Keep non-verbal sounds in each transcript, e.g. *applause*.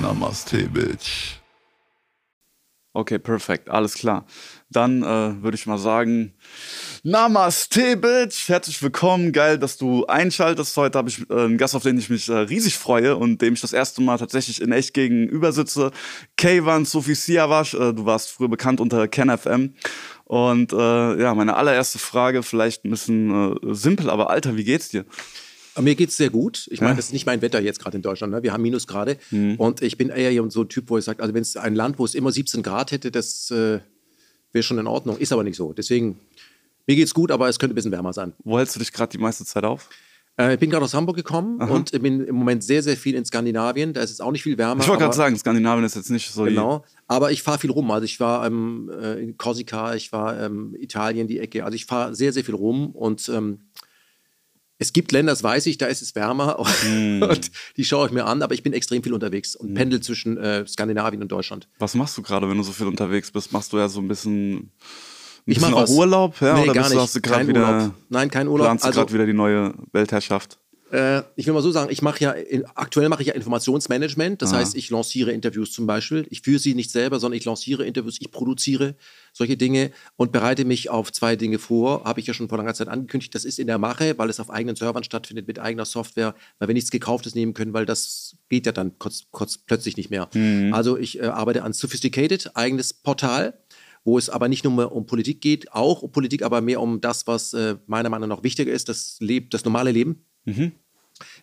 Namaste, Bitch. Okay, perfekt, alles klar. Dann äh, würde ich mal sagen, Namaste, Bitch. Herzlich willkommen. Geil, dass du einschaltest. Heute habe ich äh, einen Gast, auf den ich mich äh, riesig freue und dem ich das erste Mal tatsächlich in echt gegenüber sitze. Kayvan Sophie Siavash. Äh, du warst früher bekannt unter KenFM. Und äh, ja, meine allererste Frage, vielleicht ein bisschen äh, simpel, aber Alter, wie geht's dir? Mir geht's sehr gut. Ich meine, das ist nicht mein Wetter jetzt gerade in Deutschland. Ne? Wir haben Minusgrade. Mhm. Und ich bin eher so ein Typ, wo ich sage, also wenn es ein Land, wo es immer 17 Grad hätte, das äh, wäre schon in Ordnung. Ist aber nicht so. Deswegen, mir geht's gut, aber es könnte ein bisschen wärmer sein. Wo hältst du dich gerade die meiste Zeit auf? Äh, ich bin gerade aus Hamburg gekommen Aha. und bin im Moment sehr, sehr viel in Skandinavien. Da ist es auch nicht viel wärmer. Ich wollte gerade sagen, Skandinavien ist jetzt nicht so. Genau. Aber ich fahre viel rum. Also ich war ähm, äh, in Korsika, ich war ähm, Italien, die Ecke. Also ich fahre sehr, sehr viel rum und ähm, es gibt Länder, das weiß ich, da ist es wärmer mm. *laughs* und die schaue ich mir an, aber ich bin extrem viel unterwegs und mm. pendel zwischen äh, Skandinavien und Deutschland. Was machst du gerade, wenn du so viel unterwegs bist? Machst du ja so ein bisschen, ein ich mache auch Urlaub? Ja? Nee, Oder gar nicht. Du, kein wieder, Urlaub. Nein, kein Urlaub. Planst du also, gerade wieder die neue Weltherrschaft? Äh, ich will mal so sagen, ich mache ja, aktuell mache ich ja Informationsmanagement. Das Aha. heißt, ich lanciere Interviews zum Beispiel. Ich führe sie nicht selber, sondern ich lanciere Interviews, ich produziere solche Dinge und bereite mich auf zwei Dinge vor. Habe ich ja schon vor langer Zeit angekündigt. Das ist in der Mache, weil es auf eigenen Servern stattfindet, mit eigener Software, weil wir nichts Gekauftes nehmen können, weil das geht ja dann kurz, kurz plötzlich nicht mehr. Mhm. Also ich äh, arbeite an Sophisticated, eigenes Portal wo es aber nicht nur mehr um Politik geht, auch um Politik, aber mehr um das, was äh, meiner Meinung nach wichtiger ist, das, Leb das normale Leben. Mhm.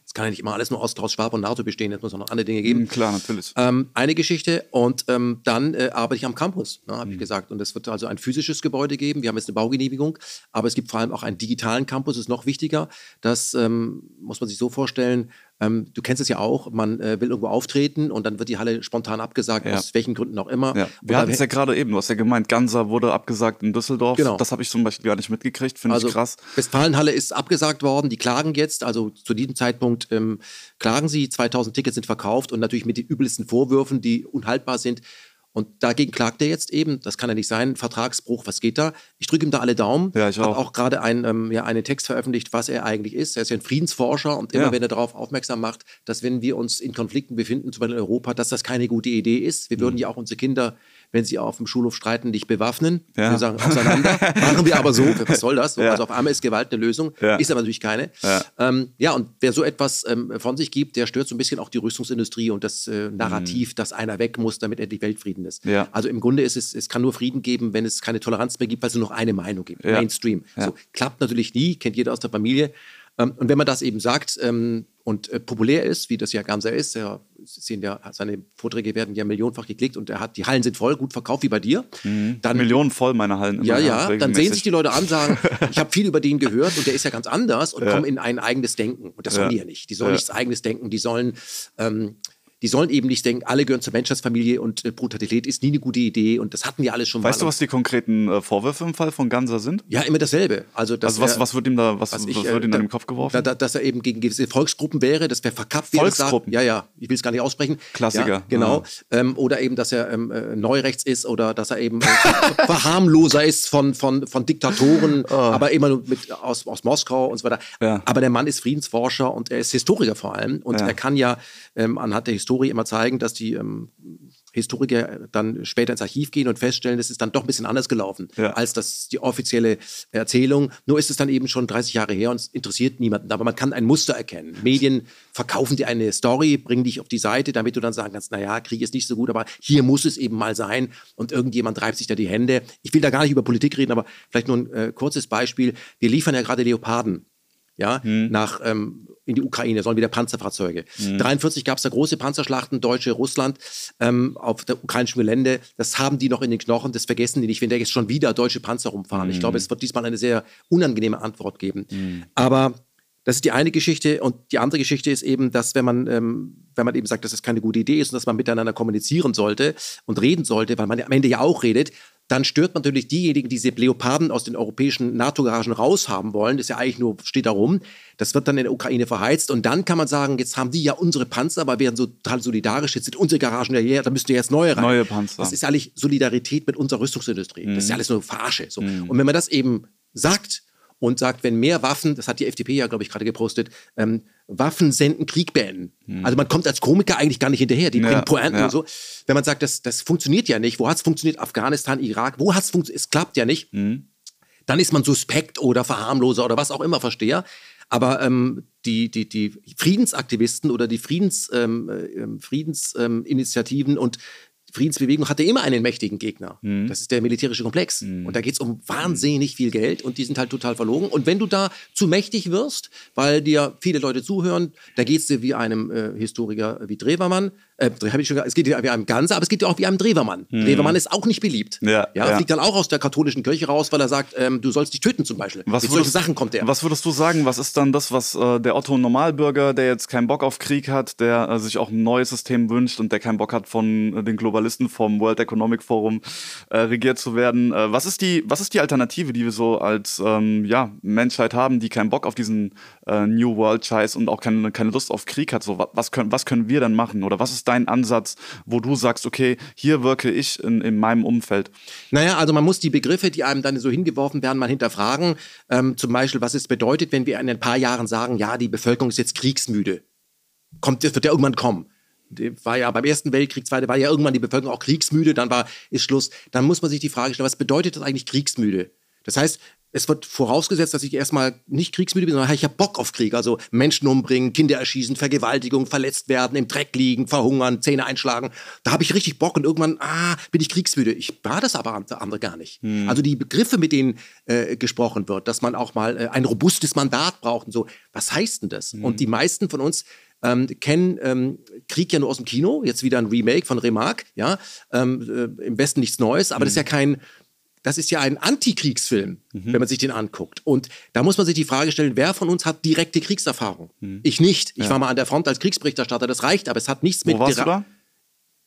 Es kann ja nicht immer alles nur aus Klaus Schwab und NATO bestehen, es muss auch noch andere Dinge geben. Mhm, klar, natürlich. Ähm, eine Geschichte und ähm, dann äh, arbeite ich am Campus, ne, habe mhm. ich gesagt. Und es wird also ein physisches Gebäude geben. Wir haben jetzt eine Baugenehmigung, aber es gibt vor allem auch einen digitalen Campus, das ist noch wichtiger. Das ähm, muss man sich so vorstellen, ähm, du kennst es ja auch, man äh, will irgendwo auftreten und dann wird die Halle spontan abgesagt, ja. aus welchen Gründen auch immer. Ja. Wir hatten es ja gerade eben, du hast ja gemeint, Ganser wurde abgesagt in Düsseldorf. Genau. Das habe ich zum Beispiel gar nicht mitgekriegt, finde also, ich krass. Westfalenhalle ist abgesagt worden, die klagen jetzt, also zu diesem Zeitpunkt ähm, klagen sie, 2000 Tickets sind verkauft und natürlich mit den übelsten Vorwürfen, die unhaltbar sind. Und dagegen klagt er jetzt eben. Das kann ja nicht sein. Vertragsbruch, was geht da? Ich drücke ihm da alle Daumen. Ja, ich auch. Habe auch gerade ein, ähm, ja, einen Text veröffentlicht, was er eigentlich ist. Er ist ja ein Friedensforscher und immer, ja. wenn er darauf aufmerksam macht, dass wenn wir uns in Konflikten befinden, zum Beispiel in Europa, dass das keine gute Idee ist. Wir mhm. würden ja auch unsere Kinder wenn sie auf dem Schulhof streiten, dich bewaffnen. Ja. Wir sagen auseinander. *laughs* Machen wir aber so. Was soll das? Ja. Also auf einmal ist Gewalt eine Lösung. Ja. Ist aber natürlich keine. Ja, ähm, ja und wer so etwas ähm, von sich gibt, der stört so ein bisschen auch die Rüstungsindustrie und das äh, Narrativ, mhm. dass einer weg muss, damit endlich Weltfrieden ist. Also im Grunde ist es, es kann nur Frieden geben, wenn es keine Toleranz mehr gibt, weil es nur noch eine Meinung gibt. Mainstream. So, klappt natürlich nie, kennt jeder aus der Familie. Ähm, und wenn man das eben sagt ähm, und äh, populär ist, wie das ja Gamsa ist, ja, sehen ja, seine Vorträge werden ja millionenfach geklickt und er hat, die Hallen sind voll, gut verkauft wie bei dir. Mhm. Dann, Millionen voll meine Hallen. ja, ja, dann sehen sich die Leute an, sagen, ich habe viel über den gehört und der ist ja ganz anders und ja. kommen in ein eigenes Denken. Und das sollen die ja nicht. Die sollen ja. nichts eigenes denken, die sollen ähm, die sollen eben nicht denken, alle gehören zur Menschheitsfamilie und äh, Brutalität ist nie eine gute Idee und das hatten wir alles schon weißt mal. Weißt du, was die konkreten äh, Vorwürfe im Fall von Ganser sind? Ja, immer dasselbe. Also, also was, er, was wird ihm da, was, was, ich, was wird ihm da, in den Kopf geworfen? Da, dass er eben gegen gewisse Volksgruppen wäre, das wäre verkappt. Volksgruppen? Ja, ja, ich will es gar nicht aussprechen. Klassiker. Ja, genau. Ja. Ähm, oder eben, dass er ähm, äh, neurechts ist oder dass er eben äh, *laughs* Verharmloser ist von, von, von Diktatoren, oh. aber immer nur mit, aus, aus Moskau und so weiter. Ja. Aber der Mann ist Friedensforscher und er ist Historiker vor allem und er kann ja ähm, anhand der Historie immer zeigen, dass die ähm, Historiker dann später ins Archiv gehen und feststellen, das ist dann doch ein bisschen anders gelaufen ja. als das die offizielle Erzählung. Nur ist es dann eben schon 30 Jahre her und es interessiert niemanden. Aber man kann ein Muster erkennen. Medien verkaufen dir eine Story, bringen dich auf die Seite, damit du dann sagen kannst, naja, Krieg ist nicht so gut, aber hier muss es eben mal sein und irgendjemand treibt sich da die Hände. Ich will da gar nicht über Politik reden, aber vielleicht nur ein äh, kurzes Beispiel. Wir liefern ja gerade Leoparden ja, hm. nach ähm, in die Ukraine, sollen wieder Panzerfahrzeuge. Mhm. 43 gab es da große Panzerschlachten, Deutsche, Russland, ähm, auf der ukrainischen Gelände. Das haben die noch in den Knochen, das vergessen die nicht, wenn der jetzt schon wieder deutsche Panzer rumfahren. Mhm. Ich glaube, es wird diesmal eine sehr unangenehme Antwort geben. Mhm. Aber das ist die eine Geschichte und die andere Geschichte ist eben, dass wenn man, ähm, wenn man eben sagt, dass das keine gute Idee ist und dass man miteinander kommunizieren sollte und reden sollte, weil man am Ende ja auch redet, dann stört man natürlich diejenigen, die diese Leoparden aus den europäischen NATO-Garagen raushaben wollen. Das ist ja eigentlich nur, steht da rum. Das wird dann in der Ukraine verheizt. Und dann kann man sagen, jetzt haben die ja unsere Panzer, aber werden so total solidarisch. Jetzt sind unsere Garagen ja hier, da müsst ihr jetzt neue rein. Neue Panzer. Das ist eigentlich Solidarität mit unserer Rüstungsindustrie. Mhm. Das ist ja alles nur Verarsche. So. Mhm. Und wenn man das eben sagt und sagt, wenn mehr Waffen, das hat die FDP ja, glaube ich, gerade gepostet, ähm, Waffen senden, Krieg beenden. Hm. Also man kommt als Komiker eigentlich gar nicht hinterher, die bringen Pointen ja. und so. Wenn man sagt, das, das funktioniert ja nicht, wo hat es funktioniert? Afghanistan, Irak, wo hat es funktioniert? Es klappt ja nicht. Hm. Dann ist man suspekt oder Verharmloser oder was auch immer, Versteher. Aber ähm, die, die, die Friedensaktivisten oder die Friedens, ähm, äh, Friedensinitiativen und Friedensbewegung hatte immer einen mächtigen Gegner. Mhm. Das ist der militärische Komplex. Mhm. Und da geht es um wahnsinnig viel Geld und die sind halt total verlogen. Und wenn du da zu mächtig wirst, weil dir viele Leute zuhören, da geht es dir wie einem äh, Historiker wie Drewermann, äh, habe ich schon gesagt, es geht ja wie einem Ganze, aber es geht ja auch wie einem Drewermann. Hm. Drewermann ist auch nicht beliebt. Ja, ja, ja, fliegt dann auch aus der katholischen Kirche raus, weil er sagt, ähm, du sollst dich töten zum Beispiel. Was Mit würdest, solche Sachen kommt er. Was würdest du sagen, was ist dann das, was äh, der Otto Normalbürger, der jetzt keinen Bock auf Krieg hat, der äh, sich auch ein neues System wünscht und der keinen Bock hat, von äh, den Globalisten vom World Economic Forum äh, regiert zu werden. Äh, was, ist die, was ist die Alternative, die wir so als ähm, ja, Menschheit haben, die keinen Bock auf diesen New World-Scheiß und auch keine, keine Lust auf Krieg hat? So, was, können, was können wir dann machen? Oder was ist dein Ansatz? wo du sagst, okay, hier wirke ich in, in meinem Umfeld? Naja, also man muss die Begriffe, die einem dann so hingeworfen werden, mal hinterfragen. Ähm, zum Beispiel, was es bedeutet, wenn wir in ein paar Jahren sagen, ja, die Bevölkerung ist jetzt kriegsmüde. Kommt, das wird ja irgendwann kommen war ja beim Ersten Weltkrieg, Zweite, war ja irgendwann die Bevölkerung auch kriegsmüde, dann war, ist Schluss. Dann muss man sich die Frage stellen, was bedeutet das eigentlich kriegsmüde? Das heißt, es wird vorausgesetzt, dass ich erstmal nicht kriegsmüde bin, sondern ich habe Bock auf Krieg. Also Menschen umbringen, Kinder erschießen, Vergewaltigung, verletzt werden, im Dreck liegen, verhungern, Zähne einschlagen. Da habe ich richtig Bock und irgendwann, ah, bin ich kriegsmüde. Ich war das aber andere gar nicht. Hm. Also die Begriffe, mit denen äh, gesprochen wird, dass man auch mal äh, ein robustes Mandat braucht und so. Was heißt denn das? Hm. Und die meisten von uns ähm, kennen ähm, Krieg ja nur aus dem Kino, jetzt wieder ein Remake von Remarque, ja, ähm, äh, im Westen nichts Neues, aber hm. das ist ja kein das ist ja ein Antikriegsfilm, mhm. wenn man sich den anguckt. Und da muss man sich die Frage stellen, wer von uns hat direkte Kriegserfahrung? Mhm. Ich nicht. Ich ja. war mal an der Front als Kriegsberichterstatter, das reicht, aber es hat nichts Wo mit... Warst du da?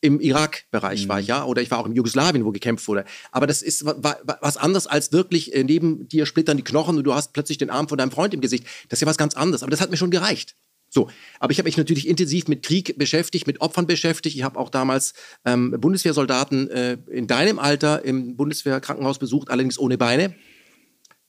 Im Irak-Bereich mhm. war ich, ja. Oder ich war auch in Jugoslawien, wo gekämpft wurde. Aber das ist was anderes als wirklich äh, neben dir splittern die Knochen und du hast plötzlich den Arm von deinem Freund im Gesicht. Das ist ja was ganz anderes. Aber das hat mir schon gereicht. So, aber ich habe mich natürlich intensiv mit Krieg beschäftigt, mit Opfern beschäftigt. Ich habe auch damals ähm, Bundeswehrsoldaten äh, in deinem Alter im Bundeswehrkrankenhaus besucht, allerdings ohne Beine.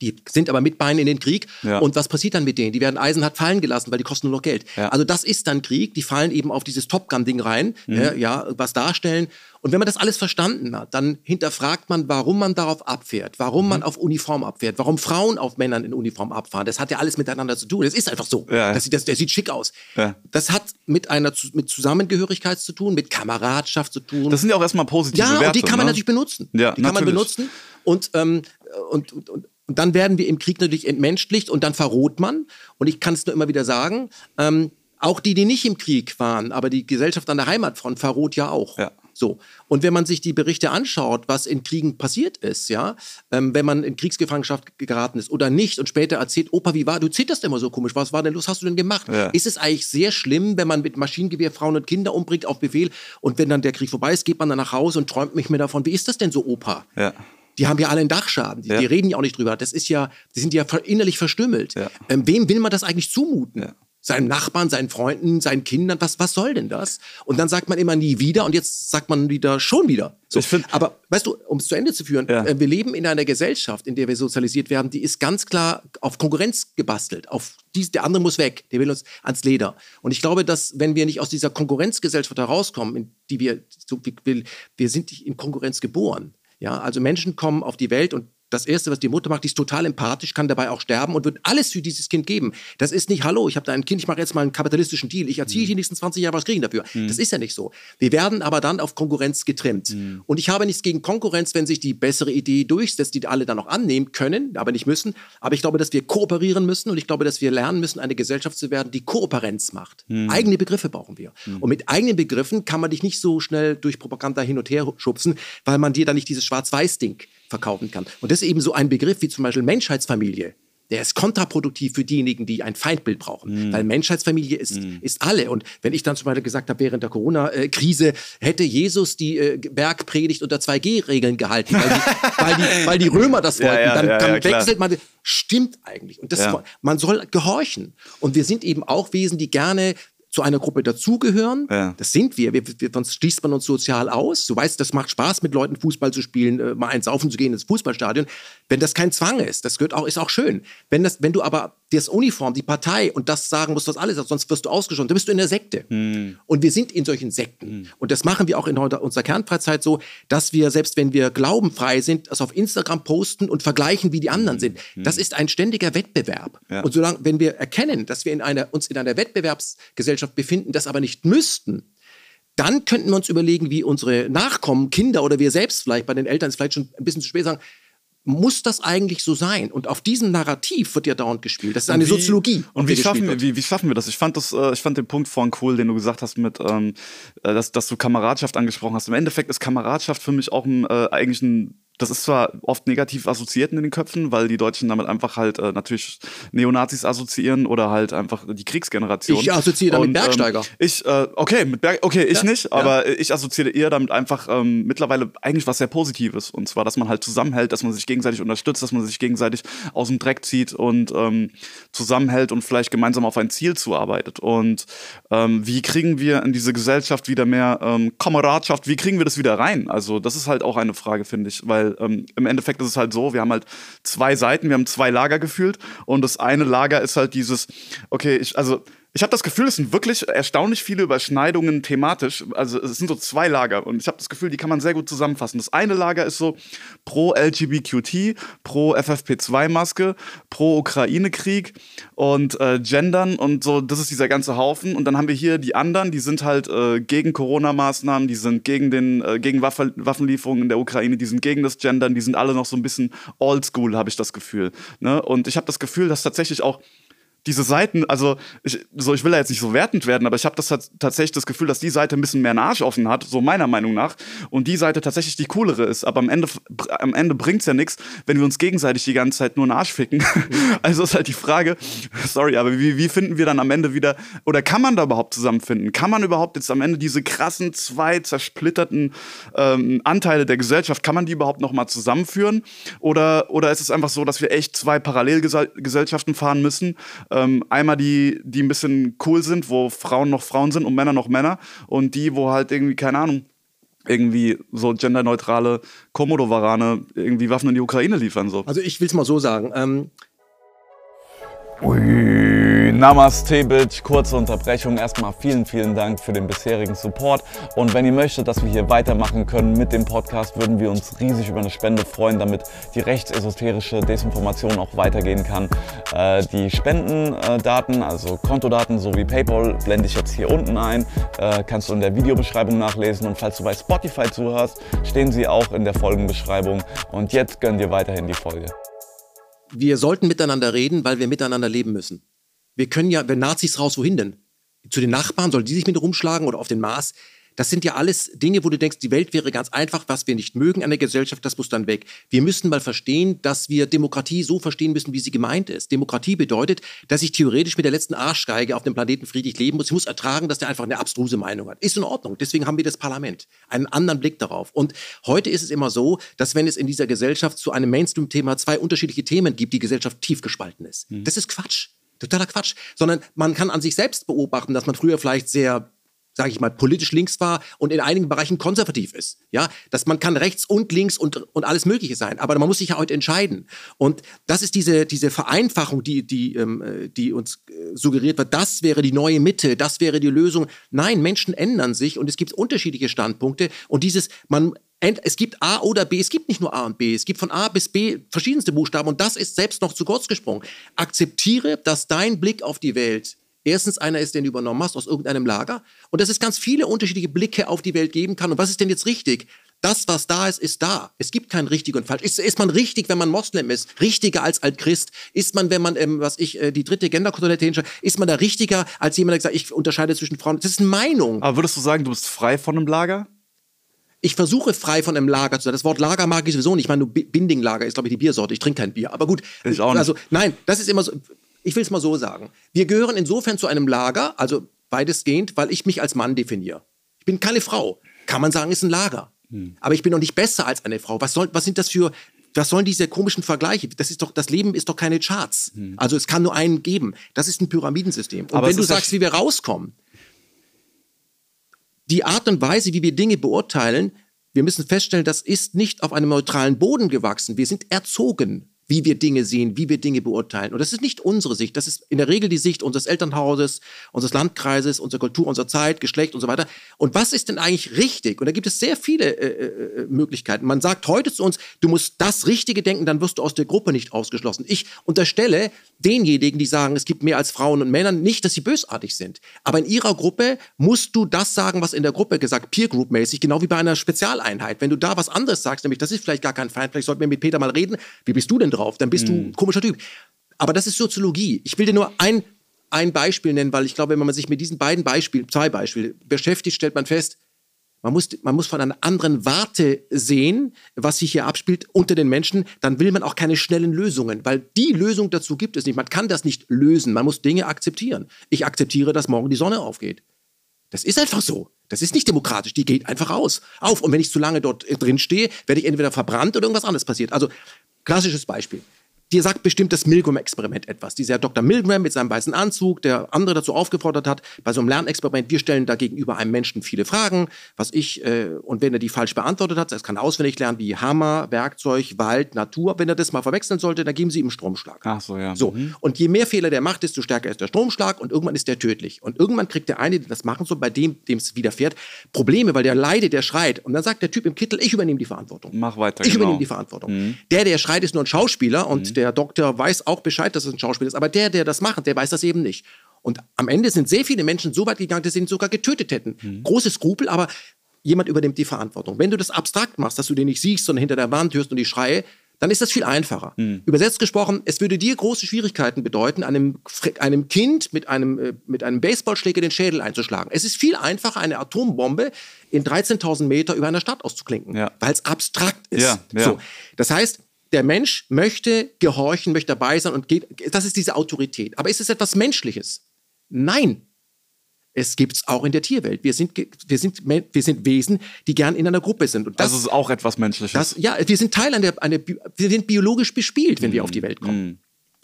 Die sind aber mit Beinen in den Krieg. Ja. Und was passiert dann mit denen? Die werden eisenhart fallen gelassen, weil die kosten nur noch Geld. Ja. Also das ist dann Krieg. Die fallen eben auf dieses Top Gun-Ding rein, mhm. ja, ja, was darstellen. Und wenn man das alles verstanden hat, dann hinterfragt man, warum man darauf abfährt, warum man mhm. auf Uniform abfährt, warum Frauen auf Männern in Uniform abfahren. Das hat ja alles miteinander zu tun. Das ist einfach so. Ja. Das, das, der sieht schick aus. Ja. Das hat mit einer mit Zusammengehörigkeit zu tun, mit Kameradschaft zu tun. Das sind ja auch erstmal positive ja, Werte. Ja, und die kann man ne? natürlich benutzen. Ja, die natürlich. kann man benutzen. Und, ähm, und, und, und und dann werden wir im Krieg natürlich entmenschlicht und dann verroht man. Und ich kann es nur immer wieder sagen, ähm, auch die, die nicht im Krieg waren, aber die Gesellschaft an der Heimatfront verroht ja auch. Ja. So. Und wenn man sich die Berichte anschaut, was in Kriegen passiert ist, ja, ähm, wenn man in Kriegsgefangenschaft geraten ist oder nicht und später erzählt, Opa, wie war, du zitterst immer so komisch, was war denn los, hast du denn gemacht? Ja. Ist es eigentlich sehr schlimm, wenn man mit Maschinengewehr Frauen und Kinder umbringt auf Befehl und wenn dann der Krieg vorbei ist, geht man dann nach Hause und träumt mich mir davon, wie ist das denn so, Opa? Ja die haben ja alle einen Dachschaden. Die, ja. die, reden ja auch nicht drüber. Das ist ja, die sind ja innerlich verstümmelt. Ja. Ähm, wem will man das eigentlich zumuten? Ja. Seinen Nachbarn, seinen Freunden, seinen Kindern, was, was soll denn das? Und dann sagt man immer nie wieder und jetzt sagt man wieder schon wieder. So. Aber weißt du, um es zu Ende zu führen, äh, wir leben in einer Gesellschaft, in der wir sozialisiert werden, die ist ganz klar auf Konkurrenz gebastelt. Auf dies, der andere muss weg, der will uns ans Leder. Und ich glaube, dass wenn wir nicht aus dieser Konkurrenzgesellschaft herauskommen, in die wir, so, wir, wir sind in Konkurrenz geboren. Ja, also Menschen kommen auf die Welt und das Erste, was die Mutter macht, die ist total empathisch, kann dabei auch sterben und wird alles für dieses Kind geben. Das ist nicht, hallo, ich habe da ein Kind, ich mache jetzt mal einen kapitalistischen Deal, ich erziehe mhm. die nächsten 20 Jahre was kriegen dafür. Mhm. Das ist ja nicht so. Wir werden aber dann auf Konkurrenz getrimmt. Mhm. Und ich habe nichts gegen Konkurrenz, wenn sich die bessere Idee durchsetzt, die alle dann auch annehmen können, aber nicht müssen. Aber ich glaube, dass wir kooperieren müssen und ich glaube, dass wir lernen müssen, eine Gesellschaft zu werden, die Kooperenz macht. Mhm. Eigene Begriffe brauchen wir. Mhm. Und mit eigenen Begriffen kann man dich nicht so schnell durch Propaganda hin und her schubsen, weil man dir dann nicht dieses Schwarz-Weiß-Ding verkaufen kann. Und das ist eben so ein Begriff wie zum Beispiel Menschheitsfamilie. Der ist kontraproduktiv für diejenigen, die ein Feindbild brauchen. Mm. Weil Menschheitsfamilie ist, mm. ist alle. Und wenn ich dann zum Beispiel gesagt habe, während der Corona-Krise hätte Jesus die äh, Bergpredigt unter 2G-Regeln gehalten, weil die, *laughs* weil, die, weil die, Römer das wollten, ja, ja, dann, ja, dann wechselt man. Stimmt eigentlich. Und das, man soll gehorchen. Und wir sind eben auch Wesen, die gerne zu einer Gruppe dazugehören. Ja. Das sind wir. wir, wir. Sonst schließt man uns sozial aus. Du weißt, das macht Spaß, mit Leuten Fußball zu spielen, äh, mal eins saufen zu gehen ins Fußballstadion. Wenn das kein Zwang ist, das gehört auch, ist auch schön. Wenn, das, wenn du aber das Uniform, die Partei und das sagen musst, was alles ist, sonst wirst du ausgeschlossen, dann bist du in der Sekte. Hm. Und wir sind in solchen Sekten. Und das machen wir auch in unserer Kernfreizeit so, dass wir, selbst wenn wir glaubenfrei sind, das auf Instagram posten und vergleichen, wie die anderen sind. Das ist ein ständiger Wettbewerb. Ja. Und solange, wenn wir erkennen, dass wir in einer, uns in einer Wettbewerbsgesellschaft befinden, das aber nicht müssten, dann könnten wir uns überlegen, wie unsere Nachkommen, Kinder oder wir selbst vielleicht, bei den Eltern ist vielleicht schon ein bisschen zu spät sagen, muss das eigentlich so sein? Und auf diesem Narrativ wird ja dauernd gespielt. Das ist eine wie, Soziologie. Und wie schaffen, wir, wie, wie schaffen wir das? Ich fand, das, äh, ich fand den Punkt vorhin cool, den du gesagt hast, mit, ähm, äh, dass, dass du Kameradschaft angesprochen hast. Im Endeffekt ist Kameradschaft für mich auch ein, äh, eigentlich ein das ist zwar oft negativ assoziiert in den Köpfen, weil die Deutschen damit einfach halt äh, natürlich Neonazis assoziieren oder halt einfach die Kriegsgeneration. Ich assoziiere damit Und, Bergsteiger. Ähm, ich, äh, okay, mit Berg, okay, ich Ja, nicht, aber ich assoziiere eher damit einfach ähm, mittlerweile eigentlich was sehr Positives. Und zwar, dass man halt zusammenhält, dass man sich gegenseitig unterstützt, dass man sich gegenseitig aus dem Dreck zieht und ähm, zusammenhält und vielleicht gemeinsam auf ein Ziel zuarbeitet. Und ähm, wie kriegen wir in diese Gesellschaft wieder mehr ähm, Kameradschaft, wie kriegen wir das wieder rein? Also, das ist halt auch eine Frage, finde ich, weil ähm, im Endeffekt ist es halt so, wir haben halt zwei Seiten, wir haben zwei Lager gefühlt und das eine Lager ist halt dieses, okay, ich, also ich habe das Gefühl, es sind wirklich erstaunlich viele Überschneidungen thematisch. Also es sind so zwei Lager und ich habe das Gefühl, die kann man sehr gut zusammenfassen. Das eine Lager ist so pro LGBTQT, pro FFP2-Maske, pro Ukraine-Krieg und äh, Gendern und so. Das ist dieser ganze Haufen. Und dann haben wir hier die anderen, die sind halt äh, gegen Corona-Maßnahmen, die sind gegen den äh, gegen Waffe, Waffenlieferungen in der Ukraine, die sind gegen das Gendern, die sind alle noch so ein bisschen Oldschool, habe ich das Gefühl. Ne? Und ich habe das Gefühl, dass tatsächlich auch diese Seiten, also ich, so, ich will da jetzt nicht so wertend werden, aber ich habe das tats- tatsächlich das Gefühl, dass die Seite ein bisschen mehr Arsch offen hat, so meiner Meinung nach, und die Seite tatsächlich die coolere ist. Aber am Ende, am Ende bringt's ja nichts, wenn wir uns gegenseitig die ganze Zeit nur einen Arsch ficken. *laughs* also ist halt die Frage, sorry, aber wie, wie finden wir dann am Ende wieder, oder kann man da überhaupt zusammenfinden? Kann man überhaupt jetzt am Ende diese krassen, zwei zersplitterten ähm, Anteile der Gesellschaft, kann man die überhaupt nochmal zusammenführen? Oder, oder ist es einfach so, dass wir echt zwei Parallelgesellschaften fahren müssen? Ähm, einmal die, die ein bisschen cool sind, wo Frauen noch Frauen sind und Männer noch Männer. Und die, wo halt irgendwie, keine Ahnung, irgendwie so genderneutrale Komodo-Warane irgendwie Waffen in die Ukraine liefern. So. Also ich will es mal so sagen. Ähm, Ui, Namaste, Bitch. Kurze Unterbrechung. Erstmal vielen, vielen Dank für den bisherigen Support. Und wenn ihr möchtet, dass wir hier weitermachen können mit dem Podcast, würden wir uns riesig über eine Spende freuen, damit die rechtsesoterische Desinformation auch weitergehen kann. Äh, die Spendendaten, also Kontodaten sowie PayPal, blende ich jetzt hier unten ein. Äh, kannst du in der Videobeschreibung nachlesen. Und falls du bei Spotify zuhörst, stehen sie auch in der Folgenbeschreibung. Und jetzt gönn dir weiterhin die Folge. wir sollten miteinander reden, weil wir miteinander leben müssen. Wir können ja, wenn Nazis raus, wohin denn? Zu den Nachbarn, sollen die sich mit rumschlagen oder auf den Mars? Das sind ja alles Dinge, wo du denkst, die Welt wäre ganz einfach, was wir nicht mögen an der Gesellschaft, das muss dann weg. Wir müssen mal verstehen, dass wir Demokratie so verstehen müssen, wie sie gemeint ist. Demokratie bedeutet, dass ich theoretisch mit der letzten Arschgeige auf dem Planeten friedlich leben muss. Ich muss ertragen, dass der einfach eine abstruse Meinung hat. Ist in Ordnung. Deswegen haben wir das Parlament. Einen anderen Blick darauf. Und heute ist es immer so, dass wenn es in dieser Gesellschaft zu einem Mainstream-Thema zwei unterschiedliche Themen gibt, die Gesellschaft tief gespalten ist. Das ist Quatsch. Totaler Quatsch. Sondern man kann an sich selbst beobachten, dass man früher vielleicht sehr sage ich mal, politisch links war und in einigen Bereichen konservativ ist. Ja, dass man kann rechts und links und, und alles Mögliche sein, aber man muss sich ja heute entscheiden. Und das ist diese, diese Vereinfachung, die, die, ähm, äh, die uns äh, suggeriert wird, das wäre die neue Mitte, das wäre die Lösung. Nein, Menschen ändern sich und es gibt unterschiedliche Standpunkte und dieses, man es gibt A oder B, es gibt nicht nur A und B, es gibt von A bis B verschiedenste Buchstaben und das ist selbst noch zu kurz gesprungen. Akzeptiere, dass dein Blick auf die Welt erstens einer ist, den du übernommen hast aus irgendeinem Lager und dass es ganz viele unterschiedliche Blicke auf die Welt geben kann. Und was ist denn jetzt richtig? Das, was da ist, ist da. Es gibt kein richtig und falsch. Ist, ist man richtig, wenn man Moslem ist? Richtiger als Altchrist? Ist man, wenn man, ähm, was ich, äh, die dritte Genderkontrollität hinstellt, ist man da richtiger als jemand, der sagt, ich unterscheide zwischen Frauen? Das ist eine Meinung. Aber würdest du sagen, du bist frei von einem Lager? Ich versuche frei von einem Lager zu sein. Das Wort Lager mag ich sowieso nicht. Ich meine, nur Bi- Binding-Lager ist, glaube ich, die Biersorte. Ich trinke kein Bier. Aber gut. Ich auch nicht. Also, nein, das ist immer so. Ich will es mal so sagen. Wir gehören insofern zu einem Lager, also weitestgehend, weil ich mich als Mann definiere. Ich bin keine Frau. Kann man sagen, ist ein Lager. Hm. Aber ich bin noch nicht besser als eine Frau. Was, soll, was sind das für. Was sollen diese komischen Vergleiche? Das ist doch, das Leben ist doch keine Charts. Also es kann nur einen geben. Das ist ein Pyramidensystem. Und Hm. Aber wenn du ist sagst, wie wir rauskommen, die Art und Weise, wie wir Dinge beurteilen, wir müssen feststellen, das ist nicht auf einem neutralen Boden gewachsen. Wir sind erzogen wie wir Dinge sehen, wie wir Dinge beurteilen. Und das ist nicht unsere Sicht, das ist in der Regel die Sicht unseres Elternhauses, unseres Landkreises, unserer Kultur, unserer Zeit, Geschlecht und so weiter. Und was ist denn eigentlich richtig? Und da gibt es sehr viele äh, äh, Möglichkeiten. Man sagt heute zu uns, du musst das Richtige denken, dann wirst du aus der Gruppe nicht ausgeschlossen. Ich unterstelle denjenigen, die sagen, es gibt mehr als Frauen und Männer, nicht, dass sie bösartig sind. Aber in ihrer Gruppe musst du das sagen, was in der Gruppe gesagt, Peer Group mäßig, genau wie bei einer Spezialeinheit. Wenn du da was anderes sagst, nämlich das ist vielleicht gar kein Feind, vielleicht sollten wir mit Peter mal reden. Wie bist du denn drauf? Drauf, dann bist mhm. du ein komischer Typ. Aber das ist Soziologie. Ich will dir nur ein, ein Beispiel nennen, weil ich glaube, wenn man sich mit diesen beiden Beispielen, zwei Beispiele beschäftigt, stellt man fest, man muss, man muss von einer anderen Warte sehen, was sich hier abspielt unter den Menschen. Dann will man auch keine schnellen Lösungen, weil die Lösung dazu gibt es nicht. Man kann das nicht lösen. Man muss Dinge akzeptieren. Ich akzeptiere, dass morgen die Sonne aufgeht. Das ist einfach so. Das ist nicht demokratisch. Die geht einfach aus. Auf. Und wenn ich zu lange dort drin stehe, werde ich entweder verbrannt oder irgendwas anderes passiert. Also Klassisches Beispiel. Dir sagt bestimmt das Milgram-Experiment etwas. Dieser Dr. Milgram mit seinem weißen Anzug, der andere dazu aufgefordert hat, bei so einem Lernexperiment, wir stellen da gegenüber einem Menschen viele Fragen, was ich, äh, und wenn er die falsch beantwortet hat, das kann auswendig lernen wie Hammer, Werkzeug, Wald, Natur. Wenn er das mal verwechseln sollte, dann geben sie ihm Stromschlag. Ach so, ja. So. Mhm. Und je mehr Fehler der macht, desto stärker ist der Stromschlag und irgendwann ist der tödlich. Und irgendwann kriegt der eine, der das machen soll, bei dem, dem es widerfährt, Probleme, weil der leidet, der schreit. Und dann sagt der Typ im Kittel, ich übernehme die Verantwortung. Mach weiter. Ich genau. übernehme die Verantwortung. Mhm. Der, der schreit, ist nur ein Schauspieler und mhm der Doktor weiß auch Bescheid, dass es ein Schauspiel ist, aber der, der das macht, der weiß das eben nicht. Und am Ende sind sehr viele Menschen so weit gegangen, dass sie ihn sogar getötet hätten. Mhm. Große Skrupel, aber jemand übernimmt die Verantwortung. Wenn du das abstrakt machst, dass du den nicht siehst, sondern hinter der Wand hörst und die Schreie, dann ist das viel einfacher. Mhm. Übersetzt gesprochen, es würde dir große Schwierigkeiten bedeuten, einem, einem Kind mit einem, äh, mit einem Baseballschläger den Schädel einzuschlagen. Es ist viel einfacher, eine Atombombe in 13.000 Meter über einer Stadt auszuklinken, ja. weil es abstrakt ist. Ja, ja. So. Das heißt, der Mensch möchte gehorchen, möchte dabei sein und geht. Das ist diese Autorität. Aber ist es etwas Menschliches? Nein. Es gibt es auch in der Tierwelt. Wir sind, wir, sind, wir sind Wesen, die gern in einer Gruppe sind. Und das, das ist auch etwas Menschliches. Das, ja, wir sind Teil einer, einer, wir sind biologisch bespielt, wenn mm, wir auf die Welt kommen. Mm.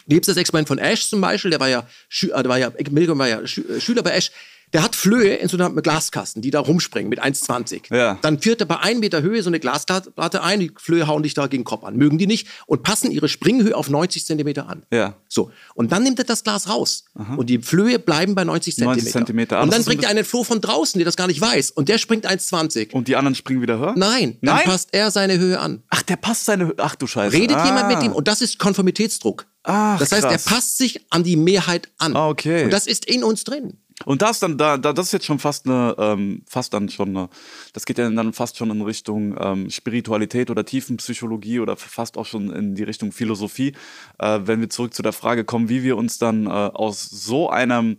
Nebst das Experiment von Ash zum Beispiel, der war ja, äh, der war ja, Milgram war ja äh, Schüler bei Ash, der hat Flöhe in so einem Glaskasten, die da rumspringen mit 1,20. Ja. Dann führt er bei 1 Meter Höhe so eine Glasplatte ein, die Flöhe hauen dich da gegen den Kopf an. Mögen die nicht und passen ihre Springhöhe auf 90 Zentimeter an. Ja. So. Und dann nimmt er das Glas raus. Aha. Und die Flöhe bleiben bei 90 Zentimeter. 90 Zentimeter. Und dann bringt er einen Floh von draußen, der das gar nicht weiß. Und der springt 1,20. Und die anderen springen wieder höher? Nein. Dann Nein? passt er seine Höhe an. Ach, der passt seine Höhe. Ach du Scheiße. Redet ah. jemand mit ihm. Und das ist Konformitätsdruck. Ach, das heißt, krass. er passt sich an die Mehrheit an. Ah, okay. Und das ist in uns drin. Und das dann, da, da, das ist jetzt schon fast eine, ähm, fast dann schon eine, das geht ja dann fast schon in Richtung ähm, Spiritualität oder Tiefenpsychologie oder fast auch schon in die Richtung Philosophie, äh, wenn wir zurück zu der Frage kommen, wie wir uns dann äh, aus so einem,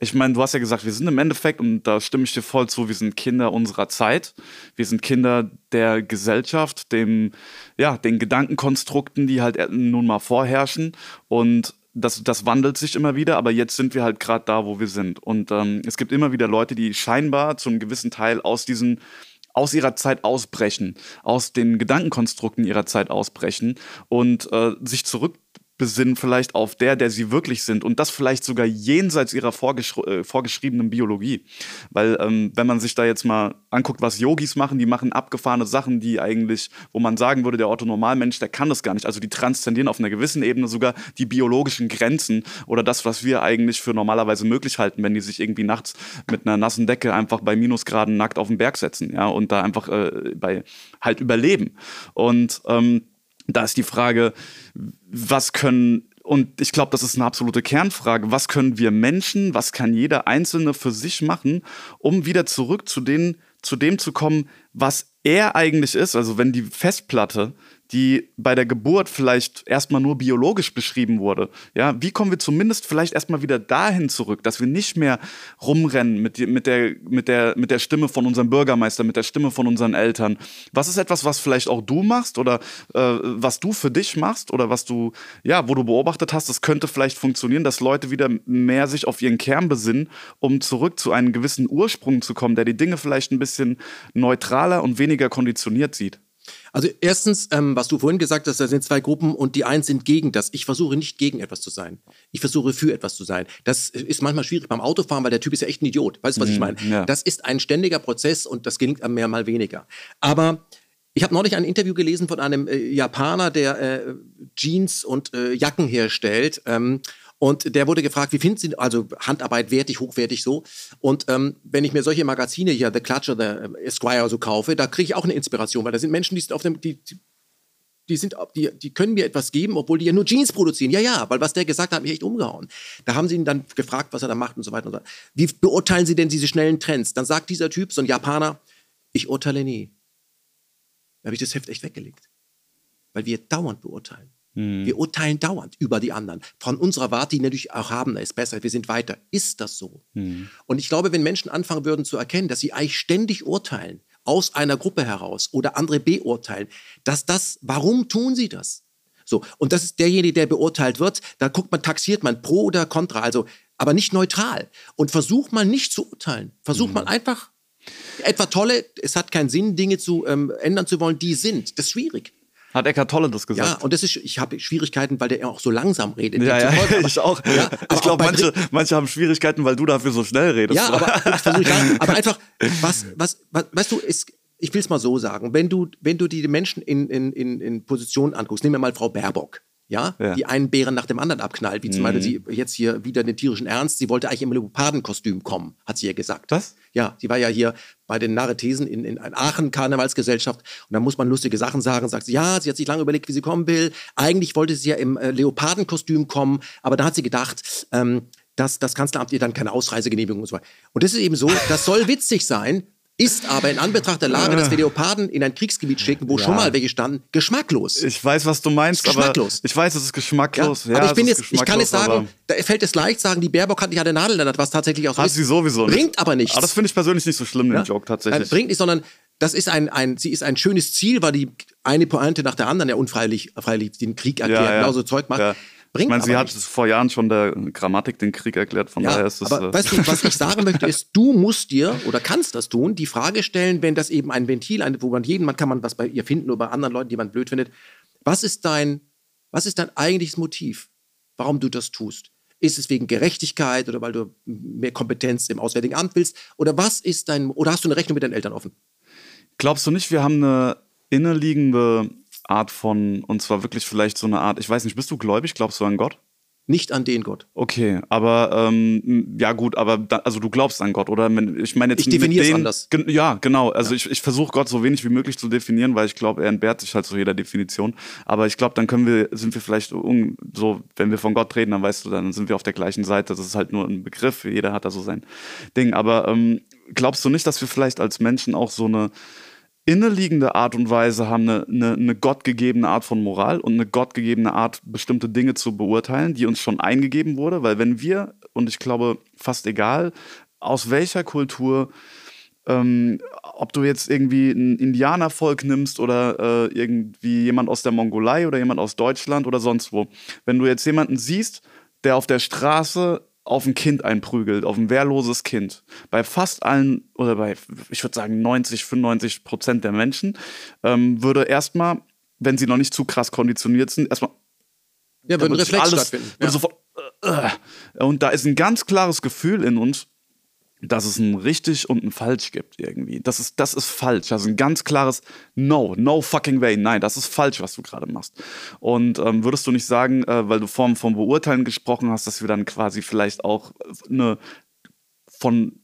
ich meine, du hast ja gesagt, wir sind im Endeffekt, und da stimme ich dir voll zu, wir sind Kinder unserer Zeit, wir sind Kinder der Gesellschaft, dem, ja, den Gedankenkonstrukten, die halt nun mal vorherrschen. Und das, das wandelt sich immer wieder, aber jetzt sind wir halt gerade da, wo wir sind. Und ähm, es gibt immer wieder Leute, die scheinbar zu einem gewissen Teil aus diesen aus ihrer Zeit ausbrechen, aus den Gedankenkonstrukten ihrer Zeit ausbrechen und äh, sich zurück besinnen vielleicht auf der, der sie wirklich sind und das vielleicht sogar jenseits ihrer vorgesch äh, vorgeschriebenen Biologie. Weil ähm, wenn man sich da jetzt mal anguckt, was Yogis machen, die machen abgefahrene Sachen, die eigentlich, wo man sagen würde, der Otto-Normalmensch, der kann das gar nicht. Also die transzendieren auf einer gewissen Ebene sogar die biologischen Grenzen oder das, was wir eigentlich für normalerweise möglich halten, wenn die sich irgendwie nachts mit einer nassen Decke einfach bei Minusgraden nackt auf den Berg setzen, ja, und da einfach äh, bei halt überleben. Und ähm, da ist die Frage, was können und ich glaube, das ist eine absolute Kernfrage. Was können wir Menschen, was kann jeder Einzelne für sich machen, um wieder zurück zu, den, zu dem zu kommen, was er eigentlich ist? Also wenn die Festplatte die bei der Geburt vielleicht erstmal nur biologisch beschrieben wurde. Ja, wie kommen wir zumindest vielleicht erstmal wieder dahin zurück, dass wir nicht mehr rumrennen mit, mit, der, mit, der, mit der Stimme von unserem Bürgermeister, mit der Stimme von unseren Eltern? Was ist etwas, was vielleicht auch du machst oder äh, was du für dich machst oder was du, ja, wo du beobachtet hast, das könnte vielleicht funktionieren, dass Leute wieder mehr sich auf ihren Kern besinnen, um zurück zu einem gewissen Ursprung zu kommen, der die Dinge vielleicht ein bisschen neutraler und weniger konditioniert sieht? Also erstens, ähm, was du vorhin gesagt hast, da sind zwei Gruppen und die einen sind gegen das. Ich versuche nicht gegen etwas zu sein. Ich versuche für etwas zu sein. Das ist manchmal schwierig beim Autofahren, weil der Typ ist ja echt ein Idiot. Weißt du, was ich meine? ja. Das ist ein ständiger Prozess und das gelingt einem mehr mal weniger. Aber ich habe neulich ein Interview gelesen von einem äh, Japaner, der äh, Jeans und äh, Jacken herstellt. Ähm, und der wurde gefragt, wie finden Sie also Handarbeit wertig, hochwertig so? Und ähm, wenn ich mir solche Magazine hier, The Clutch oder ähm, Esquire so kaufe, da kriege ich auch eine Inspiration, weil da sind Menschen, die sind auf dem, die die, sind, die, die können mir etwas geben, obwohl die ja nur Jeans produzieren. Ja, ja, weil was der gesagt hat, hat mich echt umgehauen. Da haben sie ihn dann gefragt, was er da macht und so weiter und so weiter. Wie beurteilen Sie denn diese schnellen Trends? Dann sagt dieser Typ, so ein Japaner, ich urteile nie. Da habe ich das Heft echt weggelegt. Weil wir dauernd beurteilen. Hm. Wir urteilen dauernd über die anderen. Von unserer Warte, die natürlich auch haben, ist besser, wir sind weiter. Ist das so? Hm. Und ich glaube, wenn Menschen anfangen würden zu erkennen, dass sie eigentlich ständig urteilen, aus einer Gruppe heraus oder andere beurteilen, dass das, warum tun sie das? So, und das ist derjenige, der beurteilt wird, da guckt man, taxiert man pro oder contra, also, aber nicht neutral. Und versucht mal nicht zu urteilen. Versucht mal einfach etwa tolle, es hat keinen Sinn, Dinge zu ähm, ändern zu wollen, die sind. Das ist schwierig. Hat Eckhart Tolle das gesagt? Ja, und das ist, ich habe Schwierigkeiten, weil der auch so langsam redet. Ja, ja, aber, *laughs* ich auch. Ja, ich glaube, manche, manche haben Schwierigkeiten, weil du dafür so schnell redest. Ja, aber *laughs* aber einfach, was, was, was, weißt du, es, ich will es mal so sagen, wenn du, wenn du die Menschen in, in, in, in Positionen anguckst, nehmen wir mal Frau Baerbock. Ja, Ja. die einen Bären nach dem anderen abknallt, wie zum Beispiel sie jetzt hier wieder den tierischen Ernst. Sie wollte eigentlich im Leopardenkostüm kommen, hat sie ja gesagt. Was? Ja, sie war ja hier bei den Narrethesen in, in Aachen Karnevalsgesellschaft und da muss man lustige Sachen sagen. Sagt sie, ja, sie hat sich lange überlegt, wie sie kommen will. Eigentlich wollte sie ja im äh, Leopardenkostüm kommen, aber da hat sie gedacht, ähm, dass das Kanzleramt ihr dann keine Ausreisegenehmigung und so weiter. Und das ist eben so, das soll witzig sein, ist aber in Anbetracht der Lage, dass wir Leoparden in ein Kriegsgebiet schicken, wo schon mal welche standen, geschmacklos. Ich weiß, was du meinst, aber Geschmacklos. ich weiß, es ist Ja, geschmacklos. Ja, aber ich bin jetzt, ich kann jetzt sagen, da fällt es leicht sagen, die Baerbock hat nicht Nadel in der Hand, was tatsächlich auch so aber ist. Hat sie sowieso nicht. Bringt aber nichts. Aber das finde ich persönlich nicht so schlimm, den Ja? Joke tatsächlich. bringt nicht, sondern das ist ein, ein, sie ist ein schönes Ziel, weil die eine Pointe nach der anderen ja unfreiwillig freilich den Krieg erklärt, ja, ja. genauso Zeug macht. Ja. Bringt ich meine, sie hat nichts. vor Jahren schon der Grammatik den Krieg erklärt, von Ja, daher ist es. aber äh, weißt du, was ich sagen möchte, ist, du musst dir oder kannst das tun, die Frage stellen, wenn das eben ein Ventil, ein, wo man jeden, man kann man was bei ihr finden oder bei anderen Leuten, die man blöd findet. Was ist dein, was ist dein eigentliches Motiv, warum du das tust? Ist es wegen Gerechtigkeit oder weil du mehr Kompetenz im Auswärtigen Amt willst? Oder was ist dein, oder hast du eine Rechnung mit deinen Eltern offen? Glaubst du nicht, wir haben eine innerliegende Art von, und zwar wirklich vielleicht so eine Art, ich weiß nicht, bist du gläubig? Glaubst du an Gott? Nicht an den Gott. Okay, aber ähm, ja gut, aber da, also du glaubst an Gott, oder? Ich meine jetzt Ich definiere es anders. Gen ja, genau. Also ich, ich versuche Gott so wenig wie möglich zu definieren, weil ich glaube, er entbehrt sich halt so jeder Definition. Aber ich glaube, dann können wir, sind wir vielleicht un, so, wenn wir von Gott reden, dann weißt du, dann sind wir auf der gleichen Seite. Das ist halt nur ein Begriff. Jeder hat da so sein Ding. Aber ähm, glaubst du nicht, dass wir vielleicht als Menschen auch so eine inneliegende Art und Weise haben, eine, eine, eine gottgegebene Art von Moral und eine gottgegebene Art, bestimmte Dinge zu beurteilen, die uns schon eingegeben wurde. Weil wenn wir, und ich glaube fast egal, aus welcher Kultur, ähm, ob du jetzt irgendwie ein Indianervolk nimmst oder äh, irgendwie jemand aus der Mongolei oder jemand aus Deutschland oder sonst wo, wenn du jetzt jemanden siehst, der auf der Straße auf ein Kind einprügelt, auf ein wehrloses Kind. Bei fast allen, oder bei, ich würde sagen, 90, 95 Prozent der Menschen, ähm, würde erstmal, wenn sie noch nicht zu krass konditioniert sind, erstmal Ja, würde ein Reflex alles- stattfinden. Ja. Sofort, äh, äh. Und da ist ein ganz klares Gefühl in uns, dass es ein richtig und ein falsch gibt irgendwie. Das ist, das ist falsch. Ist ein ganz klares No, no fucking way. Nein, das ist falsch, was du gerade machst. Und ähm, würdest du nicht sagen, äh, weil du vorhin vom Beurteilen gesprochen hast, dass wir dann quasi vielleicht auch eine von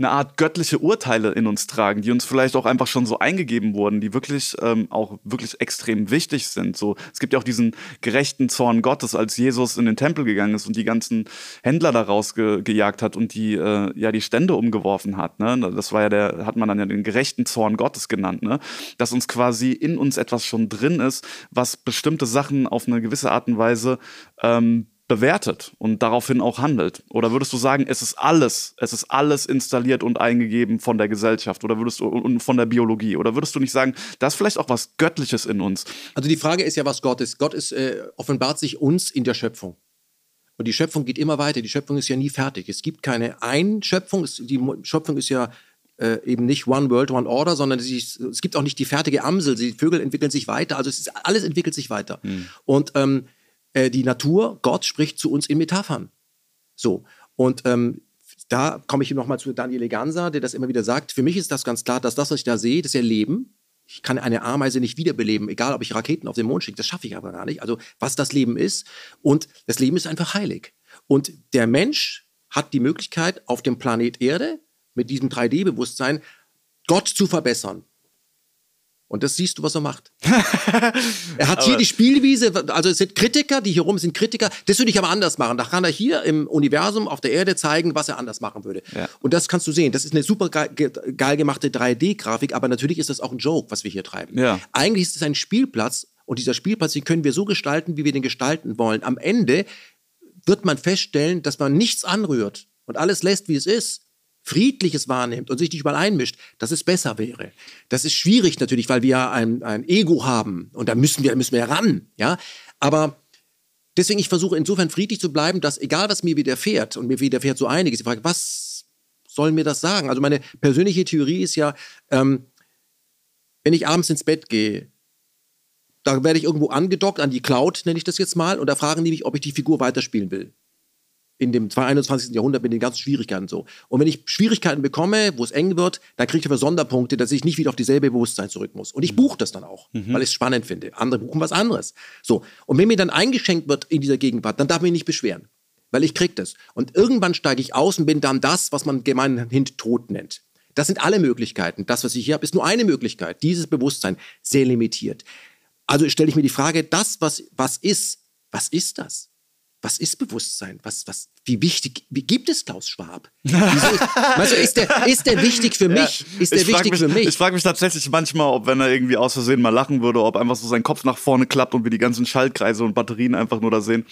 eine Art göttliche Urteile in uns tragen, die uns vielleicht auch einfach schon so eingegeben wurden, die wirklich ähm, auch wirklich extrem wichtig sind. So, es gibt ja auch diesen gerechten Zorn Gottes, als Jesus in den Tempel gegangen ist und die ganzen Händler da rausgejagt hat und die äh, ja die Stände umgeworfen hat. Ne? Das war ja der, hat man dann ja den gerechten Zorn Gottes genannt, ne? Dass uns quasi in uns etwas schon drin ist, was bestimmte Sachen auf eine gewisse Art und Weise ähm, bewertet und daraufhin auch handelt? Oder würdest du sagen, es ist alles, es ist alles installiert und eingegeben von der Gesellschaft oder würdest du und von der Biologie? Oder würdest du nicht sagen, da ist vielleicht auch was Göttliches in uns? Also die Frage ist ja, was Gott ist. Gott ist, äh, offenbart sich uns in der Schöpfung. Und die Schöpfung geht immer weiter. Die Schöpfung ist ja nie fertig. Es gibt keine Einschöpfung. Die Schöpfung ist ja äh, eben nicht One World, One Order, sondern es, es gibt auch nicht die fertige Amsel. Die Vögel entwickeln sich weiter, also ist, alles entwickelt sich weiter. Mhm. Und ähm, äh, die Natur, Gott spricht zu uns in Metaphern. So. Und ähm, da komme ich nochmal zu Daniel Gansa, der das immer wieder sagt. Für mich ist das ganz klar, dass das, was ich da sehe, das ist ja Leben. Ich kann eine Ameise nicht wiederbeleben, egal ob ich Raketen auf den Mond schicke. Das schaffe ich aber gar nicht. Also, was das Leben ist. Und das Leben ist einfach heilig. Und der Mensch hat die Möglichkeit, auf dem Planet Erde mit diesem 3D-Bewusstsein Gott zu verbessern. Und das siehst du, was er macht. *laughs* er hat hier die Spielwiese, also es sind Kritiker, die hier rum sind Kritiker, das würde ich aber anders machen. Da kann er hier im Universum auf der Erde zeigen, was er anders machen würde. Ja. Und das kannst du sehen. Das ist eine super geil, geil gemachte 3D-Grafik, aber natürlich ist das auch ein Joke, was wir hier treiben. Ja. Eigentlich ist es ein Spielplatz und dieser Spielplatz, den können wir so gestalten, wie wir den gestalten wollen. Am Ende wird man feststellen, dass man nichts anrührt und alles lässt, wie es ist, Friedliches wahrnimmt und sich nicht mal einmischt, dass es besser wäre. Das ist schwierig natürlich, weil wir ein, ein Ego haben und da müssen wir, müssen wir ran. Ja? Aber deswegen, ich versuche insofern friedlich zu bleiben, dass egal was mir widerfährt, und mir widerfährt so einiges, ich frage, was soll mir das sagen? Also meine persönliche Theorie ist ja, ähm, wenn ich abends ins Bett gehe, da werde ich irgendwo angedockt an die Cloud, nenne ich das jetzt mal, und da fragen die mich, ob ich die Figur weiterspielen will. In dem 21. Jahrhundert mit den ganzen Schwierigkeiten so. Und wenn ich Schwierigkeiten bekomme, wo es eng wird, dann kriege ich aber Sonderpunkte, dass ich nicht wieder auf dieselbe Bewusstsein zurück muss. Und ich buche das dann auch, mhm. weil ich es spannend finde. Andere buchen was anderes. So. Und wenn mir dann eingeschenkt wird in dieser Gegenwart, dann darf ich mich nicht beschweren. Weil ich krieg das. Und irgendwann steige ich aus und bin dann das, was man gemeinhin tot nennt. Das sind alle Möglichkeiten. Das, was ich hier habe, ist nur eine Möglichkeit. Dieses Bewusstsein, sehr limitiert. Also stelle ich mir die Frage, das, was, was ist, was ist das? Was ist Bewusstsein? Was, was, wie wichtig, wie gibt es Klaus Schwab? *laughs* Du, ist der, ist der wichtig für mich? Ja, ist der wichtig mich, für mich? Ich frage mich tatsächlich manchmal, ob wenn er irgendwie aus Versehen mal lachen würde, ob einfach so sein Kopf nach vorne klappt und wir die ganzen Schaltkreise und Batterien einfach nur da sehen.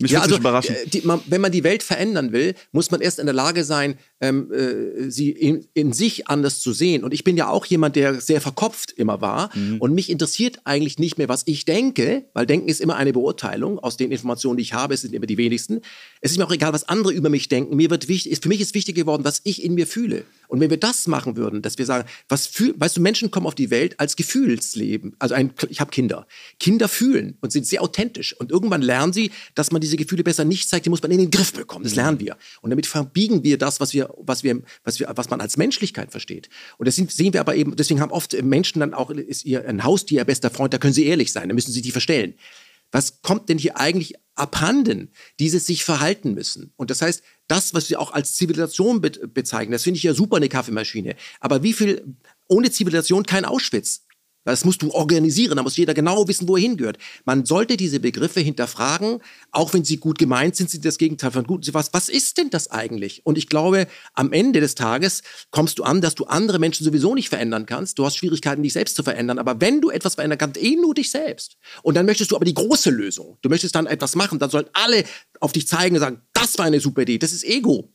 Mich ja, also, überraschen. Äh, die, man, wenn man die Welt verändern will, muss man erst in der Lage sein, ähm, äh, sie in, in, sich anders zu sehen. Und ich bin ja auch jemand, der sehr verkopft immer war. Mhm. Und mich interessiert eigentlich nicht mehr, was ich denke, weil Denken ist immer eine Beurteilung aus den Informationen, die ich habe. Es sind immer die wenigsten. Es ist mir auch egal, was andere über mich denken. Mir wird wichtig, ist, für mich ist wichtig geworden, was ich in mir fühle. Und wenn wir das machen würden, dass wir sagen, was fühl, weißt du, Menschen kommen auf die Welt als Gefühlsleben. Also ein, ich habe Kinder. Kinder fühlen und sind sehr authentisch. Und irgendwann lernen sie, dass man diese Gefühle besser nicht zeigt, die muss man in den Griff bekommen. Das lernen wir. Und damit verbiegen wir das, was wir was wir, was wir, was man als Menschlichkeit versteht. Und das sehen wir aber eben, deswegen haben oft Menschen dann auch, ist ihr ein Haustier, ihr bester Freund, da können sie ehrlich sein, da müssen sie die verstellen. Was kommt denn hier eigentlich abhanden, dieses sich verhalten müssen? Und das heißt, das, was wir auch als Zivilisation be bezeichnen, das finde ich ja super, eine Kaffeemaschine. Aber wie viel, ohne Zivilisation kein Auschwitz. Das musst du organisieren, da muss jeder genau wissen, wo er hingehört. Man sollte diese Begriffe hinterfragen, auch wenn sie gut gemeint sind, sind sie das Gegenteil von gut. Was, was ist denn das eigentlich? Und ich glaube, am Ende des Tages kommst du an, dass du andere Menschen sowieso nicht verändern kannst. Du hast Schwierigkeiten, dich selbst zu verändern. Aber wenn du etwas verändern kannst, eh nur dich selbst. Und dann möchtest du aber die große Lösung. Du möchtest dann etwas machen, dann sollen alle auf dich zeigen und sagen, das war eine super Idee. Das ist Ego.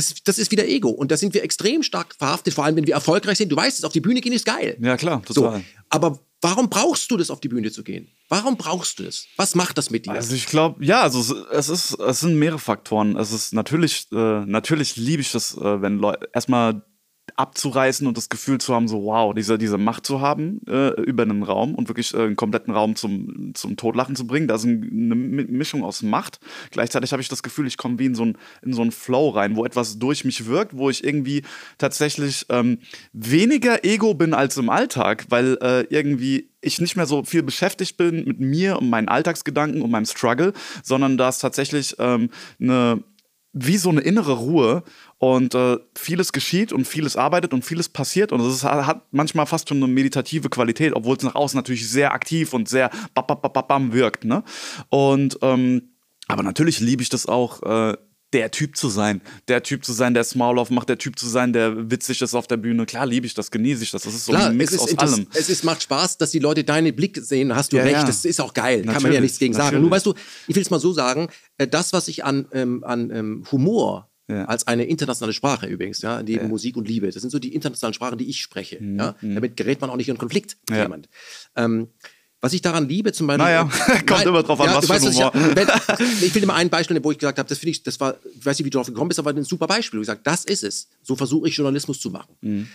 Das, das ist wieder Ego. Und da sind wir extrem stark verhaftet, vor allem wenn wir erfolgreich sind. Du weißt es, auf die Bühne gehen ist geil. Ja, klar, total. So, aber warum brauchst du das, auf die Bühne zu gehen? Warum brauchst du das? Was macht das mit dir? Also ich glaube, ja, also es ist, es sind mehrere Faktoren. Es ist natürlich, äh, natürlich liebe ich das, äh, wenn Leute erstmal abzureißen und das Gefühl zu haben, so wow, diese, diese Macht zu haben äh, über einen Raum und wirklich äh, einen kompletten Raum zum, zum Totlachen zu bringen. Da ist eine Mischung aus Macht. Gleichzeitig habe ich das Gefühl, ich komme wie in so, ein, in so einen Flow rein, wo etwas durch mich wirkt, wo ich irgendwie tatsächlich ähm, weniger Ego bin als im Alltag, weil äh, irgendwie ich nicht mehr so viel beschäftigt bin mit mir und meinen Alltagsgedanken und meinem Struggle, sondern da ist tatsächlich ähm, eine wie so eine innere Ruhe und äh, vieles geschieht und vieles arbeitet und vieles passiert und es hat manchmal fast schon eine meditative Qualität, obwohl es nach außen natürlich sehr aktiv und sehr bam, wirkt. Ne? Und ähm, aber natürlich liebe ich das auch, äh, der Typ zu sein, der Typ zu sein, der Small-Off macht, der Typ zu sein, der witzig ist auf der Bühne. Klar liebe ich das, genieße ich das. Das ist so Klar, ein Mix aus allem. Es ist, macht Spaß, dass die Leute deinen Blick sehen. Hast du ja, recht, ja. das ist auch geil. Natürlich, Kann man ja nichts gegen sagen. Natürlich. Nur weißt du, ich will es mal so sagen, das, was ich an, ähm, an ähm, Humor ja. als eine internationale Sprache übrigens, ja, neben ja. Musik und Liebe. Das sind so die internationalen Sprachen, die ich spreche. Mhm. Ja? Mhm. Damit gerät man auch nicht in Konflikt mit jemand. Ähm, Was ich daran liebe, zum Beispiel. Naja, *laughs* *laughs* kommt nein, immer drauf an, was für weißt, Humor. Ich, wenn, *laughs* ich will dir mal ein Beispiel, wo ich gesagt habe, das finde ich, das war, ich weiß nicht, wie du drauf gekommen bist, aber ein super Beispiel. Wo ich gesagt, das ist es. So versuche ich Journalismus zu machen. Mhm.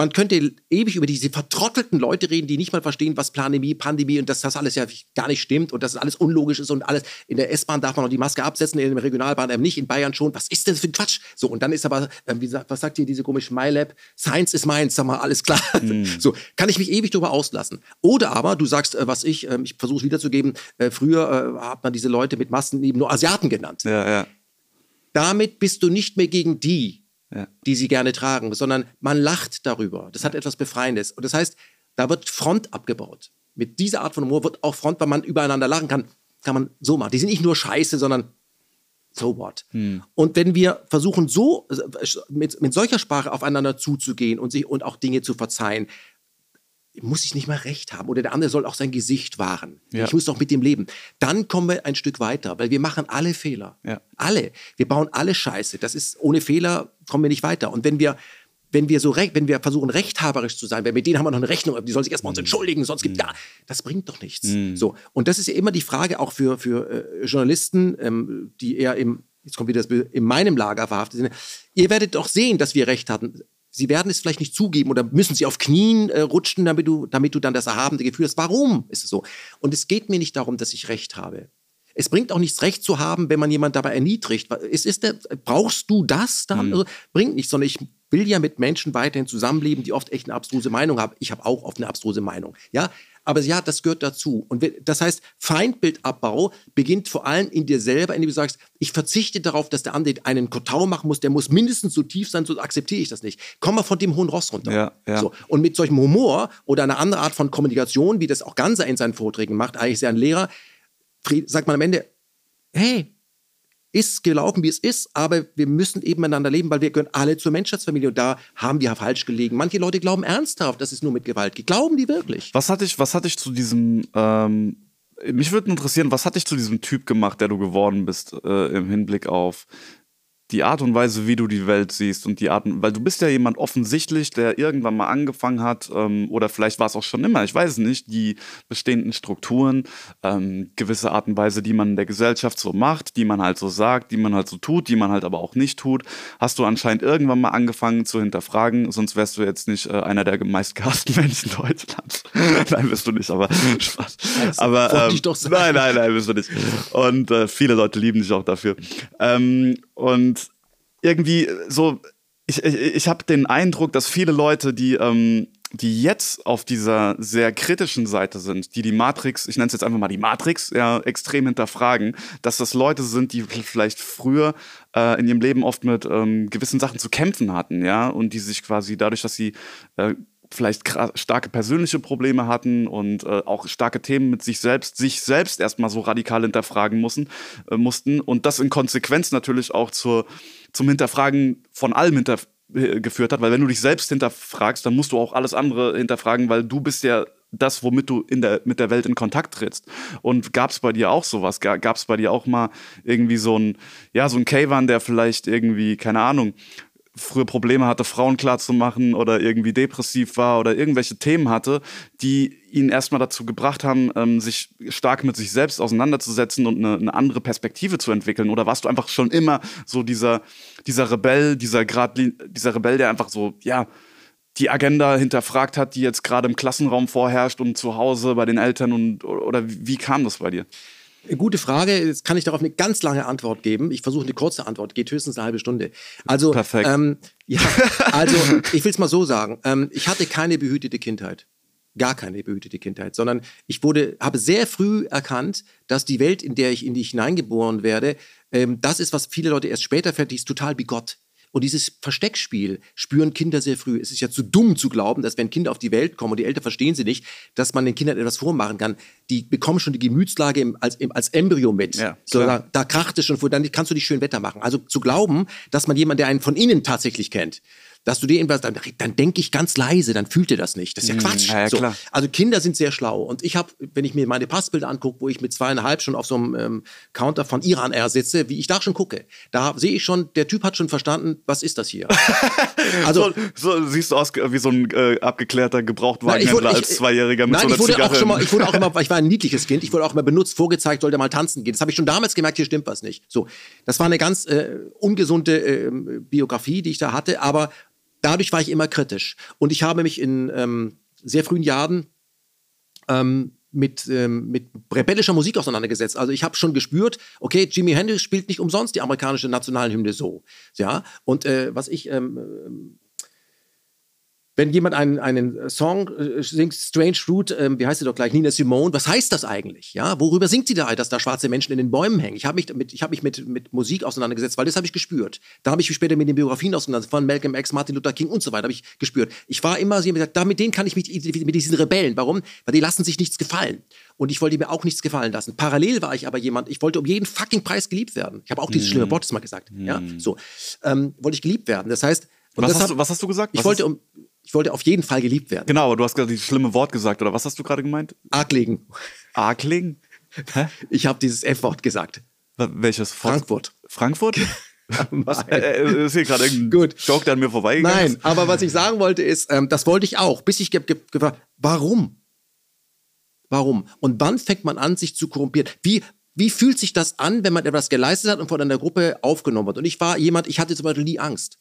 Man könnte ewig über diese vertrottelten Leute reden, die nicht mal verstehen, was Pandemie, Pandemie und dass das alles ja gar nicht stimmt und dass alles unlogisch ist und alles. In der S-Bahn darf man noch die Maske absetzen, in der Regionalbahn eben nicht, in Bayern schon. Was ist das für ein Quatsch? So, und dann ist aber, äh, wie, was sagt hier diese komische MyLab? Science is mine, sag mal, alles klar. Mm. *laughs* So, kann ich mich ewig darüber auslassen. Oder aber, du sagst, äh, was ich, äh, ich versuche es wiederzugeben, früher äh, hat man diese Leute mit Masken eben nur Asiaten genannt. Ja, ja. Damit bist du nicht mehr gegen die, ja. die sie gerne tragen, sondern man lacht darüber. Das hat etwas Befreiendes. Und das heißt, da wird Front abgebaut. Mit dieser Art von Humor wird auch Front, weil man übereinander lachen kann, kann man so machen. Die sind nicht nur scheiße, sondern so what. Hm. Und wenn wir versuchen, so äh, mit, mit solcher Sprache aufeinander zuzugehen und, sich, und auch Dinge zu verzeihen, muss ich nicht mal recht haben oder der andere soll auch sein Gesicht wahren. Ja. Ich muss doch mit dem leben. Dann kommen wir ein Stück weiter, weil wir machen alle Fehler. Ja. Alle. Wir bauen alle Scheiße. Das ist ohne Fehler kommen wir nicht weiter. Und wenn wir wenn wir so wenn wir versuchen rechthaberisch zu sein, weil mit denen haben wir noch eine Rechnung, die sollen sich erstmal uns mhm. entschuldigen, sonst gibt mhm. ja, das bringt doch nichts. Mhm. So und das ist ja immer die Frage auch für für äh, Journalisten, ähm, die eher im jetzt kommt wieder das in meinem Lager verhaftet sind. Ihr werdet doch sehen, dass wir recht hatten sie werden es vielleicht nicht zugeben oder müssen sie auf Knien äh, rutschen, damit du, damit du dann das erhabene Gefühl hast. Warum ist es so? Und es geht mir nicht darum, dass ich Recht habe. Es bringt auch nichts, Recht zu haben, wenn man jemand dabei erniedrigt. Es ist der, brauchst du das dann? Mhm. Also, bringt nichts, sondern ich will ja mit Menschen weiterhin zusammenleben, die oft echt eine abstruse Meinung haben. Ich habe auch oft eine abstruse Meinung. Ja, aber ja, das gehört dazu. Und das heißt, Feindbildabbau beginnt vor allem in dir selber, indem du sagst, ich verzichte darauf, dass der andere einen Kotau machen muss, der muss mindestens so tief sein, so akzeptiere ich das nicht. Komm mal von dem hohen Ross runter. Ja, ja. So. Und mit solchem Humor oder einer anderen Art von Kommunikation, wie das auch Ganser in seinen Vorträgen macht, eigentlich sehr ein Lehrer, sagt man am Ende, hey, ist gelaufen, wie es ist, aber wir müssen eben miteinander leben, weil wir gehören alle zur Menschheitsfamilie und da haben wir falsch gelegen. Manche Leute glauben ernsthaft, dass es nur mit Gewalt geht. Glauben die wirklich? Was hat dich, was hat dich zu diesem, ähm, mich würde interessieren, was hat dich zu diesem Typ gemacht, der du geworden bist äh, im Hinblick auf die Art und Weise, wie du die Welt siehst und die Art, weil du bist ja jemand offensichtlich, der irgendwann mal angefangen hat ähm, oder vielleicht war es auch schon immer, ich weiß es nicht, die bestehenden Strukturen, ähm, gewisse Art und Weise, die man in der Gesellschaft so macht, die man halt so sagt, die man halt so tut, die man halt aber auch nicht tut, hast du anscheinend irgendwann mal angefangen zu hinterfragen, sonst wärst du jetzt nicht äh, einer der meistgehassten *laughs* Menschen Deutschlands. *laughs* nein, bist du nicht, aber *laughs* Spaß. Also, aber ähm, nein, nein, nein, bist du nicht. Und äh, viele Leute lieben dich auch dafür. Ähm, und irgendwie so, ich, ich, ich habe den Eindruck, dass viele Leute, die, ähm, die jetzt auf dieser sehr kritischen Seite sind, die die Matrix, ich nenne es jetzt einfach mal die Matrix, ja, extrem hinterfragen, dass das Leute sind, die vielleicht früher äh, in ihrem Leben oft mit ähm, gewissen Sachen zu kämpfen hatten, ja, und die sich quasi dadurch, dass sie äh, vielleicht starke persönliche Probleme hatten und äh, auch starke Themen mit sich selbst, sich selbst erstmal so radikal hinterfragen mussten, äh, mussten und das in Konsequenz natürlich auch zur zum Hinterfragen von allem hinter, äh, geführt hat, weil wenn du dich selbst hinterfragst, dann musst du auch alles andere hinterfragen, weil du bist ja das, womit du in der, mit der Welt in Kontakt trittst. Und gab es bei dir auch sowas? Gab es bei dir auch mal irgendwie so ein, ja, so ein K-One, der vielleicht irgendwie, keine Ahnung, früher Probleme hatte, Frauen klarzumachen oder irgendwie depressiv war oder irgendwelche Themen hatte, die ihn erstmal dazu gebracht haben, ähm, sich stark mit sich selbst auseinanderzusetzen und eine, eine, andere Perspektive zu entwickeln? Oder warst du einfach schon immer so dieser, dieser Rebell, dieser Grad, dieser Rebell, der einfach so, ja, die Agenda hinterfragt hat, die jetzt gerade im Klassenraum vorherrscht und zu Hause bei den Eltern und oder wie kam das bei dir? Gute Frage. Jetzt kann ich darauf eine ganz lange Antwort geben. Ich versuche eine kurze Antwort. Geht höchstens eine halbe Stunde. Also, Perfekt. Ähm, ja, also ich will es mal so sagen. Ähm, ich hatte keine behütete Kindheit. Gar keine behütete Kindheit, sondern ich wurde, habe sehr früh erkannt, dass die Welt, in der ich in die hineingeboren werde, ähm, das ist, was viele Leute erst später fällt, die ist total bigott. Und dieses Versteckspiel spüren Kinder sehr früh. Es ist ja zu dumm zu glauben, dass wenn Kinder auf die Welt kommen und die Eltern verstehen sie nicht, dass man den Kindern etwas vormachen kann. Die bekommen schon die Gemütslage im, als, im, als Embryo mit. Ja, so, da, da kracht es schon vor, dann kannst du nicht schön Wetter machen. Also zu glauben, dass man jemanden, der einen von innen tatsächlich kennt, dass du dir irgendwas, dann, dann denke ich ganz leise, dann fühlt ihr das nicht. Das ist ja Hm, Quatsch. ja, ja, so. Also Kinder sind sehr schlau. Und ich habe, wenn ich mir meine Passbilder angucke, wo ich mit zweieinhalb schon auf so einem ähm, Counter von Iran Air sitze, wie ich da schon gucke, da sehe ich schon, der Typ hat schon verstanden, was ist das hier? *laughs* Also, so, so siehst du aus wie so ein äh, abgeklärter Gebrauchtwagenhändler als Zweijähriger mit Nein, so einer ich wurde auch schon mal, ich wurde auch *laughs* immer, ich war ein niedliches Kind, ich wurde auch immer benutzt, vorgezeigt, sollte mal tanzen gehen. Das habe ich schon damals gemerkt, hier stimmt was nicht. So, das war eine ganz äh, ungesunde ähm, Biografie, die ich da hatte, aber dadurch war ich immer kritisch. Und ich habe mich in ähm, sehr frühen Jahren ähm, mit, ähm, mit rebellischer Musik auseinandergesetzt. Also ich habe schon gespürt, okay, Jimi Hendrix spielt nicht umsonst die amerikanische Nationalhymne so. Ja, und äh, was ich ähm, wenn jemand einen, einen Song äh, singt, Strange Fruit, ähm, wie heißt sie doch gleich, Nina Simone, was heißt das eigentlich? Ja, worüber singt sie da, dass da schwarze Menschen in den Bäumen hängen? Ich habe mich, mit, ich hab mich mit, mit Musik auseinandergesetzt, weil das habe ich gespürt. Da habe ich mich später mit den Biografien auseinandergesetzt, von Malcolm X, Martin Luther King und so weiter, habe ich gespürt. Ich war immer so, gesagt, da, mit denen kann ich mich identifizieren, mit diesen Rebellen. Warum? Weil die lassen sich nichts gefallen. Und ich wollte mir auch nichts gefallen lassen. Parallel war ich aber jemand, ich wollte um jeden fucking Preis geliebt werden. Ich habe auch dieses Mhm. schlimme Wort mal gesagt. Ja, so. Ähm, wollte ich geliebt werden. Das heißt, was, das hast hab- du, was hast du gesagt? ich Was wollte, um, ich wollte auf jeden Fall geliebt werden. Genau, aber du hast gerade dieses schlimme Wort gesagt, oder was hast du gerade gemeint? Arglegen. Arkling? Hä? Ich habe dieses F-Wort gesagt. Welches? Frankfurt. Frankfurt? *laughs* Was? Äh, äh, ist hier gerade irgendein Gut. Joke, der an mir vorbeigegangen Nein, ist? aber was ich sagen wollte ist, ähm, das wollte ich auch, bis ich ge ge gefragt, warum? Warum? Und wann fängt man an, sich zu korrumpieren? Wie, wie fühlt sich das an, wenn man etwas geleistet hat und von einer Gruppe aufgenommen wird? Und ich war jemand, ich hatte zum Beispiel nie Angst.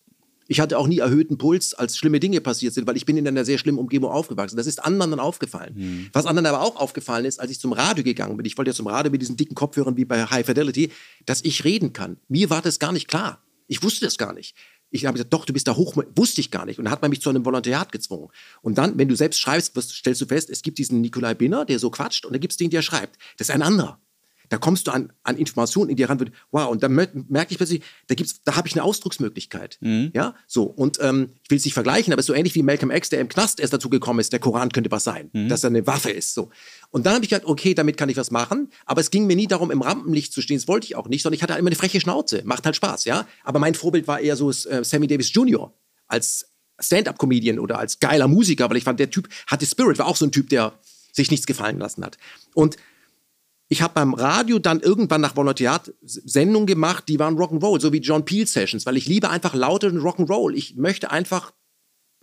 Ich hatte auch nie erhöhten Puls, als schlimme Dinge passiert sind, weil ich bin in einer sehr schlimmen Umgebung aufgewachsen. Das ist anderen dann aufgefallen. Was anderen aber auch aufgefallen ist, als ich zum Radio gegangen bin, ich wollte ja zum Radio mit diesen dicken Kopfhörern wie bei High Fidelity, dass ich reden kann. Mir war das gar nicht klar. Ich wusste das gar nicht. Ich habe gesagt, doch, du bist da hoch, wusste ich gar nicht. Und dann hat man mich zu einem Volontariat gezwungen. Und dann, wenn du selbst schreibst, stellst du fest, es gibt diesen Nikolai Binner, der so quatscht, und da gibt es den, der schreibt. Das ist ein anderer. Da kommst du an, an Informationen in dir ran, wird, wow, und dann mer- merke ich plötzlich, da gibt's, da habe ich eine Ausdrucksmöglichkeit. Ja, so. Und ähm, ich will es nicht vergleichen, aber es ist so ähnlich wie Malcolm X, der im Knast erst dazu gekommen ist, der Koran könnte was sein, dass er eine Waffe ist. So. Und dann habe ich gedacht, okay, damit kann ich was machen, aber es ging mir nie darum, im Rampenlicht zu stehen, das wollte ich auch nicht, sondern ich hatte halt immer eine freche Schnauze, macht halt Spaß, ja. Aber mein Vorbild war eher so äh, Sammy Davis Jr. als Stand-up-Comedian oder als geiler Musiker, weil ich fand, der Typ hatte Spirit, war auch so ein Typ, der sich nichts gefallen lassen hat. Und ich habe beim Radio dann irgendwann nach Volontariat Sendungen gemacht, die waren Rock'n'Roll, so wie John Peel Sessions, weil ich liebe einfach lauteren Rock'n'Roll. Ich möchte einfach,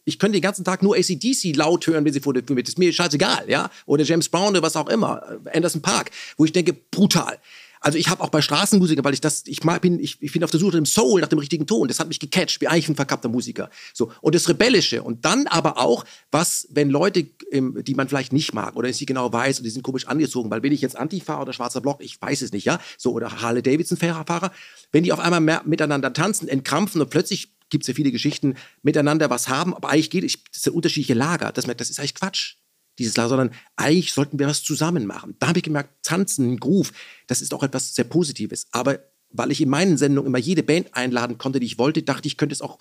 ich könnte den ganzen Tag nur ACDC laut hören, wenn sie vor der Tür mit. Ist mir scheißegal, ja? Oder James Brown oder was auch immer, äh, Anderson Park, wo ich denke, brutal. Also ich habe auch bei Straßenmusikern, weil ich das, ich bin, ich, ich bin auf der Suche nach dem Soul, nach dem richtigen Ton. Das hat mich gecatcht, wie eigentlich ein verkappter Musiker. So und das Rebellische und dann aber auch, was, wenn Leute, ähm, die man vielleicht nicht mag oder sie genau weiß und die sind komisch angezogen, weil bin ich jetzt Antifa oder schwarzer Block, ich weiß es nicht, ja, so oder Harley Davidson Fahrer, wenn die auf einmal miteinander tanzen, entkrampfen und plötzlich gibt es ja viele Geschichten, miteinander was haben, aber eigentlich geht, das sind unterschiedliche Lager. Das, das ist eigentlich Quatsch dieses Lager, sondern eigentlich sollten wir was zusammen machen. Da habe ich gemerkt, Tanzen, Groove, das ist auch etwas sehr Positives. Aber weil ich in meinen Sendungen immer jede Band einladen konnte, die ich wollte, dachte ich, ich könnte es auch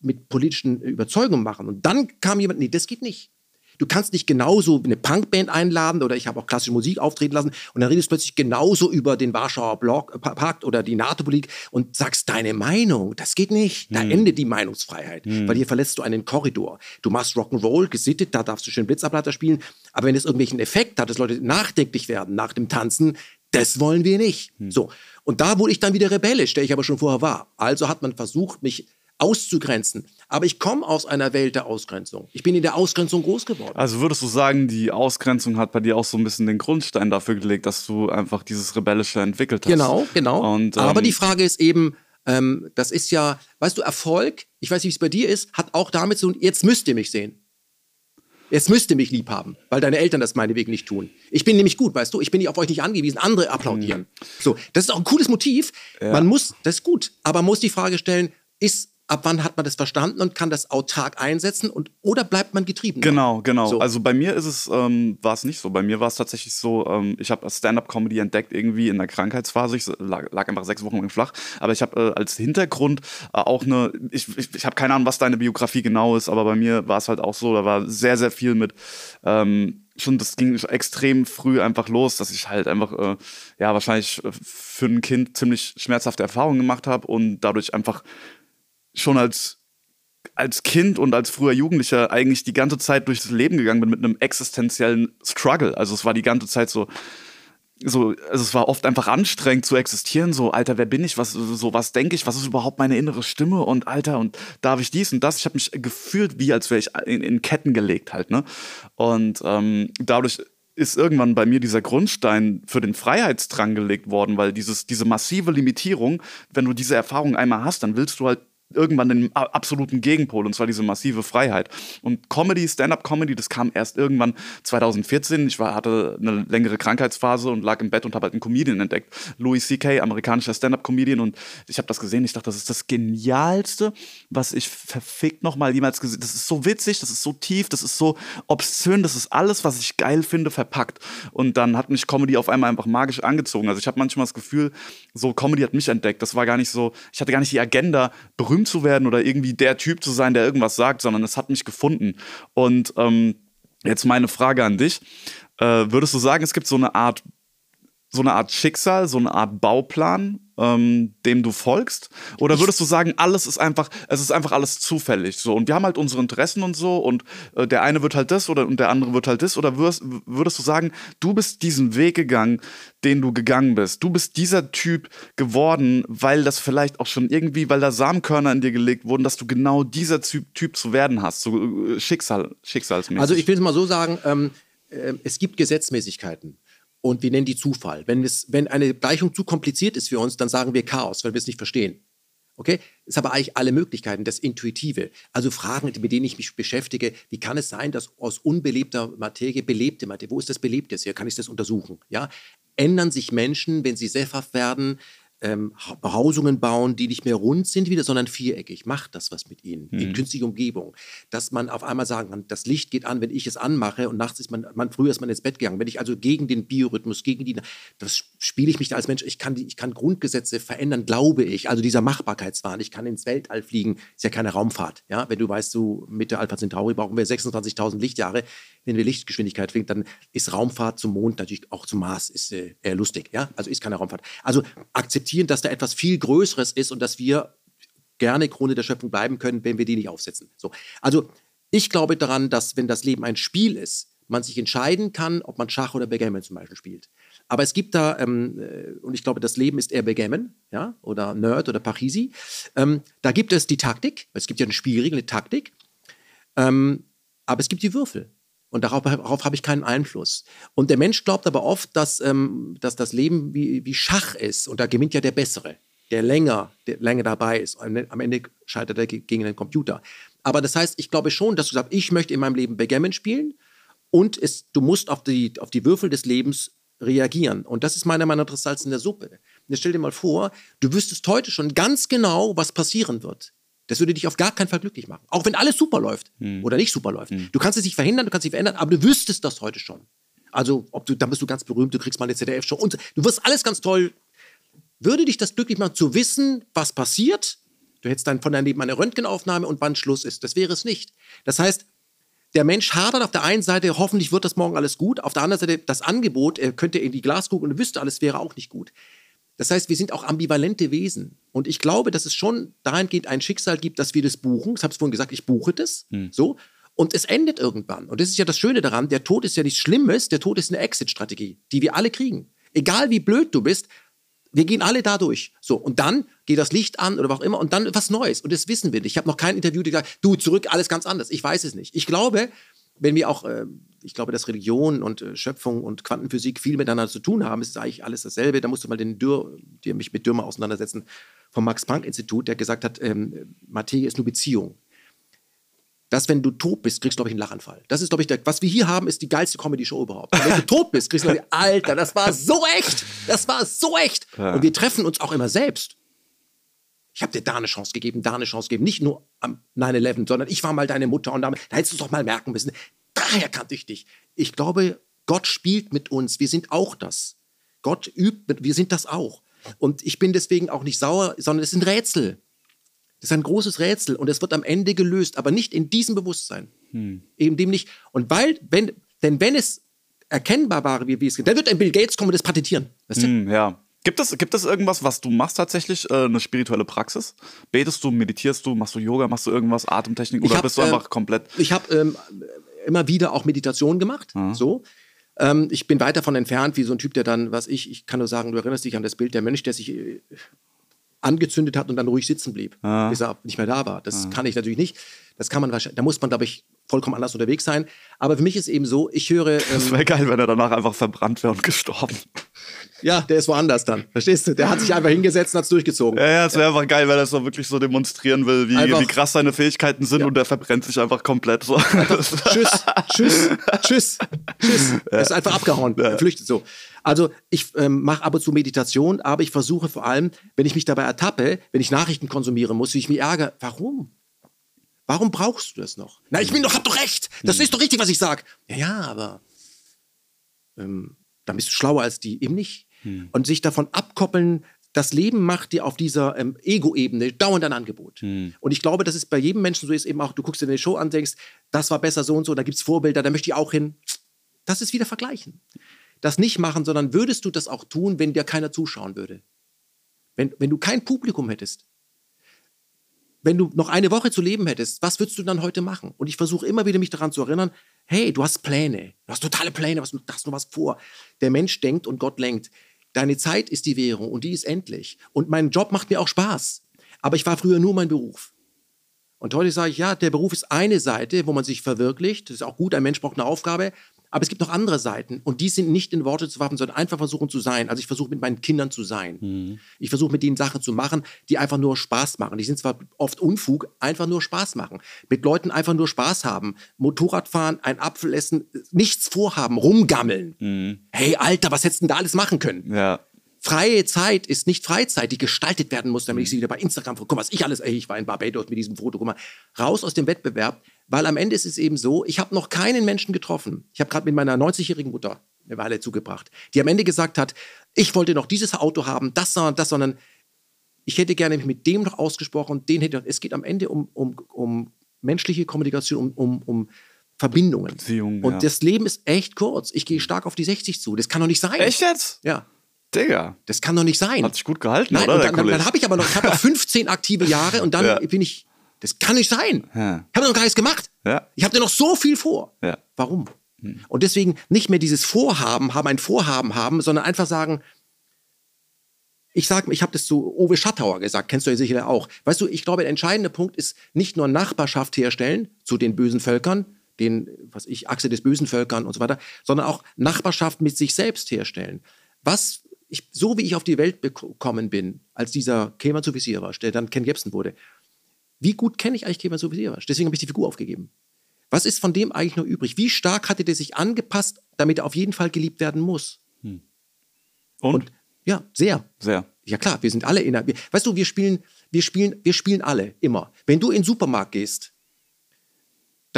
mit politischen Überzeugungen machen. Und dann kam jemand, nee, das geht nicht. Du kannst nicht genauso eine Punkband einladen oder ich habe auch klassische Musik auftreten lassen und dann redest du plötzlich genauso über den Warschauer Block, äh, Pakt oder die NATO-Politik und sagst deine Meinung. Das geht nicht. Da endet die Meinungsfreiheit, weil hier verlässt du einen Korridor. Du machst Rock'n'Roll, gesittet, da darfst du schön Blitzableiter spielen, aber wenn es irgendwelchen Effekt hat, dass Leute nachdenklich werden nach dem Tanzen, das wollen wir nicht. So. Und da wurde ich dann wieder rebellisch, der ich aber schon vorher war. Also hat man versucht, mich auszugrenzen. Aber ich komme aus einer Welt der Ausgrenzung. Ich bin in der Ausgrenzung groß geworden. Also würdest du sagen, die Ausgrenzung hat bei dir auch so ein bisschen den Grundstein dafür gelegt, dass du einfach dieses Rebellische entwickelt hast? Genau, genau. Und, ähm, Aber die Frage ist eben, ähm, das ist ja, weißt du, Erfolg, ich weiß nicht, wie es bei dir ist, hat auch damit zu tun, jetzt müsst ihr mich sehen. Jetzt müsst ihr mich lieb haben, weil deine Eltern das meinetwegen nicht tun. Ich bin nämlich gut, weißt du, ich bin nicht auf euch nicht angewiesen, andere applaudieren. So, das ist auch ein cooles Motiv. Man muss, das ist gut, aber man muss die Frage stellen, ist, ab wann hat man das verstanden und kann das autark einsetzen und oder bleibt man getrieben? Genau, genau. So. Also bei mir ist es, ähm, war es nicht so. Bei mir war es tatsächlich so, ähm, ich habe Stand-up-Comedy entdeckt irgendwie in der Krankheitsphase. Ich lag, lag einfach sechs Wochen im Flach. Aber ich habe äh, als Hintergrund äh, auch eine, ich, ich, ich habe keine Ahnung, was deine Biografie genau ist, aber bei mir war es halt auch so, da war sehr, sehr viel mit, ähm, schon, das ging extrem früh einfach los, dass ich halt einfach, äh, ja, wahrscheinlich äh, für ein Kind ziemlich schmerzhafte Erfahrungen gemacht habe und dadurch einfach schon als als Kind und als früher Jugendlicher eigentlich die ganze Zeit durchs Leben gegangen bin mit einem existenziellen Struggle. Also es war die ganze Zeit so, so, also es war oft einfach anstrengend zu existieren, so, Alter, wer bin ich, was, so, was denke ich, was ist überhaupt meine innere Stimme und Alter, und darf ich dies und das? Ich habe mich gefühlt, wie als wäre ich in, in, Ketten gelegt halt, ne? Und ähm, dadurch ist irgendwann bei mir dieser Grundstein für den Freiheitsdrang gelegt worden, weil dieses, diese massive Limitierung, wenn du diese Erfahrung einmal hast, dann willst du halt irgendwann den absoluten Gegenpol, und zwar diese massive Freiheit. Und Comedy, Stand-up-Comedy, das kam erst irgendwann 2014. Ich war, hatte eine längere Krankheitsphase und lag im Bett und habe halt einen Comedian entdeckt. Louis C.K., amerikanischer Stand-up-Comedian. Und ich habe das gesehen. Ich dachte, das ist das Genialste, was ich verfickt nochmal jemals gesehen Das ist so witzig, das ist so tief, das ist so obszön, das ist alles, was ich geil finde, verpackt. Und dann hat mich Comedy auf einmal einfach magisch angezogen. Also ich habe manchmal das Gefühl, so Comedy hat mich entdeckt. Das war gar nicht so, ich hatte gar nicht die Agenda, berühmt berühmt zu werden oder irgendwie der Typ zu sein, der irgendwas sagt, sondern es hat mich gefunden. Und ähm, jetzt meine Frage an dich. Äh, würdest du sagen, es gibt so eine Art, so eine Art Schicksal, so eine Art Bauplan, ähm, dem du folgst? Oder würdest du sagen, alles ist einfach, es ist einfach alles zufällig so und wir haben halt unsere Interessen und so und äh, der eine wird halt das oder und der andere wird halt das oder würdest, würdest du sagen, du bist diesen Weg gegangen, den du gegangen bist. Du bist dieser Typ geworden, weil das vielleicht auch schon irgendwie, weil da Samenkörner in dir gelegt wurden, dass du genau dieser Typ, typ zu werden hast, so äh, Schicksal, schicksalsmäßig. Also ich will es mal so sagen, ähm, äh, es gibt Gesetzmäßigkeiten und wir nennen die Zufall. Wenn, es, wenn eine Gleichung zu kompliziert ist für uns, dann sagen wir Chaos, weil wir es nicht verstehen. Okay? Ist aber eigentlich alle Möglichkeiten, das Intuitive. Also Fragen, mit denen ich mich beschäftige. Wie kann es sein, dass aus unbelebter Materie belebte Materie, wo ist das Belebte hier? Kann ich das untersuchen? Ja? Ändern sich Menschen, wenn sie sesshaft werden? Ähm, Behausungen bauen, die nicht mehr rund sind wieder, sondern viereckig. Macht das was mit ihnen? Mhm. Die künstliche Umgebung. Dass man auf einmal sagen kann, das Licht geht an, wenn ich es anmache und nachts ist man, man früher ist man ins Bett gegangen. Wenn ich also gegen den Biorhythmus, gegen die, das spiele ich mich da als Mensch, ich kann, die, ich kann Grundgesetze verändern, glaube ich. Also dieser Machbarkeitswahn, ich kann ins Weltall fliegen, ist ja keine Raumfahrt. Ja? Wenn du weißt, du mit der Alpha Centauri brauchen wir 26.000 Lichtjahre, wenn wir Lichtgeschwindigkeit fliegen, dann ist Raumfahrt zum Mond, natürlich auch zum Mars, ist äh, eher lustig. Ja? Also ist keine Raumfahrt. Also akzeptieren, dass da etwas viel Größeres ist und dass wir gerne Krone der Schöpfung bleiben können, wenn wir die nicht aufsetzen. So. Also ich glaube daran, dass wenn das Leben ein Spiel ist, man sich entscheiden kann, ob man Schach oder Backgammon zum Beispiel spielt. Aber es gibt da, ähm, äh, und ich glaube, das Leben ist eher Backgammon, ja, oder Nerd oder Parisi. Ähm, da gibt es die Taktik, es gibt ja eine Spielregel, eine Taktik, ähm, aber es gibt die Würfel. Und darauf, darauf habe ich keinen Einfluss. Und der Mensch glaubt aber oft, dass, ähm, dass das Leben wie, wie Schach ist. Und da gewinnt ja der Bessere, der länger, der länger dabei ist. Am Ende scheitert er gegen den Computer. Aber das heißt, ich glaube schon, dass du sagst, ich möchte in meinem Leben Backgammon spielen und es, du musst auf die, auf die Würfel des Lebens reagieren. Und das ist meiner Meinung nach das Salz in der Suppe. Jetzt stell dir mal vor, du wüsstest heute schon ganz genau, was passieren wird. Das würde dich auf gar keinen Fall glücklich machen. Auch wenn alles super läuft hm. oder nicht super läuft. Hm. Du kannst es nicht verhindern, du kannst es nicht verändern, aber du wüsstest das heute schon. Also, ob du, dann bist du ganz berühmt, du kriegst mal eine ZDF-Show und du wirst alles ganz toll. Würde dich das glücklich machen, zu wissen, was passiert? Du hättest dann von daneben eine Röntgenaufnahme und wann Schluss ist. Das wäre es nicht. Das heißt, der Mensch hadert auf der einen Seite, hoffentlich wird das morgen alles gut. Auf der anderen Seite, das Angebot, er könnte in die Glaskugel und wüsste alles, wäre auch nicht gut. Das heißt, wir sind auch ambivalente Wesen. Und ich glaube, dass es schon dahingehend ein Schicksal gibt, dass wir das buchen. Ich habe es vorhin gesagt, ich buche das. Hm. So. Und es endet irgendwann. Und das ist ja das Schöne daran, der Tod ist ja nichts Schlimmes, der Tod ist eine Exit-Strategie, die wir alle kriegen. Egal wie blöd du bist, wir gehen alle da durch. So, und dann geht das Licht an oder was auch immer und dann was Neues. Und das wissen wir nicht. Ich habe noch kein Interview, gesagt, du zurück, alles ganz anders. Ich weiß es nicht. Ich glaube, wenn wir auch, äh, ich glaube, dass Religion und äh, Schöpfung und Quantenphysik viel miteinander zu tun haben, ist eigentlich alles dasselbe. Da musst du mal den Dürr, dir mich mit Dürmer auseinandersetzen, vom Max-Planck-Institut, der gesagt hat, ähm, Materie ist nur Beziehung. Dass, wenn du tot bist, kriegst du, glaube ich, einen Lachanfall. Das ist, glaube ich, der, was wir hier haben, ist die geilste Comedy-Show überhaupt. Und wenn du tot bist, kriegst du, ich, *laughs* Alter, das war so echt. Das war so echt. Ja. Und wir treffen uns auch immer selbst. Ich habe dir da eine Chance gegeben, da eine Chance gegeben. Nicht nur am 9-11, sondern ich war mal deine Mutter und damit, da hättest du es doch mal merken müssen. Daher kannte ich dich. Ich glaube, Gott spielt mit uns. Wir sind auch das. Gott übt mit, wir sind das auch. Und ich bin deswegen auch nicht sauer, sondern es ist ein Rätsel. Das ist ein großes Rätsel und es wird am Ende gelöst, aber nicht in diesem Bewusstsein. Hm. Eben dem nicht. Und weil, wenn, denn wenn es erkennbar wäre, wie, wie es geht, dann wird ein Bill Gates kommen und das patentieren. Weißt du? hm, ja. Gibt es, gibt es irgendwas, was du machst tatsächlich, äh, eine spirituelle Praxis? Betest du, meditierst du, machst du Yoga, machst du irgendwas, Atemtechnik oder hab, bist du einfach äh, komplett? Ich habe ähm, immer wieder auch Meditation gemacht, mhm. so. Ähm, ich bin weit davon entfernt, wie so ein Typ, der dann, was ich, ich kann nur sagen, du erinnerst dich an das Bild, der Mönch, der sich äh, angezündet hat und dann ruhig sitzen blieb, ah. bis er nicht mehr da war. Das ah. kann ich natürlich nicht. Das kann man wahrscheinlich, da muss man, glaube ich, vollkommen anders unterwegs sein. Aber für mich ist eben so, ich höre. *laughs* Ähm, das wäre geil, wenn er danach einfach verbrannt wäre und gestorben. Ja, der ist woanders dann. Verstehst du? Der hat sich einfach hingesetzt und hat es durchgezogen. Ja, ja, es wäre einfach geil, wenn er es so wirklich so demonstrieren will, wie, wie krass seine Fähigkeiten sind ja. und der verbrennt sich einfach komplett so. tschüss, tschüss, tschüss, tschüss. Ja. Er ist einfach abgehauen, ja. er flüchtet so. Also ich ähm, mache ab und zu Meditation, aber ich versuche vor allem, wenn ich mich dabei ertappe, wenn ich Nachrichten konsumieren muss, wie ich mich ärgere, warum? Warum brauchst du das noch? Na, ich bin doch, hab doch recht. Das hm. ist doch richtig, was ich sage. Ja, ja, aber ähm, dann bist du schlauer als die eben nicht. Hm. Und sich davon abkoppeln, das Leben macht dir auf dieser ähm, Ego-Ebene dauernd ein Angebot. Hm. Und ich glaube, dass es bei jedem Menschen so ist, eben auch, du guckst dir eine Show an, denkst, das war besser so und so, da gibt es Vorbilder, da möchte ich auch hin. Das ist wieder vergleichen. Das nicht machen, sondern würdest du das auch tun, wenn dir keiner zuschauen würde? Wenn, wenn du kein Publikum hättest, wenn du noch eine Woche zu leben hättest, was würdest du dann heute machen? Und ich versuche immer wieder mich daran zu erinnern, hey, du hast Pläne, du hast totale Pläne, du hast nur was vor. Der Mensch denkt und Gott lenkt. Deine Zeit ist die Währung und die ist endlich. Und mein Job macht mir auch Spaß. Aber ich war früher nur mein Beruf. Und heute sage ich, ja, der Beruf ist eine Seite, wo man sich verwirklicht. Das ist auch gut, ein Mensch braucht eine Aufgabe. Aber es gibt noch andere Seiten und die sind nicht in Worte zu werfen, sondern einfach versuchen zu sein. Also ich versuche mit meinen Kindern zu sein. Mhm. Ich versuche mit ihnen Sachen zu machen, die einfach nur Spaß machen. Die sind zwar oft Unfug, einfach nur Spaß machen. Mit Leuten einfach nur Spaß haben. Motorrad fahren, ein Apfel essen, nichts vorhaben, rumgammeln. Mhm. Hey Alter, was hättest du denn da alles machen können? Ja. Freie Zeit ist nicht Freizeit, die gestaltet werden muss, damit ich sie wieder bei Instagram, guck mal, was ich alles, ey, ich war in Barbados mit diesem Foto, guck mal, raus aus dem Wettbewerb, weil am Ende ist es eben so, ich habe noch keinen Menschen getroffen. Ich habe gerade mit meiner 90-jährigen Mutter eine Weile zugebracht, die am Ende gesagt hat, ich wollte noch dieses Auto haben, das, das, sondern ich hätte gerne mit dem noch ausgesprochen, den hätte Es geht am Ende um, um, um menschliche Kommunikation, um, um, um Verbindungen. Beziehung, und ja. das Leben ist echt kurz. Ich gehe stark auf die 60 zu. Das kann doch nicht sein. Echt jetzt? Ja. Digga. Das kann doch nicht sein. Hat sich gut gehalten, Nein, oder? dann, dann, dann habe ich aber noch, ich habe noch 15 aktive Jahre und dann *laughs* ja. bin ich das kann nicht sein. Ja. Ich habe noch gar nichts gemacht. Ja. Ich habe noch so viel vor. Ja. Warum? Hm. Und deswegen nicht mehr dieses Vorhaben haben, ein Vorhaben haben, sondern einfach sagen, ich sage, ich habe das zu Owe Schattauer gesagt, kennst du ja sicher auch. Weißt du, ich glaube, der entscheidende Punkt ist nicht nur Nachbarschaft herstellen zu den bösen Völkern, den, was ich, Achse des bösen Völkern und so weiter, sondern auch Nachbarschaft mit sich selbst herstellen. Was, ich, so wie ich auf die Welt gekommen bin, als dieser Kemal zu Visirasch, der dann Ken Jebsen wurde, wie gut kenne ich eigentlich Kemal Sovjetisch? Deswegen habe ich die Figur aufgegeben. Was ist von dem eigentlich noch übrig? Wie stark hatte der sich angepasst, damit er auf jeden Fall geliebt werden muss? Hm. Und? Und? Ja, sehr. Sehr. Ja klar, wir sind alle in der. Weißt du, wir spielen, wir spielen, wir spielen alle immer. Wenn du in den Supermarkt gehst,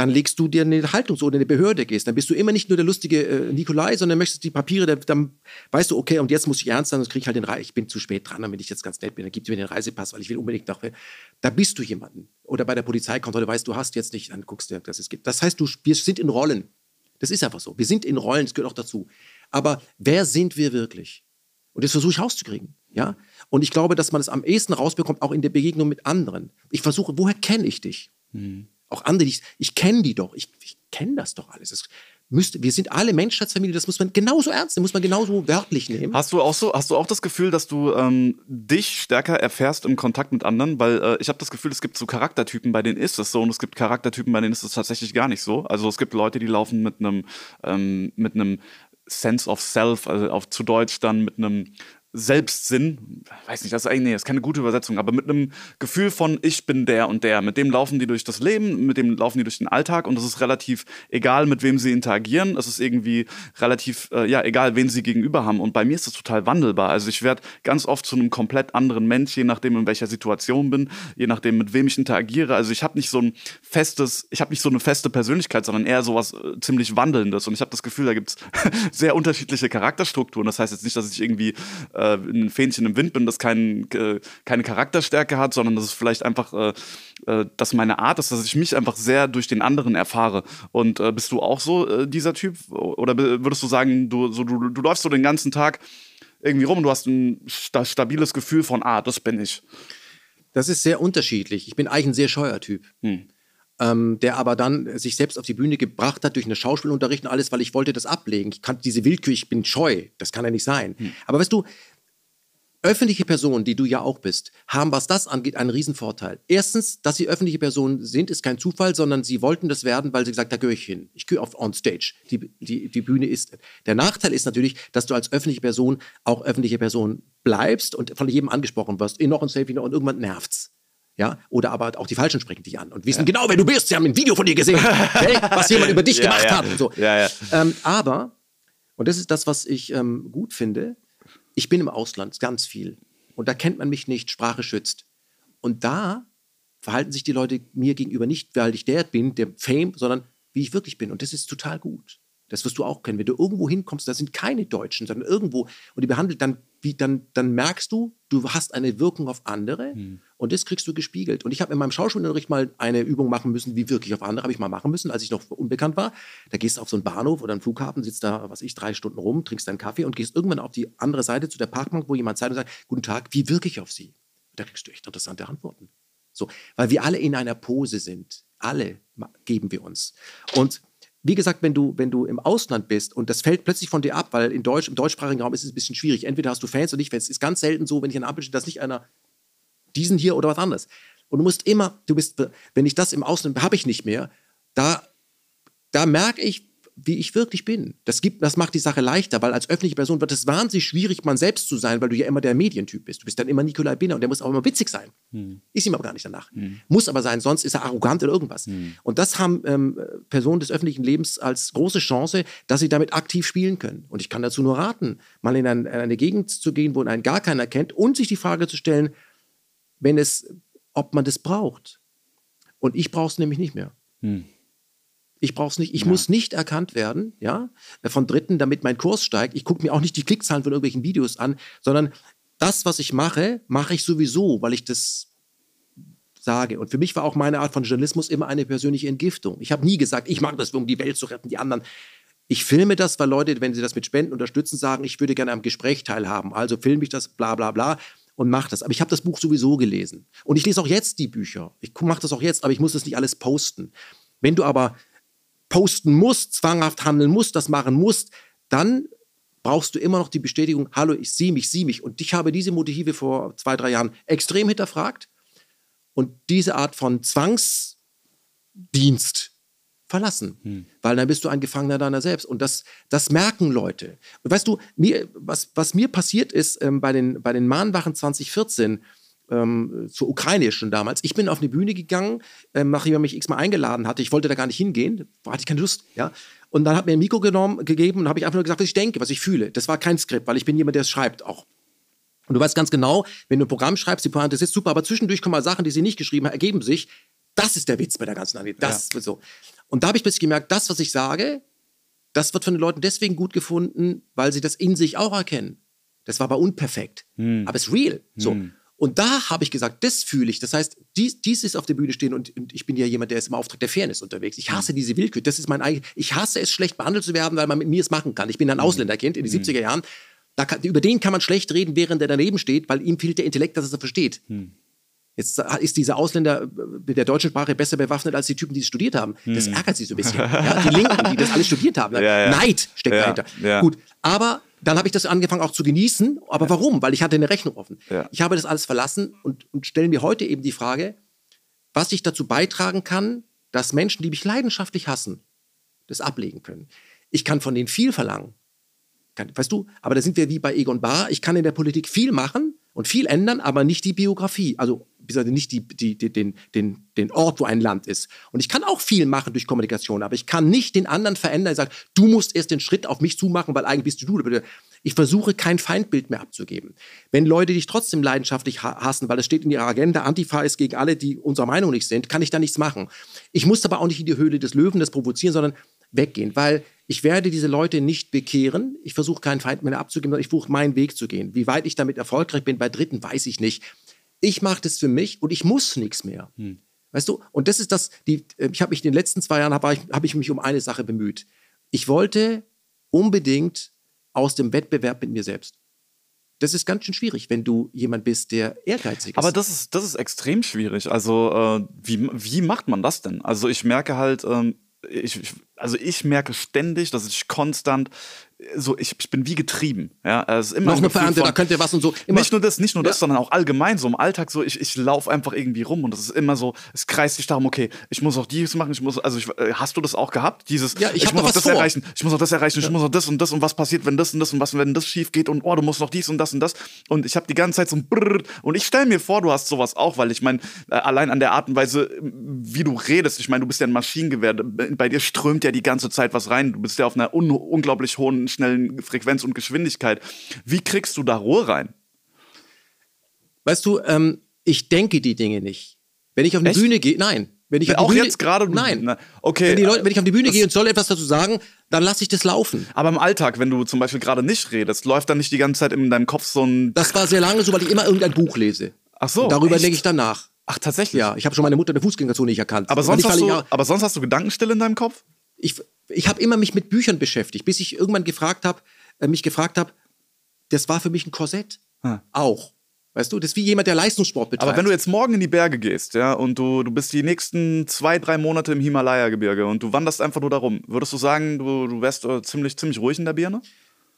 dann legst du dir eine Haltungs- oder eine Behörde gehst. Dann bist du immer nicht nur der lustige äh, Nikolai, sondern möchtest die Papiere, dann, dann weißt du, okay, und jetzt muss ich ernst sein, sonst kriege ich halt den Reise. Ich bin zu spät dran, damit ich jetzt ganz nett bin. Dann gibt mir den Reisepass, weil ich will unbedingt nach. Da bist du jemanden. Oder bei der Polizeikontrolle weißt du, hast jetzt nicht, dann guckst du, dass es gibt. Das heißt, du, wir sind in Rollen. Das ist einfach so. Wir sind in Rollen, das gehört auch dazu. Aber wer sind wir wirklich? Und das versuche ich rauszukriegen. Ja? Und ich glaube, dass man es am ehesten rausbekommt, auch in der Begegnung mit anderen. Ich versuche, woher kenne ich dich? Hm auch andere, ich, ich kenne die doch, ich, ich kenne das doch alles. Das müsste, wir sind alle Menschheitsfamilie, das muss man genauso ernst nehmen, muss man genauso wörtlich nehmen. Hast du auch so, hast du auch das Gefühl, dass du ähm, dich stärker erfährst im Kontakt mit anderen? Weil äh, ich habe das Gefühl, es gibt so Charaktertypen, bei denen ist es so und es gibt Charaktertypen, bei denen ist es tatsächlich gar nicht so. Also es gibt Leute, die laufen mit einem ähm, mit einem Sense of Self, also auf zu Deutsch dann mit einem Selbstsinn, weiß nicht, das ist eigentlich, das ist keine gute Übersetzung, aber mit einem Gefühl von ich bin der und der, mit dem laufen die durch das Leben, mit dem laufen die durch den Alltag und es ist relativ egal, mit wem sie interagieren, es ist irgendwie relativ, äh, ja, egal, wen sie gegenüber haben. Und bei mir ist das total wandelbar, also ich werde ganz oft zu einem komplett anderen Mensch, je nachdem, in welcher Situation bin, je nachdem, mit wem ich interagiere, also ich habe nicht so ein festes, ich habe nicht so eine feste Persönlichkeit, sondern eher sowas äh, ziemlich Wandelndes. Und ich habe das Gefühl, da gibt es *laughs* sehr unterschiedliche Charakterstrukturen, das heißt jetzt nicht, dass ich irgendwie äh, äh, ein Fähnchen im Wind bin, das kein, äh, keine Charakterstärke hat, sondern dass es vielleicht einfach, äh, äh, dass meine Art ist, dass ich mich einfach sehr durch den anderen erfahre. Und äh, bist du auch so äh, dieser Typ? Oder würdest du sagen, du, so, du, du läufst so den ganzen Tag irgendwie rum und du hast ein sta stabiles Gefühl von, ah, das bin ich. Das ist sehr unterschiedlich. Ich bin eigentlich ein sehr scheuer Typ. Hm. Ähm, der aber dann sich selbst auf die Bühne gebracht hat durch eine Schauspielunterricht und alles, weil ich wollte das ablegen. Ich kannte diese Willkür, ich bin scheu. Das kann ja nicht sein. Hm. Aber weißt du, öffentliche Personen, die du ja auch bist, haben, was das angeht, einen Riesenvorteil. Erstens, dass sie öffentliche Personen sind, ist kein Zufall, sondern sie wollten das werden, weil sie gesagt, da gehöre ich hin. Ich gehöre auf on stage. Die, die, die Bühne ist. Der Nachteil ist natürlich, dass du als öffentliche Person auch öffentliche Person bleibst und von jedem angesprochen wirst. In noch ein Selfie noch und irgendwann nervt's. Ja, oder aber auch die Falschen sprechen dich an und wissen ja. genau, wer du bist. Sie haben ein Video von dir gesehen, *laughs* okay? was jemand über dich ja, gemacht hat. Und so. Ähm, aber, und das ist das, was ich ähm, gut finde, ich bin im Ausland ganz viel und da kennt man mich nicht, Sprache schützt. Und da verhalten sich die Leute mir gegenüber nicht, weil ich der bin, der Fame, sondern wie ich wirklich bin. Und das ist total gut. Das wirst du auch kennen. Wenn du irgendwo hinkommst, da sind keine Deutschen, sondern irgendwo und die behandelt dann, wie, dann, dann merkst du, du hast eine Wirkung auf andere hm. und das kriegst du gespiegelt. Und ich habe in meinem Schauspielunterricht mal eine Übung machen müssen, wie wirklich auf andere habe ich mal machen müssen, als ich noch unbekannt war. Da gehst du auf so einen Bahnhof oder einen Flughafen, sitzt da, was ich, drei Stunden rum, trinkst deinen Kaffee und gehst irgendwann auf die andere Seite zu der Parkbank, wo jemand Zeit und sagt, guten Tag, wie wirke ich auf Sie? Da kriegst du echt interessante Antworten. So, weil wir alle in einer Pose sind. Alle geben wir uns. Und wie gesagt, wenn du, wenn du im Ausland bist und das fällt plötzlich von dir ab, weil in Deutsch, im deutschsprachigen Raum ist es ein bisschen schwierig. Entweder hast du Fans oder nicht Fans. Es ist ganz selten so, wenn ich an Ampel stehe, dass nicht einer diesen hier oder was anderes. Und du musst immer, du bist, wenn ich das im Ausland habe ich nicht mehr, da, da merke ich, wie ich wirklich bin. Das, gibt, das macht die Sache leichter, weil als öffentliche Person wird es wahnsinnig schwierig, man selbst zu sein, weil du ja immer der Medientyp bist. Du bist dann immer Nikolai Binner und der muss auch immer witzig sein. Hm. Ist ihm aber gar nicht danach. Hm. Muss aber sein, sonst ist er arrogant oder irgendwas. Hm. Und das haben ähm, Personen des öffentlichen Lebens als große Chance, dass sie damit aktiv spielen können. Und ich kann dazu nur raten, mal in, ein, in eine Gegend zu gehen, wo einen gar keiner kennt und sich die Frage zu stellen, wenn es, ob man das braucht. Und ich brauche es nämlich nicht mehr. Hm. Ich brauche es nicht. Ich ja. muss nicht erkannt werden, ja, von Dritten, damit mein Kurs steigt. Ich gucke mir auch nicht die Klickzahlen von irgendwelchen Videos an, sondern das, was ich mache, mache ich sowieso, weil ich das sage. Und für mich war auch meine Art von Journalismus immer eine persönliche Entgiftung. Ich habe nie gesagt, ich mache das, um die Welt zu retten, die anderen. Ich filme das, weil Leute, wenn sie das mit Spenden unterstützen, sagen, ich würde gerne am Gespräch teilhaben. Also filme ich das, bla bla bla und mache das. Aber ich habe das Buch sowieso gelesen. Und ich lese auch jetzt die Bücher. Ich mache das auch jetzt, aber ich muss das nicht alles posten. Wenn du aber posten musst, zwanghaft handeln musst, das machen musst, dann brauchst du immer noch die Bestätigung, hallo, ich sehe mich, sieh mich. Und ich habe diese Motive vor zwei, drei Jahren extrem hinterfragt und diese Art von Zwangsdienst verlassen, hm. weil dann bist du ein Gefangener deiner selbst. Und das, das merken Leute. Und weißt du, mir, was, was mir passiert ist ähm, bei, den, bei den Mahnwachen 2014, ähm, zur Ukraine schon damals. Ich bin auf eine Bühne gegangen, ähm, nachdem mich x-mal eingeladen hatte. Ich wollte da gar nicht hingehen, hatte ich keine Lust. Ja? Und dann hat mir ein Mikro genommen, gegeben und habe ich einfach nur gesagt, was ich denke, was ich fühle. Das war kein Skript, weil ich bin jemand, der es schreibt auch. Und du weißt ganz genau, wenn du ein Programm schreibst, die Pointe ist super, aber zwischendurch kommen mal Sachen, die sie nicht geschrieben haben, ergeben sich. Das ist der Witz bei der ganzen Anrede. Das ja. so. Und da habe ich plötzlich gemerkt, das, was ich sage, das wird von den Leuten deswegen gut gefunden, weil sie das in sich auch erkennen. Das war aber unperfekt. Hm. Aber es ist real. So. Hm. Und da habe ich gesagt, das fühle ich. Das heißt, dies, dies ist auf der Bühne stehen und, und, ich bin ja jemand, der ist im Auftrag der Fairness unterwegs. Ich hasse diese Willkür. Das ist mein eigen. Ich hasse es, schlecht behandelt zu werden, weil man mit mir es machen kann. Ich bin ein mhm. Ausländerkind in den mhm. 70er Jahren. Kann, über den kann man schlecht reden, während er daneben steht, weil ihm fehlt der Intellekt, dass er es versteht. Mhm. Jetzt ist dieser Ausländer mit der deutschen Sprache besser bewaffnet als die Typen, die es studiert haben. Das ärgert sie so ein bisschen. ja, die Linken, die das alles studiert haben. *laughs* Ja, ja. Neid steckt dahinter. Gut, aber dann habe ich das angefangen auch zu genießen. Aber ja. warum? Weil ich hatte eine Rechnung offen. Ja. Ich habe das alles verlassen und, und stelle mir heute eben die Frage, was ich dazu beitragen kann, dass Menschen, die mich leidenschaftlich hassen, das ablegen können. Ich kann von denen viel verlangen. Kann, weißt du, aber da sind wir wie bei Egon Bahr. Ich kann in der Politik viel machen und viel ändern, aber nicht die Biografie. Also nicht die, die, die, den, den, den Ort, wo ein Land ist. Und ich kann auch viel machen durch Kommunikation, aber ich kann nicht den anderen verändern, sagen, du musst erst den Schritt auf mich zumachen, weil eigentlich bist du du. Ich versuche kein Feindbild mehr abzugeben. Wenn Leute dich trotzdem leidenschaftlich hassen, weil es steht in ihrer Agenda, Antifa ist gegen alle, die unserer Meinung nicht sind, kann ich da nichts machen. Ich muss aber auch nicht in die Höhle des Löwen das provozieren, sondern weggehen, weil ich werde diese Leute nicht bekehren. Ich versuche keinen Feind mehr abzugeben, sondern ich versuche meinen Weg zu gehen. Wie weit ich damit erfolgreich bin bei Dritten, weiß ich nicht. Ich mache das für mich und ich muss nichts mehr. Hm. Weißt du? Und das ist das, die, äh, ich habe mich in den letzten zwei Jahren, habe ich, hab ich mich um eine Sache bemüht. Ich wollte unbedingt aus dem Wettbewerb mit mir selbst. das ist ganz schön schwierig, wenn du jemand bist, der ehrgeizig ist. Aber das ist, das ist extrem schwierig. Also, äh, wie, wie macht man das denn? Also, ich merke halt, ähm, ich, ich, also ich merke ständig, dass ich konstant so, ich, ich bin wie getrieben. Ja, es ist immer noch eine Verernte, da könnte was und so. Immer nicht nur das, nicht nur das, sondern auch allgemein so im Alltag so, ich, ich laufe einfach irgendwie rum und das ist immer so, es kreist sich darum, okay, ich muss auch dies machen, ich muss, also ich, äh, hast du das auch gehabt? Dieses, ja, ich, ich muss auch das vor. erreichen, ich muss auch das erreichen, ja. ich muss auch das und das und was passiert, wenn das und das und was, wenn das schief geht und oh, du musst noch dies und das und das und ich habe die ganze Zeit so ein Brrr und ich stelle mir vor, du hast sowas auch, weil ich meine, äh, allein an der Art und Weise, wie du redest, ich meine, du bist ja ein Maschinengewehr, bei dir strömt ja die ganze Zeit was rein, du bist ja auf einer un unglaublich hohen, schnellen Frequenz und Geschwindigkeit. Wie kriegst du da Ruhe rein? Weißt du, ähm, ich denke die Dinge nicht. Wenn ich auf eine Echt? Bühne gehe, nein. Wenn ich auch Bühne, jetzt gerade? Nein. okay. Wenn, Leute, wenn, ich auf die Bühne gehe und soll etwas dazu sagen, dann lasse ich das laufen. Aber im Alltag, wenn du zum Beispiel gerade nicht redest, läuft dann nicht die ganze Zeit in deinem Kopf so ein. Das war sehr lange so, weil ich immer irgendein Buch lese. Ach so. Und darüber denke ich danach. Ach, tatsächlich? Ja, ich habe schon meine Mutter in der Fußgängerzone nicht erkannt. Aber sonst, hast du, aber sonst hast du Gedankenstille in deinem Kopf? Ich, ich habe immer mich mit Büchern beschäftigt, bis ich irgendwann gefragt habe, äh, mich gefragt habe, das war für mich ein Korsett. Hm. Auch. Weißt du, das ist wie jemand, der Leistungssport betreibt. Aber wenn du jetzt morgen in die Berge gehst, ja, und du, du bist die nächsten zwei, drei Monate im Himalaya-Gebirge und du wanderst einfach nur darum, würdest du sagen, du, du wärst äh, ziemlich, ziemlich ruhig in der Birne?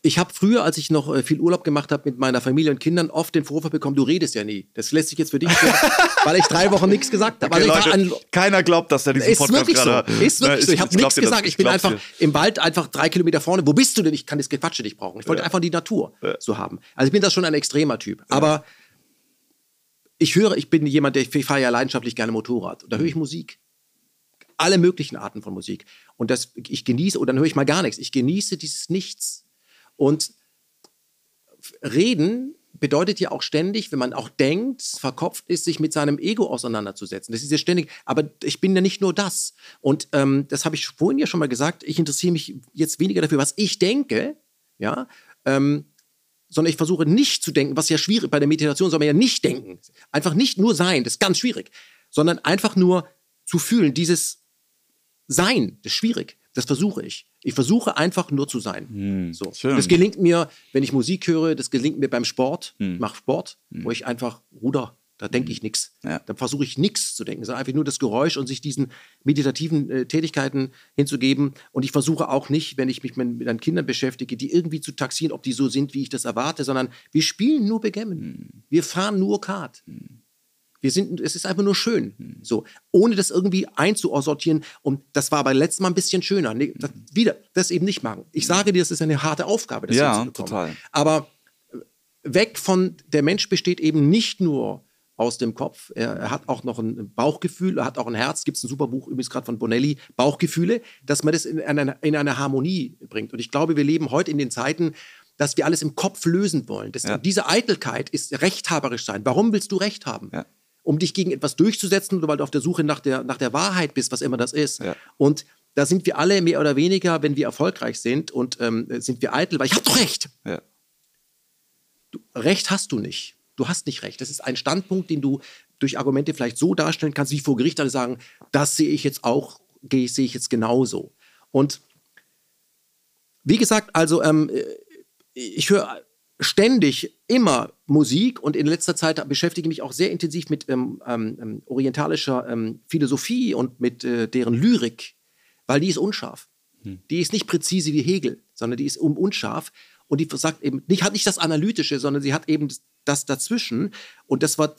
Ich habe früher, als ich noch äh, viel Urlaub gemacht habe mit meiner Familie und Kindern, oft den Vorwurf bekommen, du redest ja nie. Das lässt sich jetzt für dich, *laughs* weil ich drei Wochen nichts gesagt habe. Okay, also Leute, keiner glaubt, dass der diesen ist Podcast wirklich gerade... So. Ist wirklich so. Ich habe nichts gesagt. Ich bin einfach dir. im Wald einfach drei Kilometer vorne. Wo bist du denn? Ich kann das Gequatsche nicht brauchen. Ich wollte ja. einfach die Natur ja. so haben. Also ich bin das schon ein extremer Typ. Ja. Aber ich höre, ich bin jemand, der ich fahre ja leidenschaftlich gerne Motorrad. Und da höre ich Musik. Alle möglichen Arten von Musik. Und das, ich genieße, oder dann höre ich mal gar nichts. Ich genieße dieses Nichts. Und reden bedeutet ja auch ständig, wenn man auch denkt, verkopft ist, sich mit seinem Ego auseinanderzusetzen. Das ist ja ständig, aber ich bin ja nicht nur das. Und ähm, das habe ich vorhin ja schon mal gesagt, ich interessiere mich jetzt weniger dafür, was ich denke, ja, ähm, sondern ich versuche nicht zu denken, was ja schwierig bei der Meditation soll man ja nicht denken. Einfach nicht nur sein, das ist ganz schwierig, sondern einfach nur zu fühlen, dieses Sein, das ist schwierig. Das versuche ich. Ich versuche einfach nur zu sein. Hm, so. Das gelingt mir, wenn ich Musik höre, das gelingt mir beim Sport. Hm. Ich mache Sport, hm. wo ich einfach ruder. Da denke ich nichts. Ja. Da versuche ich nichts zu denken. Es ist einfach nur das Geräusch und sich diesen meditativen äh, Tätigkeiten hinzugeben. Und ich versuche auch nicht, wenn ich mich mit, mit Kindern beschäftige, die irgendwie zu taxieren, ob die so sind, wie ich das erwarte, sondern wir spielen nur Begemmen. Hm. Wir fahren nur Kart. Wir sind, es ist einfach nur schön. So, ohne das irgendwie einzusortieren. Und das war aber letztes Mal ein bisschen schöner. Nee, das, wieder, das eben nicht machen. Ich sage dir, das ist eine harte Aufgabe, das ja, total. Aber äh, weg von, der Mensch besteht eben nicht nur aus dem Kopf. Er, er, hat auch noch ein Bauchgefühl, er hat auch ein Herz. Gibt es ein super Buch, übrigens gerade von Bonelli, Bauchgefühle, dass man das in eine, in eine Harmonie bringt. Und ich glaube, wir leben heute in den Zeiten, dass wir alles im Kopf lösen wollen. Das, ja. Diese Eitelkeit ist rechthaberisch sein. Warum willst du Recht haben? Ja um dich gegen etwas durchzusetzen oder weil du auf der Suche nach der, nach der Wahrheit bist, was immer das ist. Ja. Und da sind wir alle mehr oder weniger, wenn wir erfolgreich sind und ähm, sind wir eitel, weil ich habe doch recht. Ja. Du, recht hast du nicht. Du hast nicht recht. Das ist ein Standpunkt, den du durch Argumente vielleicht so darstellen kannst, wie vor Gericht alle sagen, das sehe ich jetzt auch, sehe ich jetzt genauso. Und wie gesagt, also ähm, ich höre ständig immer Musik und in letzter Zeit beschäftige ich mich auch sehr intensiv mit ähm, ähm, ähm, orientalischer ähm, Philosophie und mit äh, deren Lyrik, weil die ist unscharf. Hm. Die ist nicht präzise wie Hegel, sondern die ist um unscharf und die sagt eben, nicht, hat nicht das Analytische, sondern sie hat eben das dazwischen und das war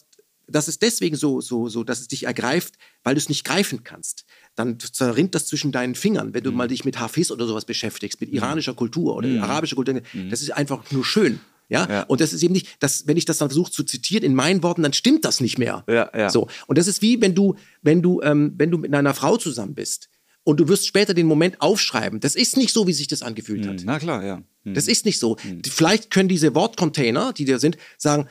das ist deswegen so, so, so, dass es dich ergreift, weil du es nicht greifen kannst. Dann zerrinnt das zwischen deinen Fingern, wenn du mhm. mal dich mit Hafiz oder sowas beschäftigst, mit hm. iranischer Kultur oder mhm. arabischer Kultur. Mhm. Das ist einfach nur schön. Ja? ja? Und das ist eben nicht, dass, wenn ich das dann versuche zu zitieren in meinen Worten, dann stimmt das nicht mehr. Ja, ja. So. Und das ist wie, wenn du, wenn du, ähm, wenn du mit einer Frau zusammen bist und du wirst später den Moment aufschreiben. Das ist nicht so, wie sich das angefühlt hat. Hm, na klar, ja. Hm. Das ist nicht so. Hm. Vielleicht können diese Wortcontainer, die da sind, sagen,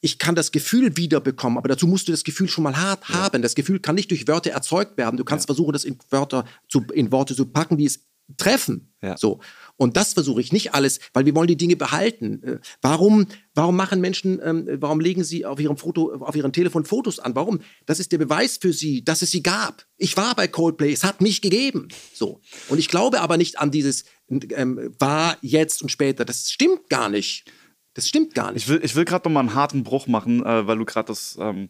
ich kann das Gefühl wiederbekommen, aber dazu musst du das Gefühl schon mal hart haben. Das Gefühl kann nicht durch Wörter erzeugt werden. Du kannst versuchen, das in Wörter zu, in Worte zu packen, die es treffen. Ja. So. Und das versuche ich nicht alles, weil wir wollen die Dinge behalten. Äh, warum, warum machen Menschen, ähm, warum legen sie auf ihrem Foto, auf ihrem Telefon Fotos an? Warum? Das ist der Beweis für sie, dass es sie gab. Ich war bei Coldplay, es hat mich gegeben. So. Und ich glaube aber nicht an dieses ähm, war, jetzt und später. Das stimmt gar nicht. Das stimmt gar nicht. Ich will, ich will gerade noch mal einen harten Bruch machen, äh, weil du gerade das ähm,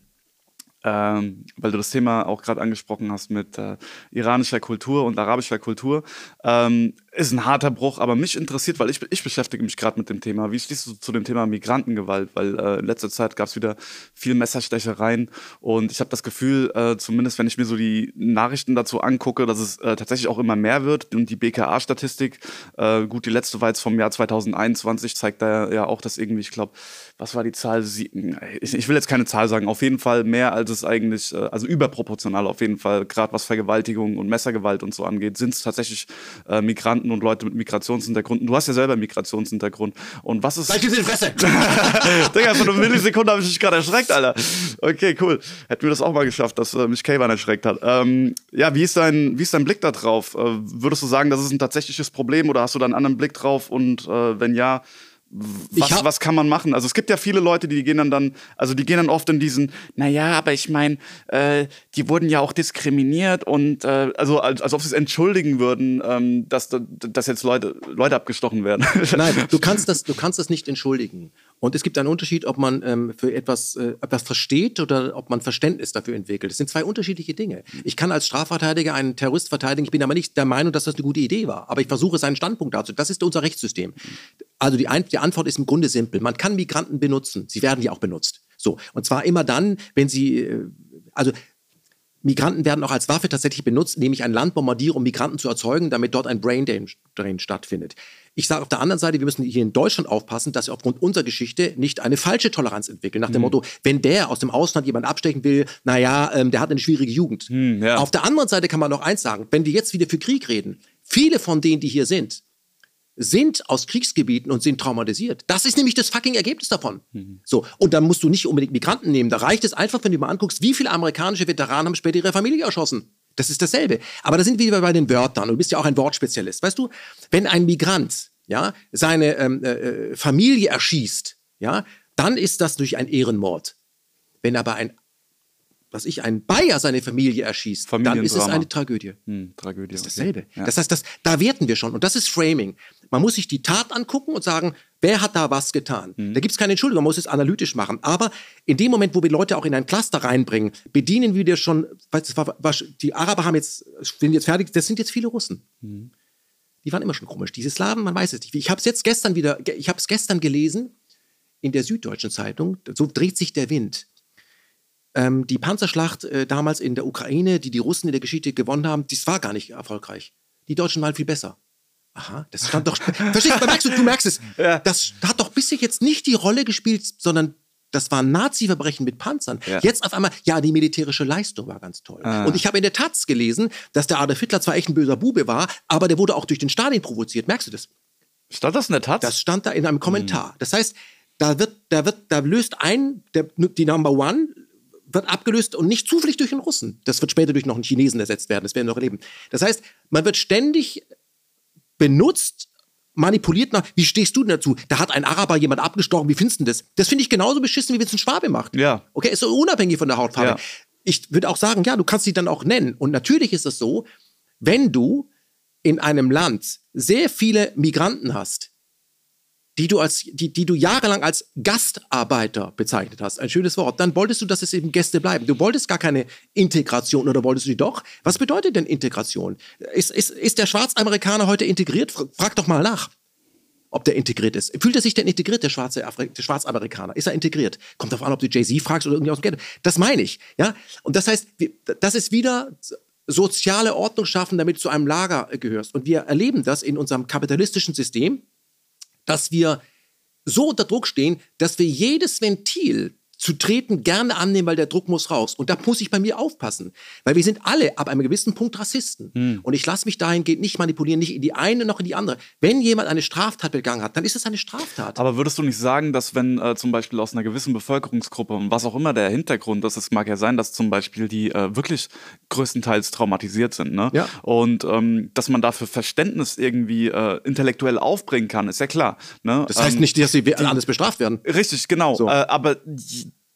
ähm, weil du das Thema auch gerade angesprochen hast mit äh, iranischer Kultur und arabischer Kultur. Ähm, ist ein harter Bruch, aber mich interessiert, weil ich, ich beschäftige mich gerade mit dem Thema. Wie stehst du zu dem Thema Migrantengewalt? Weil äh, in letzter Zeit gab es wieder viel Messerstechereien und ich habe das Gefühl, äh, zumindest wenn ich mir so die Nachrichten dazu angucke, dass es äh, tatsächlich auch immer mehr wird. Und die BKA-Statistik, äh, gut, die letzte war jetzt vom Jahr 2021, zeigt da ja auch, dass irgendwie, ich glaube, was war die Zahl? Ich, ich, will jetzt keine Zahl sagen, auf jeden Fall mehr als es eigentlich, äh, also überproportional auf jeden Fall, gerade was Vergewaltigung und Messergewalt und so angeht, sind es tatsächlich äh, Migranten und Leute mit Migrationshintergrund. Und du hast ja selber Migrationshintergrund. Und was ist. Sag dir die Fresse! *laughs* Digga, von einer Millisekunde habe ich mich gerade erschreckt, Alter. Okay, cool. Hätten wir das auch mal geschafft, dass äh, mich Kayvan erschreckt hat. Ähm, ja, wie ist, dein, wie ist dein Blick da drauf? Äh, würdest du sagen, das ist ein tatsächliches Problem oder hast du da einen anderen Blick drauf? Und äh, wenn ja, was, was kann man machen? Also es gibt ja viele Leute, die gehen dann dann, also die gehen dann oft in diesen, naja, aber ich meine, äh, die wurden ja auch diskriminiert und äh, also als, als ob sie es entschuldigen würden, ähm, dass, dass jetzt Leute, Leute abgestochen werden. Nein, du *laughs* kannst das, du kannst das nicht entschuldigen. Und es gibt einen Unterschied, ob man ähm, für etwas, äh, etwas versteht oder ob man Verständnis dafür entwickelt. Das sind zwei unterschiedliche Dinge. Ich kann als Strafverteidiger einen Terrorist verteidigen, ich bin aber nicht der Meinung, dass das eine gute Idee war. Aber ich versuche seinen Standpunkt dazu. Das ist unser Rechtssystem. Also die, die Antwort ist im Grunde simpel. Man kann Migranten benutzen. Sie werden ja auch benutzt. So. Und zwar immer dann, wenn sie, äh, also Migranten werden auch als Waffe tatsächlich benutzt, indem ich ein Land bombardiere, um Migranten zu erzeugen, damit dort ein Brain Drain stattfindet. Ich sage auf der anderen Seite, wir müssen hier in Deutschland aufpassen, dass wir aufgrund unserer Geschichte nicht eine falsche Toleranz entwickeln. Nach dem mhm. Motto, wenn der aus dem Ausland jemand abstechen will, naja, ähm, der hat eine schwierige Jugend. Mhm, ja. Auf der anderen Seite kann man noch eins sagen, wenn wir jetzt wieder für Krieg reden, viele von denen, die hier sind, sind aus Kriegsgebieten und sind traumatisiert. Das ist nämlich das fucking Ergebnis davon. Mhm. So. Und dann musst du nicht unbedingt Migranten nehmen. Da reicht es einfach, wenn du mal anguckst, wie viele amerikanische Veteranen haben später ihre Familie erschossen. Das ist dasselbe. Aber da sind wir wieder bei den Wörtern. Du bist ja auch ein Wortspezialist. Weißt du, wenn ein Migrant ja, seine ähm, äh, äh Familie erschießt, ja, dann ist das durch ein Ehrenmord. Wenn aber ein was ich, ein Bayer seine Familie erschießt, dann ist es eine Tragödie. Hm, Tragödie. Das ist dasselbe. Okay. Ja. Das heißt, das, da werten wir schon. Und das ist Framing. Man muss sich die Tat angucken und sagen, wer hat da was getan? Mhm. Da gibt es keine Entschuldigung, man muss es analytisch machen. Aber in dem Moment, wo wir Leute auch in ein Cluster reinbringen, bedienen wir dir schon, die Araber haben jetzt, sind jetzt fertig, das sind jetzt viele Russen. Mhm. Die waren immer schon komisch. Diese Slaven, man weiß es nicht. Ich habe es jetzt gestern wieder, ich habe es gestern gelesen in der Süddeutschen Zeitung, so dreht sich der Wind. Ähm, die Panzerschlacht äh, damals in der Ukraine, die die Russen in der Geschichte gewonnen haben, das war gar nicht erfolgreich. Die Deutschen waren viel besser. Aha, das stand doch. Verstehst du, merkst du, du merkst es. Ja. Das hat doch bisher jetzt nicht die Rolle gespielt, sondern das war ein Nazi-Verbrechen mit Panzern. Ja. Jetzt auf einmal, ja, die militärische Leistung war ganz toll. Ah. Und ich habe in der Taz gelesen, dass der Adolf Hitler zwar echt ein böser Bube war, aber der wurde auch durch den Stalin provoziert. Merkst du das? Stand das in der Taz? Das stand da in einem Kommentar. Hm. Das heißt, da wird, da wird, da löst ein, der, die Number One wird abgelöst und nicht zufällig durch einen Russen. Das wird später durch noch einen Chinesen ersetzt werden. Das werden wir noch erleben. Das heißt, man wird ständig benutzt, manipuliert nach, wie stehst du denn dazu? Da hat ein Araber jemand abgestochen, wie findest du das? Das finde ich genauso beschissen, wie wenn es ein Schwabe macht. Ja. Okay, ist so unabhängig von der Hautfarbe. Ja. Ich würde auch sagen, ja, du kannst sie dann auch nennen. Und natürlich ist es so, wenn du in einem Land sehr viele Migranten hast, die du, als, die, die du jahrelang als Gastarbeiter bezeichnet hast, ein schönes Wort, dann wolltest du, dass es eben Gäste bleiben. Du wolltest gar keine Integration oder wolltest du die doch? Was bedeutet denn Integration? Ist, ist, ist der Schwarzamerikaner heute integriert? Frag doch mal nach, ob der integriert ist. Fühlt er sich denn integriert, der, schwarze Afri der Schwarzamerikaner? Ist er integriert? Kommt darauf an, ob du Jay-Z fragst oder irgendwie aus dem Ghetto. Das meine ich. Ja? Und das heißt, das ist wieder soziale Ordnung schaffen, damit du zu einem Lager gehörst. Und wir erleben das in unserem kapitalistischen System dass wir so unter Druck stehen, dass wir jedes Ventil zu treten gerne annehmen, weil der Druck muss raus. Und da muss ich bei mir aufpassen, weil wir sind alle ab einem gewissen Punkt Rassisten. Hm. Und ich lasse mich dahingehend nicht manipulieren, nicht in die eine noch in die andere. Wenn jemand eine Straftat begangen hat, dann ist es eine Straftat. Aber würdest du nicht sagen, dass wenn äh, zum Beispiel aus einer gewissen Bevölkerungsgruppe und was auch immer der Hintergrund ist, es mag ja sein, dass zum Beispiel die äh, wirklich größtenteils traumatisiert sind, ne? Ja. Und ähm, dass man dafür Verständnis irgendwie äh, intellektuell aufbringen kann, ist ja klar. Ne? Das heißt ähm, nicht, dass sie alles bestraft werden. Richtig, genau. So. Äh, aber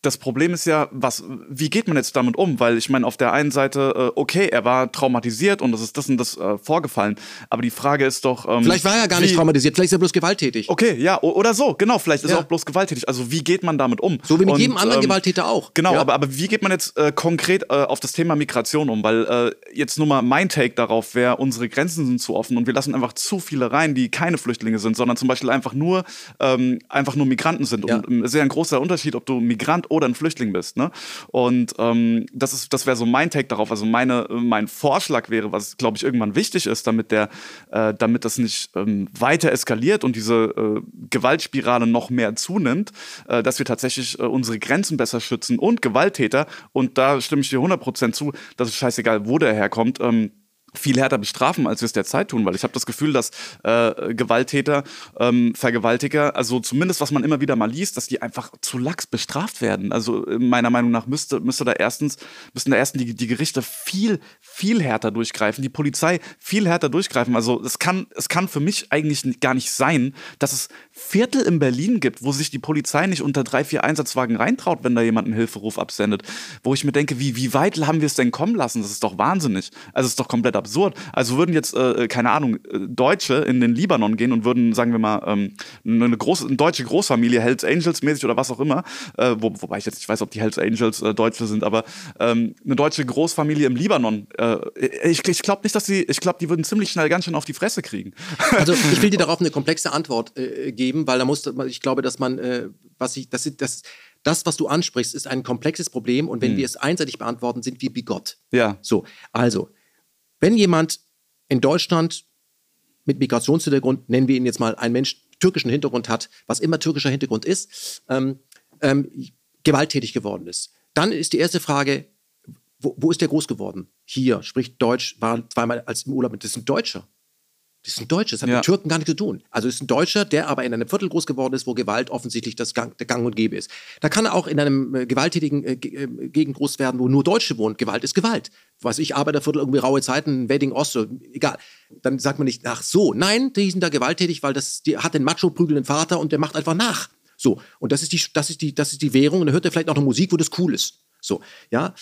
das Problem ist ja, was, wie geht man jetzt damit um? Weil ich meine, auf der einen Seite, äh, okay, er war traumatisiert und es ist das und das äh, vorgefallen. Aber die Frage ist doch. Ähm, vielleicht war er gar nicht traumatisiert, vielleicht ist er bloß gewalttätig. Okay, ja, oder so, genau, vielleicht ist ja. er auch bloß gewalttätig. Also wie geht man damit um? So wie mit und, jedem anderen ähm, Gewalttäter auch. Genau, ja. aber, aber wie geht man jetzt äh, konkret äh, auf das Thema Migration um? Weil äh, jetzt nur mal mein Take darauf wäre, unsere Grenzen sind zu offen und wir lassen einfach zu viele rein, die keine Flüchtlinge sind, sondern zum Beispiel einfach nur, ähm, einfach nur Migranten sind. Ja. Und es ist ja ein großer Unterschied, ob du Migrant oder ein Flüchtling bist. Ne? Und ähm, das, das wäre so mein Take darauf. Also meine, mein Vorschlag wäre, was glaube ich irgendwann wichtig ist, damit der, äh, damit das nicht ähm, weiter eskaliert und diese äh, Gewaltspirale noch mehr zunimmt, äh, dass wir tatsächlich äh, unsere Grenzen besser schützen und Gewalttäter, und da stimme ich dir 100% zu, dass es scheißegal, wo der herkommt, ähm, viel härter bestrafen, als wir es derzeit tun, weil ich habe das Gefühl, dass äh, Gewalttäter, ähm, Vergewaltiger, also zumindest was man immer wieder mal liest, dass die einfach zu lax bestraft werden. Also äh, meiner Meinung nach müsste, müsste da erstens, müssten da erstens die, die Gerichte viel, viel härter durchgreifen, die Polizei viel härter durchgreifen. Also es kann, es kann für mich eigentlich gar nicht sein, dass es Viertel in Berlin gibt, wo sich die Polizei nicht unter drei, vier Einsatzwagen reintraut, wenn da jemand einen Hilferuf absendet. Wo ich mir denke, wie, wie weit haben wir es denn kommen lassen? Das ist doch wahnsinnig. Also es ist doch komplett absurd. Also würden jetzt, äh, keine Ahnung, äh, Deutsche in den Libanon gehen und würden, sagen wir mal, ähm, eine, große, eine deutsche Großfamilie, Hells Angels mäßig oder was auch immer, äh, wo, wobei ich jetzt nicht weiß, ob die Hells Angels äh, Deutsche sind, aber ähm, eine deutsche Großfamilie im Libanon, äh, ich, ich glaube nicht, dass sie, ich glaube, die würden ziemlich schnell ganz schön auf die Fresse kriegen. Also *laughs* ich will dir darauf eine komplexe Antwort äh, geben, weil da muss, ich glaube, dass man, was ich, das, das, das, was du ansprichst, ist ein komplexes Problem und wenn hm. wir es einseitig beantworten, sind wir bigott. Ja. So, also wenn jemand in Deutschland mit Migrationshintergrund, nennen wir ihn jetzt mal, ein Mensch türkischen Hintergrund hat, was immer türkischer Hintergrund ist, ähm, ähm, gewalttätig geworden ist, dann ist die erste Frage, wo, wo, ist der groß geworden? Hier, spricht Deutsch, war zweimal als im Urlaub, das ist ein Deutscher. Das sind Deutsche, das hat ja. mit Türken gar nichts zu tun. Also es ist ein Deutscher, der aber in einem Viertel groß geworden ist, wo Gewalt offensichtlich das Gang, der Gang und Gäbe ist. Da kann er auch in einem äh, gewalttätigen äh, äh, Gegend groß werden, wo nur Deutsche wohnen. Gewalt ist Gewalt. Was ich Arbeiterviertel, irgendwie raue Zeiten, Wedding Ost, egal. Dann sagt man nicht, ach so, nein, die sind da gewalttätig, weil das, die hat den macho-prügelnden Vater und der macht einfach nach. So, und das ist die, das ist die, das ist die Währung. Und dann hört er vielleicht noch eine Musik, wo das cool ist. So, ja,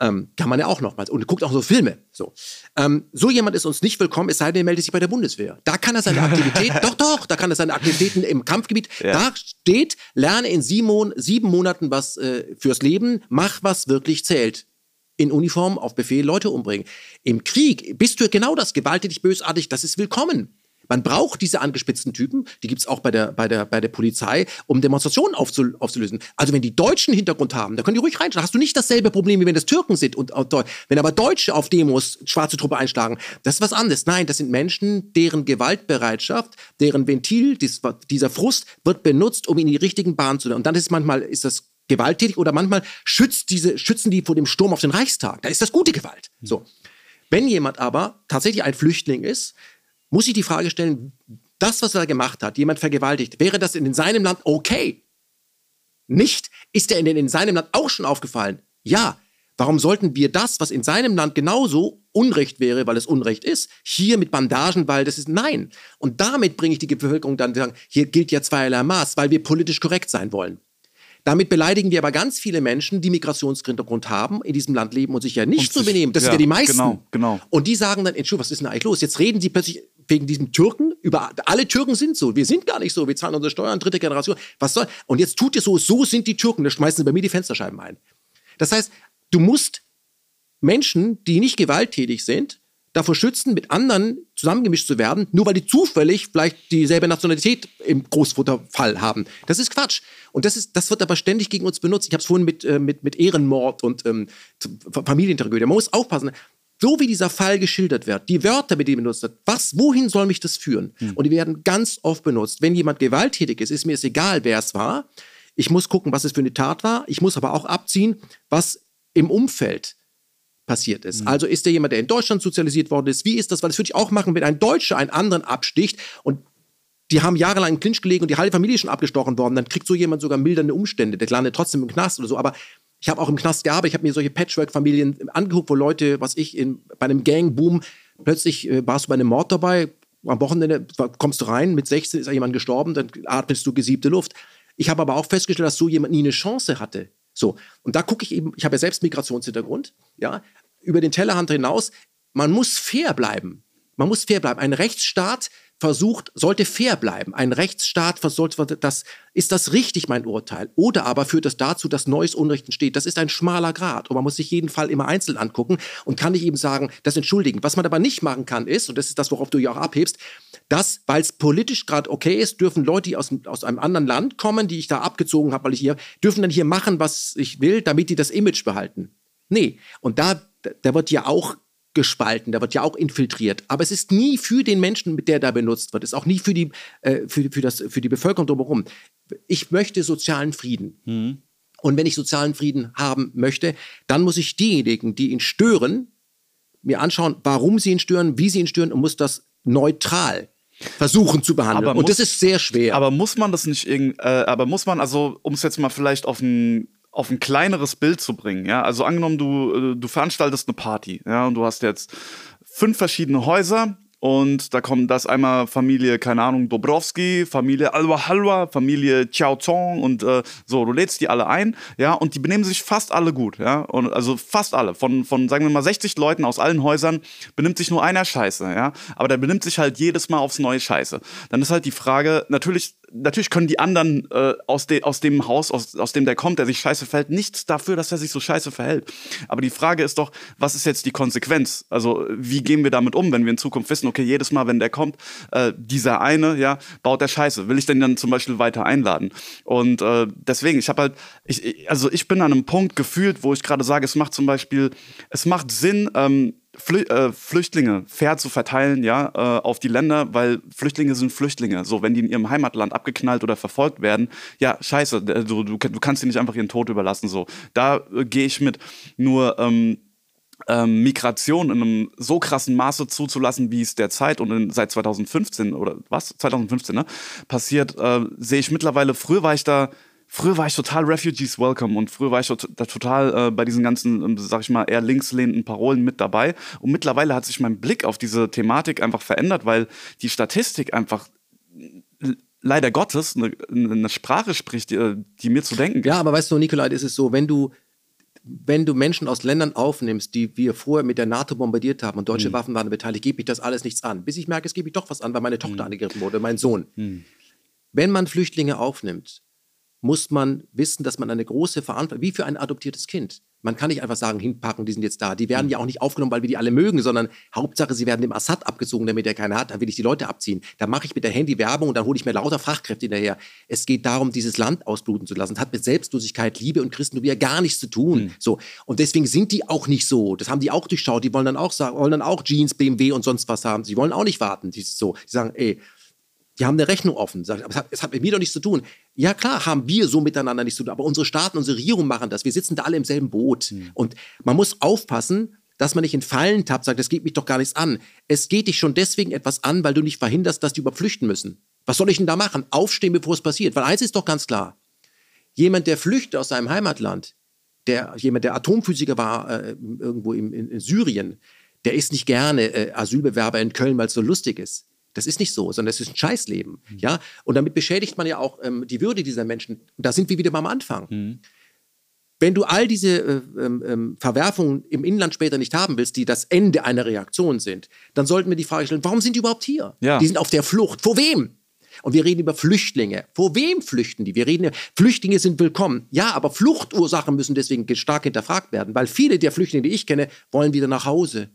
ähm, kann man ja auch nochmals. Und guckt auch so Filme. So, ähm, so jemand ist uns nicht willkommen, es sei denn, er meldet sich bei der Bundeswehr. Da kann er seine *laughs* Aktivität, doch, doch, da kann er seine Aktivitäten im Kampfgebiet, ja. da steht, lerne in sieben, sieben Monaten was äh, fürs Leben, mach was wirklich zählt in Uniform auf Befehl Leute umbringen. Im Krieg bist du genau das, gewalttätig, bösartig, das ist willkommen. Man braucht diese angespitzten Typen, die gibt es auch bei der, bei, der, bei der Polizei, um Demonstrationen aufzul aufzulösen. Also wenn die Deutschen Hintergrund haben, da können die ruhig reinschauen. Hast du nicht dasselbe Problem, wie wenn das Türken sind. Und, und wenn aber Deutsche auf Demos schwarze Truppe einschlagen, das ist was anderes. Nein, das sind Menschen, deren Gewaltbereitschaft, deren Ventil, dies, dieser Frust wird benutzt, um in die richtigen Bahnen zu. Und dann ist manchmal ist das gewalttätig oder manchmal schützt diese, schützen die vor dem Sturm auf den Reichstag. Da ist das gute Gewalt. So. Wenn jemand aber tatsächlich ein Flüchtling ist, muss ich die Frage stellen, das, was er gemacht hat, jemand vergewaltigt, wäre das in seinem Land okay? Nicht. Ist er in, in seinem Land auch schon aufgefallen? Ja. Warum sollten wir das, was in seinem Land genauso Unrecht wäre, weil es Unrecht ist, hier mit Bandagen, weil das ist nein. Und damit bringe ich die Bevölkerung dann sagen, hier gilt ja zweierlei Maß, weil wir politisch korrekt sein wollen. Damit beleidigen wir aber ganz viele Menschen, die Migrationshintergrund haben, in diesem Land leben und sich ja nicht so benehmen. Das ja, sind ja die meisten. Genau, genau. Und die sagen dann, Entschuldigung, was ist denn eigentlich los? Jetzt reden sie plötzlich wegen diesem Türken über alle Türken sind so. Wir sind gar nicht so. Wir zahlen unsere Steuern, dritte Generation. Was soll? Und jetzt tut ihr so, so sind die Türken. Da schmeißen sie bei mir die Fensterscheiben ein. Das heißt, du musst Menschen, die nicht gewalttätig sind, davor schützen, mit anderen zusammengemischt zu werden, nur weil die zufällig vielleicht dieselbe Nationalität im Großmutterfall haben. Das ist Quatsch. Und das, ist, das wird aber ständig gegen uns benutzt. Ich habe es vorhin mit, äh, mit, mit Ehrenmord und ähm, Familientragödie. Man muss aufpassen. So wie dieser Fall geschildert wird, die Wörter, mit denen benutzt wird, was, wohin soll mich das führen? Hm. Und die werden ganz oft benutzt. Wenn jemand gewalttätig ist, ist mir es egal, wer es war. Ich muss gucken, was es für eine Tat war. Ich muss aber auch abziehen, was im Umfeld passiert ist. Mhm. Also ist der jemand, der in Deutschland sozialisiert worden ist? Wie ist das? Weil das würde ich auch machen, wenn ein Deutscher einen anderen absticht und die haben jahrelang im Clinch gelegen und die halbe Familie ist schon abgestochen worden, dann kriegt so jemand sogar mildernde Umstände. Der landet trotzdem im Knast oder so. Aber ich habe auch im Knast gearbeitet, ich habe mir solche Patchwork-Familien angeguckt, wo Leute, was ich, in, bei einem Gangboom, plötzlich äh, warst du bei einem Mord dabei, am Wochenende kommst du rein, mit 16 ist jemand gestorben, dann atmest du gesiebte Luft. Ich habe aber auch festgestellt, dass so jemand nie eine Chance hatte So, und da gucke ich eben, ich habe ja selbst Migrationshintergrund, ja, über den Tellerhand hinaus, man muss fair bleiben. Man muss fair bleiben. Ein Rechtsstaat versucht, sollte fair bleiben. Ein Rechtsstaat sollte das, ist das richtig, mein Urteil? Oder aber führt das dazu, dass neues Unrecht entsteht? Das ist ein schmaler Grad und man muss sich jeden Fall immer einzeln angucken und kann nicht eben sagen, das entschuldigen. Was man aber nicht machen kann, ist, und das ist das, worauf du ja auch abhebst, dass, weil es politisch gerade okay ist, dürfen Leute, die aus, aus einem anderen Land kommen, die ich da abgezogen habe, weil ich hier, dürfen dann hier machen, was ich will, damit die das Image behalten. Nee. Und da, da wird ja auch gespalten, da wird ja auch infiltriert. Aber es ist nie für den Menschen, mit der da benutzt wird. Es ist auch nie für die, äh, für, für, das, für die Bevölkerung drumherum. Ich möchte sozialen Frieden. Mhm. Und wenn ich sozialen Frieden haben möchte, dann muss ich diejenigen, die ihn stören, mir anschauen, warum sie ihn stören, wie sie ihn stören und muss das neutral versuchen zu behandeln. Aber und muss, das ist sehr schwer. Aber muss man das nicht irgendwie, äh, aber muss man, also, um es jetzt mal vielleicht auf ein auf ein kleineres Bild zu bringen. Ja? Also angenommen, du, äh, du veranstaltest eine Party ja, und du hast jetzt fünf verschiedene Häuser und da kommt das einmal Familie, keine Ahnung, Dobrowski, Familie Alwa Halwa, Familie Chiao Zong und äh, so, du lädst die alle ein, ja, und die benehmen sich fast alle gut, ja, und also fast alle. Von, von, sagen wir mal, 60 Leuten aus allen Häusern benimmt sich nur einer Scheiße, ja, aber der benimmt sich halt jedes Mal aufs neue Scheiße. Dann ist halt die Frage, natürlich natürlich können die anderen äh, aus, de, aus dem Haus, aus, aus dem der kommt, der sich scheiße verhält, nichts dafür, dass er sich so scheiße verhält. Aber die Frage ist doch, was ist jetzt die Konsequenz? Also, wie gehen wir damit um, wenn wir in Zukunft wissen, okay, jedes Mal, wenn der kommt, äh, dieser eine, ja, baut der Scheiße. Will ich den dann zum Beispiel weiter einladen? Und äh, deswegen, ich habe halt, ich, also ich bin an einem Punkt gefühlt, wo ich gerade sage, es macht zum Beispiel, es macht Sinn, ähm, Flü äh, Flüchtlinge fair zu verteilen, ja, äh, auf die Länder, weil Flüchtlinge sind Flüchtlinge. So, wenn die in ihrem Heimatland abgeknallt oder verfolgt werden, ja, scheiße, du, du, du kannst sie nicht einfach ihren Tod überlassen. So, da äh, gehe ich mit. Nur ähm, ähm, Migration in einem so krassen Maße zuzulassen, wie es derzeit und in, seit 2015 oder was? 2015, ne? Passiert, äh, sehe ich mittlerweile, früher war ich da früher war ich total Refugees Welcome und früher war ich total äh, bei diesen ganzen, ähm, sag ich mal, eher linkslehnenden Parolen mit dabei. Und mittlerweile hat sich mein Blick auf diese Thematik einfach verändert, weil die Statistik einfach leider Gottes eine, eine Sprache spricht, die, die, mir zu denken gibt. Ja, aber weißt du, Nikolai, ist es so, wenn du wenn du Menschen aus Ländern aufnimmst, die wir vorher mit der NATO bombardiert haben und deutsche mhm. Waffen waren beteiligt, gebe ich das alles nichts an. Bis ich merke, es gebe ich doch was an, weil meine Tochter mhm. angegriffen wurde, mein Sohn. Mhm. Wenn man Flüchtlinge aufnimmt, muss man wissen, dass man eine große Verantwortung, wie für ein adoptiertes Kind. Man kann nicht einfach sagen, hinpacken, die sind jetzt da. Die werden hm. ja auch nicht aufgenommen, weil wir die alle mögen, sondern Hauptsache, sie werden dem Assad abgezogen, damit er keine hat. Dann will ich die Leute abziehen. Dann mache ich mit der Handy Werbung und dann hole ich mir lauter Fachkräfte hinterher. Es geht darum, dieses Land ausbluten zu lassen. Das hat mit Selbstlosigkeit, Liebe und Christentum ja gar nichts zu tun. Mhm. So. Und deswegen sind die auch nicht so. Das haben die auch durchschaut. Die wollen dann auch sagen, wollen dann auch Jeans, BMW und sonst was haben. Sie wollen auch nicht warten. Die, so. die sagen, ey, die haben eine Rechnung offen. Sag, aber es hat, es hat mit mir doch nichts zu tun. Ja, klar, haben wir so miteinander nichts zu tun, aber unsere Staaten, unsere Regierungen machen das. Wir sitzen da alle im selben Boot. Mhm. Und man muss aufpassen, dass man nicht in Fallen tappt, sagt, das geht mich doch gar nichts an. Es geht dich schon deswegen etwas an, weil du nicht verhinderst, dass die überflüchten müssen. Was soll ich denn da machen? Aufstehen, bevor es passiert. Weil eins ist doch ganz klar. Jemand, der flüchtet aus seinem Heimatland, der, jemand, der Atomphysiker war äh, irgendwo in, in, in, Syrien, der ist nicht gerne äh, Asylbewerber in Köln, weil es so lustig ist. Das ist nicht so, sondern es ist ein Scheißleben. Mhm. Ja? Und damit beschädigt man ja auch ähm, die Würde dieser Menschen. Und da sind wir wieder beim Anfang. Mhm. Wenn du all diese äh, ähm, ähm, Verwerfungen im Inland später nicht haben willst, die das Ende einer Reaktion sind, dann sollten wir die Frage stellen, warum sind die überhaupt hier? Ja. Die sind auf der Flucht. Vor wem? Und wir reden über Flüchtlinge. Vor wem flüchten die? Wir reden, Flüchtlinge sind willkommen. Ja, aber Fluchtursachen müssen deswegen stark hinterfragt werden, weil viele der Flüchtlinge, die ich kenne, wollen wieder nach Hause.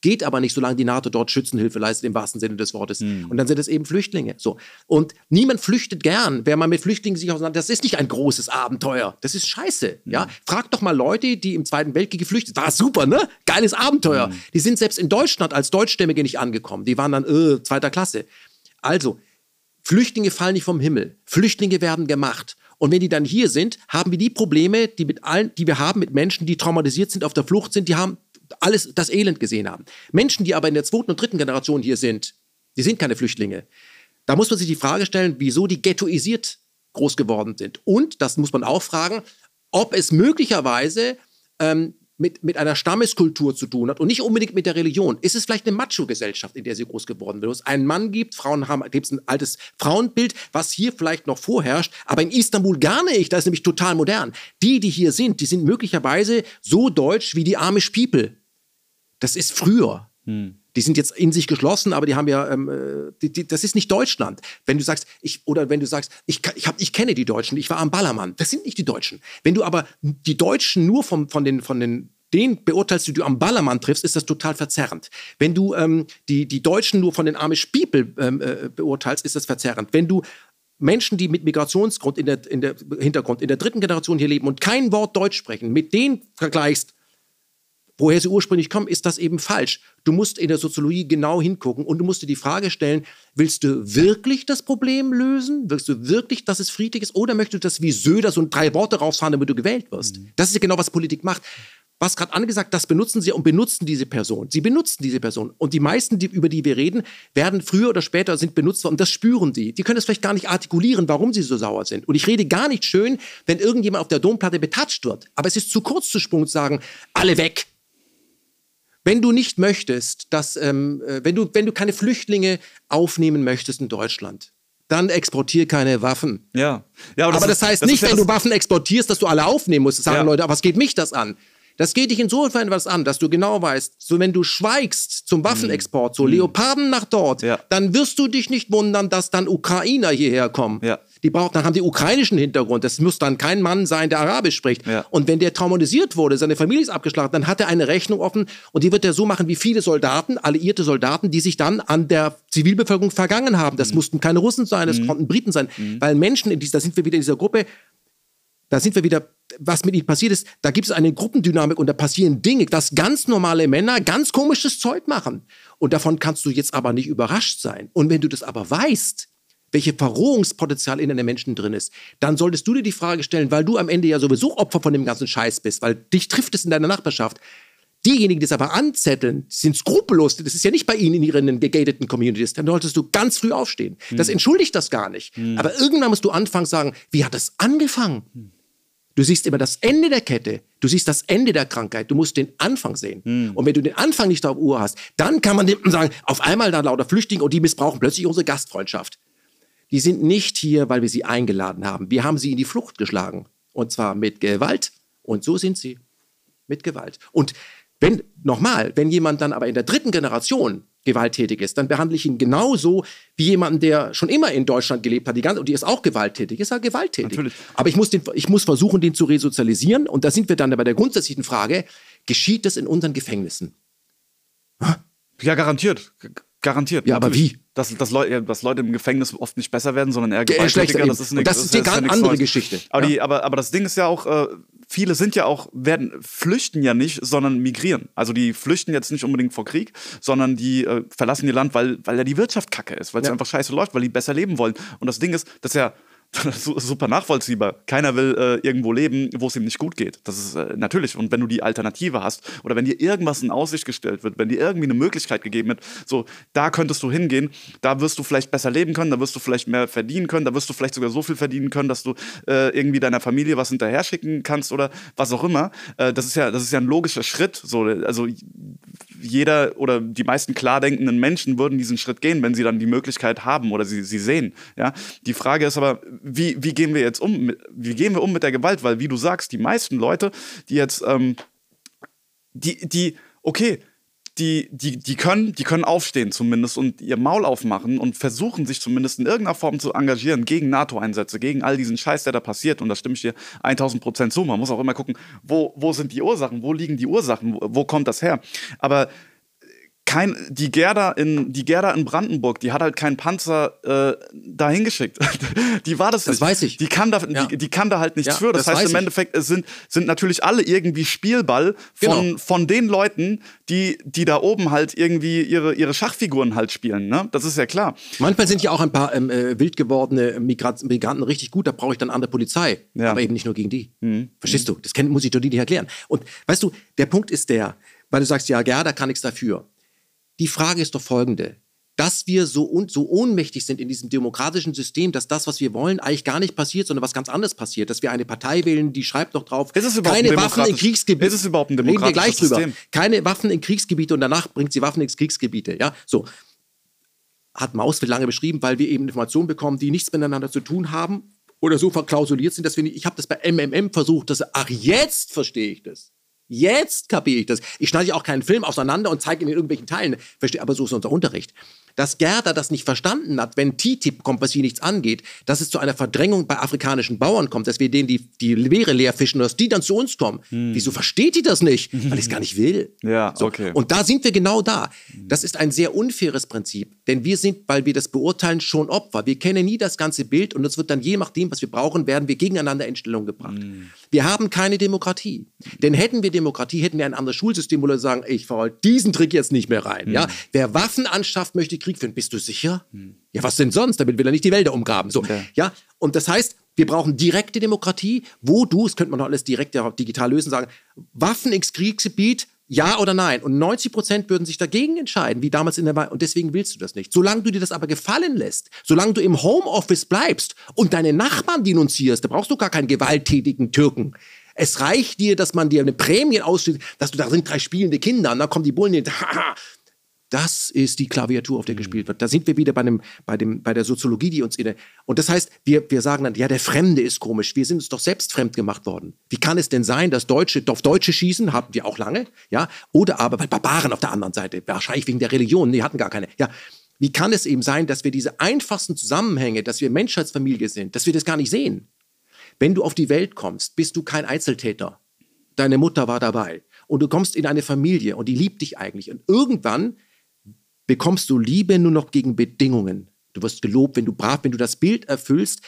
Geht aber nicht, solange die NATO dort Schützenhilfe leistet, im wahrsten Sinne des Wortes. Mhm. Und dann sind es eben Flüchtlinge. So. Und niemand flüchtet gern. Wer mal mit Flüchtlingen sich auseinandersetzt, das ist nicht ein großes Abenteuer. Das ist scheiße. Mhm. Ja? Frag doch mal Leute, die im Zweiten Weltkrieg geflüchtet sind. War super, ne? Geiles Abenteuer. Mhm. Die sind selbst in Deutschland als Deutschstämmige nicht angekommen. Die waren dann äh, zweiter Klasse. Also, Flüchtlinge fallen nicht vom Himmel. Flüchtlinge werden gemacht. Und wenn die dann hier sind, haben wir die Probleme, die, mit allen, die wir haben mit Menschen, die traumatisiert sind, auf der Flucht sind, die haben alles das Elend gesehen haben. Menschen, die aber in der zweiten und dritten Generation hier sind, die sind keine Flüchtlinge. Da muss man sich die Frage stellen, wieso die ghettoisiert groß geworden sind. Und, das muss man auch fragen, ob es möglicherweise ähm, mit, mit einer Stammeskultur zu tun hat und nicht unbedingt mit der Religion, ist es vielleicht eine Macho-Gesellschaft, in der sie groß geworden wird. Wo es einen Mann gibt, Frauen haben, gibt es ein altes Frauenbild, was hier vielleicht noch vorherrscht, aber in Istanbul gar nicht. Da ist nämlich total modern. Die, die hier sind, die sind möglicherweise so deutsch wie die Amish People. Das ist früher. Hm. Die sind jetzt in sich geschlossen, aber die haben ja, ähm, äh, die, die, das ist nicht Deutschland. Wenn du sagst, ich, oder wenn du sagst, ich, ich, hab, ich kenne die Deutschen, ich war am Ballermann, das sind nicht die Deutschen. Wenn du aber die Deutschen nur vom, von den, von den den beurteilst, die du am Ballermann triffst, ist das total verzerrend. Wenn du ähm, die, die Deutschen nur von den Amish People ähm, äh, beurteilst, ist das verzerrend. Wenn du Menschen, die mit Migrationsgrund in der, in der Hintergrund in der dritten Generation hier leben und kein Wort Deutsch sprechen, mit denen vergleichst, woher sie ursprünglich kommen, ist das eben falsch. Du musst in der Soziologie genau hingucken und du musst dir die Frage stellen, willst du wirklich das Problem lösen? Willst du wirklich, dass es friedlich ist? Oder möchtest du das wie Söder so drei Worte rausfahren, damit du gewählt wirst? Mhm. Das ist ja genau, was Politik macht. Was gerade angesagt, das benutzen sie und benutzen diese Person. Sie benutzen diese Person. Und die meisten, die, über die wir reden, werden früher oder später sind benutzt worden. Und das spüren die. Die können es vielleicht gar nicht artikulieren, warum sie so sauer sind. Und ich rede gar nicht schön, wenn irgendjemand auf der Domplatte betatscht wird. Aber es ist zu kurz zu Sprung zu sagen, alle weg. Wenn du nicht möchtest, dass, ähm, äh, wenn, du, wenn du keine Flüchtlinge aufnehmen möchtest in Deutschland, dann exportier keine Waffen. Ja. ja aber das, aber das heißt das nicht, ja wenn du Waffen exportierst, dass du alle aufnehmen musst. Das sagen ja. Leute, aber was geht mich das an? Das geht dich insofern was an, dass du genau weißt, so wenn du schweigst zum Waffenexport, so mm. Leoparden nach dort, ja. dann wirst du dich nicht wundern, dass dann Ukrainer hierher kommen. Ja. Die brauchen, dann haben die ukrainischen Hintergrund. Das muss dann kein Mann sein, der Arabisch spricht. Ja. Und wenn der traumatisiert wurde, seine Familie ist abgeschlachtet, dann hat er eine Rechnung offen und die wird er so machen wie viele Soldaten, alliierte Soldaten, die sich dann an der Zivilbevölkerung vergangen haben. Das mhm. mussten keine Russen sein, das mhm. konnten Briten sein, mhm. weil Menschen, in dieser, da sind wir wieder in dieser Gruppe, da sind wir wieder, was mit ihnen passiert ist, da gibt es eine Gruppendynamik und da passieren Dinge, dass ganz normale Männer ganz komisches Zeug machen. Und davon kannst du jetzt aber nicht überrascht sein. Und wenn du das aber weißt, welche Verrohungspotenzial in deinen Menschen drin ist, dann solltest du dir die Frage stellen, weil du am Ende ja sowieso Opfer von dem ganzen Scheiß bist, weil dich trifft es in deiner Nachbarschaft. Diejenigen, die es aber anzetteln, sind skrupellos. Das ist ja nicht bei ihnen in ihren gegateten Communities. Dann solltest du ganz früh aufstehen. Das hm. entschuldigt das gar nicht. Hm. Aber irgendwann musst du anfangen zu sagen, wie hat das angefangen? Hm. Du siehst immer das Ende der Kette. Du siehst das Ende der Krankheit. Du musst den Anfang sehen. Hm. Und wenn du den Anfang nicht auf Uhr hast, dann kann man sagen, auf einmal da lauter Flüchtlinge und die missbrauchen plötzlich unsere Gastfreundschaft. Die sind nicht hier, weil wir sie eingeladen haben. Wir haben sie in die Flucht geschlagen. Und zwar mit Gewalt. Und so sind sie. Mit Gewalt. Und wenn, nochmal, wenn jemand dann aber in der dritten Generation gewalttätig ist, dann behandle ich ihn genauso wie jemanden, der schon immer in Deutschland gelebt hat, die ganze, und die ist auch gewalttätig, ist er gewalttätig. Natürlich. Aber ich muss, den, ich muss versuchen, den zu resozialisieren. Und da sind wir dann bei der grundsätzlichen Frage, geschieht das in unseren Gefängnissen? Ja, garantiert. Garantiert. Ja, aber wie? Dass, dass, Leute, dass Leute im Gefängnis oft nicht besser werden, sondern eher gewalttätiger. Das ist, eine, das ist eine ganz andere Neues. Geschichte. Aber, ja. die, aber, aber das Ding ist ja auch, äh, viele sind ja auch, werden, flüchten ja nicht, sondern migrieren. Also die flüchten jetzt nicht unbedingt vor Krieg, sondern die äh, verlassen ihr Land, weil, weil ja die Wirtschaft kacke ist, weil es ja. einfach scheiße läuft, weil die besser leben wollen. Und das Ding ist, dass ja *laughs* super nachvollziehbar. Keiner will äh, irgendwo leben, wo es ihm nicht gut geht. Das ist äh, natürlich. Und wenn du die Alternative hast oder wenn dir irgendwas in Aussicht gestellt wird, wenn dir irgendwie eine Möglichkeit gegeben wird, so, da könntest du hingehen, da wirst du vielleicht besser leben können, da wirst du vielleicht mehr verdienen können, da wirst du vielleicht sogar so viel verdienen können, dass du äh, irgendwie deiner Familie was hinterher schicken kannst oder was auch immer. Äh, das ist ja, das ist ja ein logischer Schritt. So, also jeder oder die meisten klar denkenden Menschen würden diesen Schritt gehen, wenn sie dann die Möglichkeit haben oder sie, sie sehen. Ja? Die Frage ist aber, wie, wie gehen wir jetzt um? Wie gehen wir um mit der Gewalt? Weil, wie du sagst, die meisten Leute, die jetzt, ähm, die, die, okay, die, die, die, können, die können aufstehen zumindest und ihr Maul aufmachen und versuchen sich zumindest in irgendeiner Form zu engagieren gegen NATO-Einsätze, gegen all diesen Scheiß, der da passiert. Und da stimme ich dir 1000 Prozent zu. Man muss auch immer gucken, wo, wo sind die Ursachen, wo liegen die Ursachen, wo, wo kommt das her. Aber kein, die Gerda in die Gerda in Brandenburg, die hat halt keinen Panzer äh, dahin geschickt. *laughs* die war das, das nicht. weiß ich. Die kann da, ja. die, die, kann da halt nichts ja, für. Das, das heißt im Endeffekt es sind sind natürlich alle irgendwie Spielball von genau. von den Leuten, die die da oben halt irgendwie ihre ihre Schachfiguren halt spielen. Ne? Das ist ja klar. Manchmal sind ja auch ein paar ähm, äh, wild gewordene Migranten richtig gut. Da brauche ich dann andere Polizei, ja. aber eben nicht nur gegen die. Mhm. Verstehst du? Das kann, muss ich dir nicht erklären. Und weißt du, der Punkt ist der, weil du sagst ja, Gerda kann nichts dafür. Die Frage ist doch folgende. dass wir so, un so ohnmächtig sind in diesem demokratischen System, dass das, was wir wollen, eigentlich gar nicht passiert, sondern was ganz anderes passiert. Dass wir eine Partei wählen, die schreibt noch drauf, keine ein Waffen in Kriegsgebiete. Ist es überhaupt ein Reden wir gleich demokratisches drüber. System? Keine Waffen in Kriegsgebiete und danach bringt sie Waffen in Kriegsgebiete. Ja, so. Hat Maus lange beschrieben, weil wir eben Informationen bekommen, die nichts miteinander zu tun haben oder so verklausuliert sind, dass wir nicht. Ich habe das bei MMM versucht, dass ach jetzt verstehe ich das. Jetzt kapiere ich das. Ich schneide auch keinen Film auseinander und zeige ihn in irgendwelchen Teilen. Verstehe, aber so ist unser Unterricht. Dass Gerda das nicht verstanden hat, wenn TTIP kommt, was sie nichts angeht, dass es zu einer Verdrängung bei afrikanischen Bauern kommt, dass wir denen die, die Leere leer fischen und dass die dann zu uns kommen. Wieso versteht die das nicht? *laughs* Weil ich es gar nicht will. Ja, So. okay. Und da sind wir genau da. Das ist ein sehr unfaires Prinzip, denn wir sind, weil wir das beurteilen, schon Opfer. Wir kennen nie das ganze Bild und es wird dann je nachdem, was wir brauchen, werden wir gegeneinander in Stellung gebracht. Wir haben keine Demokratie. Denn hätten wir Demokratie, hätten wir ein anderes Schulsystem, wo wir sagen, ich fahre diesen Trick jetzt nicht mehr rein. Ja? Wer Waffen anschafft, möchte Krieg führen. Bist du sicher? Ja, was denn sonst? Damit will er nicht die Wälder umgraben. So, ja. Und das heißt, wir brauchen direkte Demokratie, wo du, das könnte man doch alles direkt ja digital lösen, sagen, Waffen ins Kriegsgebiet, ja oder nein. Und 90 Prozent würden sich dagegen entscheiden, wie damals in der Wahl. Und deswegen willst du das nicht. Solange du dir das aber gefallen lässt, solange du im Homeoffice bleibst und deine Nachbarn denunzierst, da brauchst du gar keinen gewalttätigen Türken. Es reicht dir, dass man dir eine Prämie ausstellt, dass du da sind drei spielende Kinder und dann kommen die Bullen *laughs* haha, das ist die Klaviatur, auf der gespielt wird. Da sind wir wieder bei, dem, bei, dem, bei der Soziologie, die uns in der. Und das heißt, wir, wir sagen dann, ja, der Fremde ist komisch. Wir sind uns doch selbst fremd gemacht worden. Wie kann es denn sein, dass Deutsche auf Deutsche schießen? Haben wir auch lange. Ja. Oder aber bei Barbaren auf der anderen Seite. Wahrscheinlich wegen der Religion. Nee, hatten gar keine. Ja. Wie kann es eben sein, dass wir diese einfachsten Zusammenhänge, dass wir Menschheitsfamilie sind, dass wir das gar nicht sehen? Wenn du auf die Welt kommst, bist du kein Einzeltäter. Deine Mutter war dabei. Und du kommst in eine Familie und die liebt dich eigentlich. Und irgendwann bekommst du Liebe nur noch gegen Bedingungen. Du wirst gelobt, wenn du brav, wenn du das Bild erfüllst,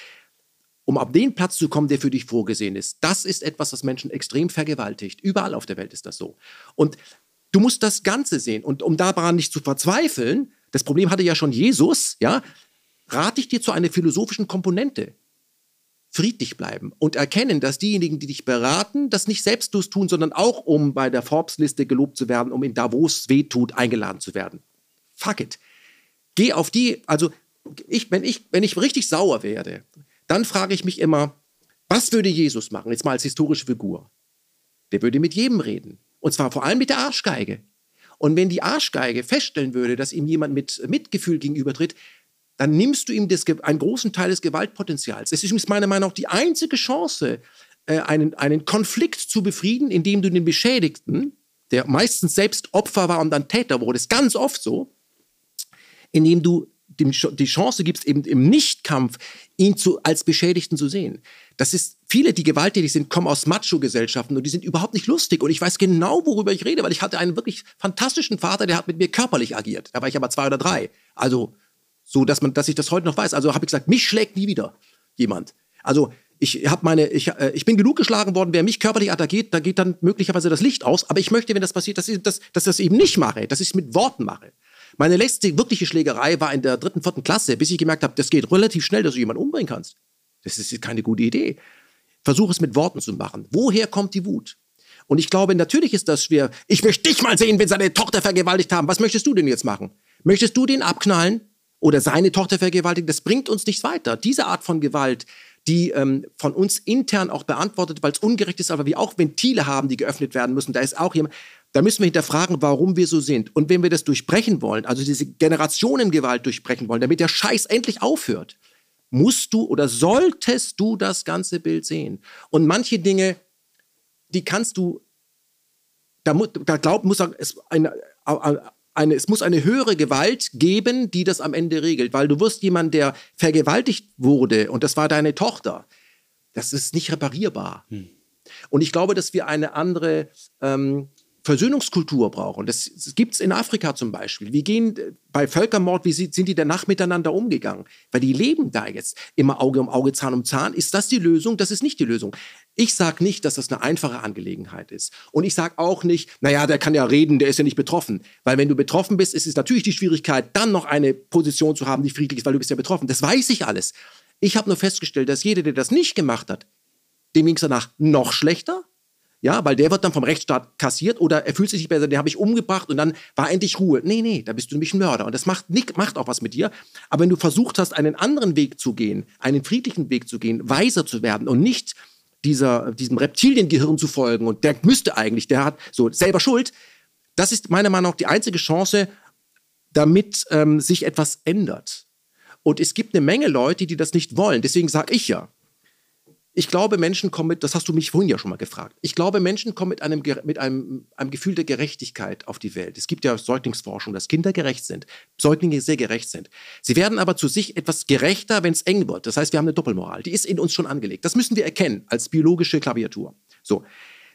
um auf den Platz zu kommen, der für dich vorgesehen ist. Das ist etwas, was Menschen extrem vergewaltigt. Überall auf der Welt ist das so. Und du musst das Ganze sehen. Und um daran nicht zu verzweifeln, das Problem hatte ja schon Jesus, ja, rate ich dir zu einer philosophischen Komponente. Friedlich bleiben und erkennen, dass diejenigen, die dich beraten, das nicht selbstlos tun, sondern auch, um bei der Forbes-Liste gelobt zu werden, um in Davos weh tut, eingeladen zu werden fuck it. Geh auf die, also ich, wenn, ich, wenn ich richtig sauer werde, dann frage ich mich immer, was würde Jesus machen, jetzt mal als historische Figur? Der würde mit jedem reden. Und zwar vor allem mit der Arschgeige. Und wenn die Arschgeige feststellen würde, dass ihm jemand mit Mitgefühl gegenübertritt, dann nimmst du ihm das, einen großen Teil des Gewaltpotenzials. Es ist meiner Meinung nach die einzige Chance, äh, einen, einen Konflikt zu befrieden, indem du den Beschädigten, der meistens selbst Opfer war und dann Täter wurde, ist ganz oft so, indem du dem die Chance gibst, eben im Nichtkampf ihn zu, als Beschädigten zu sehen. Das ist, viele, die gewalttätig sind, kommen aus Macho-Gesellschaften und die sind überhaupt nicht lustig. Und ich weiß genau, worüber ich rede, weil ich hatte einen wirklich fantastischen Vater, der hat mit mir körperlich agiert. Da war ich aber zwei oder drei. Also, so, dass man, dass ich das heute noch weiß. Also habe ich gesagt, mich schlägt nie wieder jemand. Also, ich habe meine, ich, äh, ich bin genug geschlagen worden, wer mich körperlich attackiert, da geht dann möglicherweise das Licht aus. Aber ich möchte, wenn das passiert, dass ich das, dass ich das eben nicht mache, dass ich es mit Worten mache. Meine letzte wirkliche Schlägerei war in der dritten, vierten Klasse, bis ich gemerkt habe, das geht relativ schnell, dass du jemanden umbringen kannst. Das ist keine gute Idee. Versuch es mit Worten zu machen. Woher kommt die Wut? Und ich glaube, natürlich ist das schwer. Ich möchte dich mal sehen, wenn seine Tochter vergewaltigt haben. Was möchtest du denn jetzt machen? Möchtest du den abknallen oder seine Tochter vergewaltigen? Das bringt uns nichts weiter. Diese Art von Gewalt, die ähm, von uns intern auch beantwortet, weil es ungerecht ist, aber wir auch Ventile haben, die geöffnet werden müssen. Da ist auch jemand, da müssen wir hinterfragen, warum wir so sind. Und wenn wir das durchbrechen wollen, also diese Generationengewalt durchbrechen wollen, damit der Scheiß endlich aufhört, musst du oder solltest du das ganze Bild sehen. Und manche Dinge, die kannst du, da, da glaub, muss es eine, eine, es muss eine höhere Gewalt geben, die das am Ende regelt. Weil du wirst jemand, der vergewaltigt wurde und das war deine Tochter, das ist nicht reparierbar. Und ich glaube, dass wir eine andere ähm, Versöhnungskultur brauchen. Das, gibt es in Afrika zum Beispiel. Wir gehen äh, bei Völkermord, wie sind die danach miteinander umgegangen? Weil die leben da jetzt immer Auge um Auge, Zahn um Zahn. Ist das die Lösung? Das ist nicht die Lösung. Ich sage nicht, dass das eine einfache Angelegenheit ist. Und ich sage auch nicht, naja, der kann ja reden, der ist ja nicht betroffen. Weil wenn du betroffen bist, ist es natürlich die Schwierigkeit, dann noch eine Position zu haben, die friedlich ist, weil du bist ja betroffen. Das weiß ich alles. Ich habe nur festgestellt, dass jeder, der das nicht gemacht hat, dem ging es danach noch schlechter. Ja, weil der wird dann vom Rechtsstaat kassiert oder er fühlt sich nicht besser, den habe ich umgebracht und dann war endlich Ruhe. Nee, nee, da bist du nämlich ein Mörder. Und das macht, nicht, macht auch was mit dir. Aber wenn du versucht hast, einen anderen Weg zu gehen, einen friedlichen Weg zu gehen, weiser zu werden und nicht dieser, diesem Reptiliengehirn zu folgen und der müsste eigentlich, der hat so selber Schuld, das ist meiner Meinung nach die einzige Chance, damit ähm, sich etwas ändert. Und es gibt eine Menge Leute, die das nicht wollen. Deswegen sage ich ja, ich glaube, Menschen kommen mit, das hast du mich vorhin ja schon mal gefragt, ich glaube, Menschen kommen mit einem, mit einem, einem Gefühl der Gerechtigkeit auf die Welt. Es gibt ja Säuglingsforschung, dass Kinder gerecht sind, Säuglinge sehr gerecht sind. Sie werden aber zu sich etwas gerechter, wenn es eng wird. Das heißt, wir haben eine Doppelmoral, die ist in uns schon angelegt. Das müssen wir erkennen als biologische Klaviatur. So.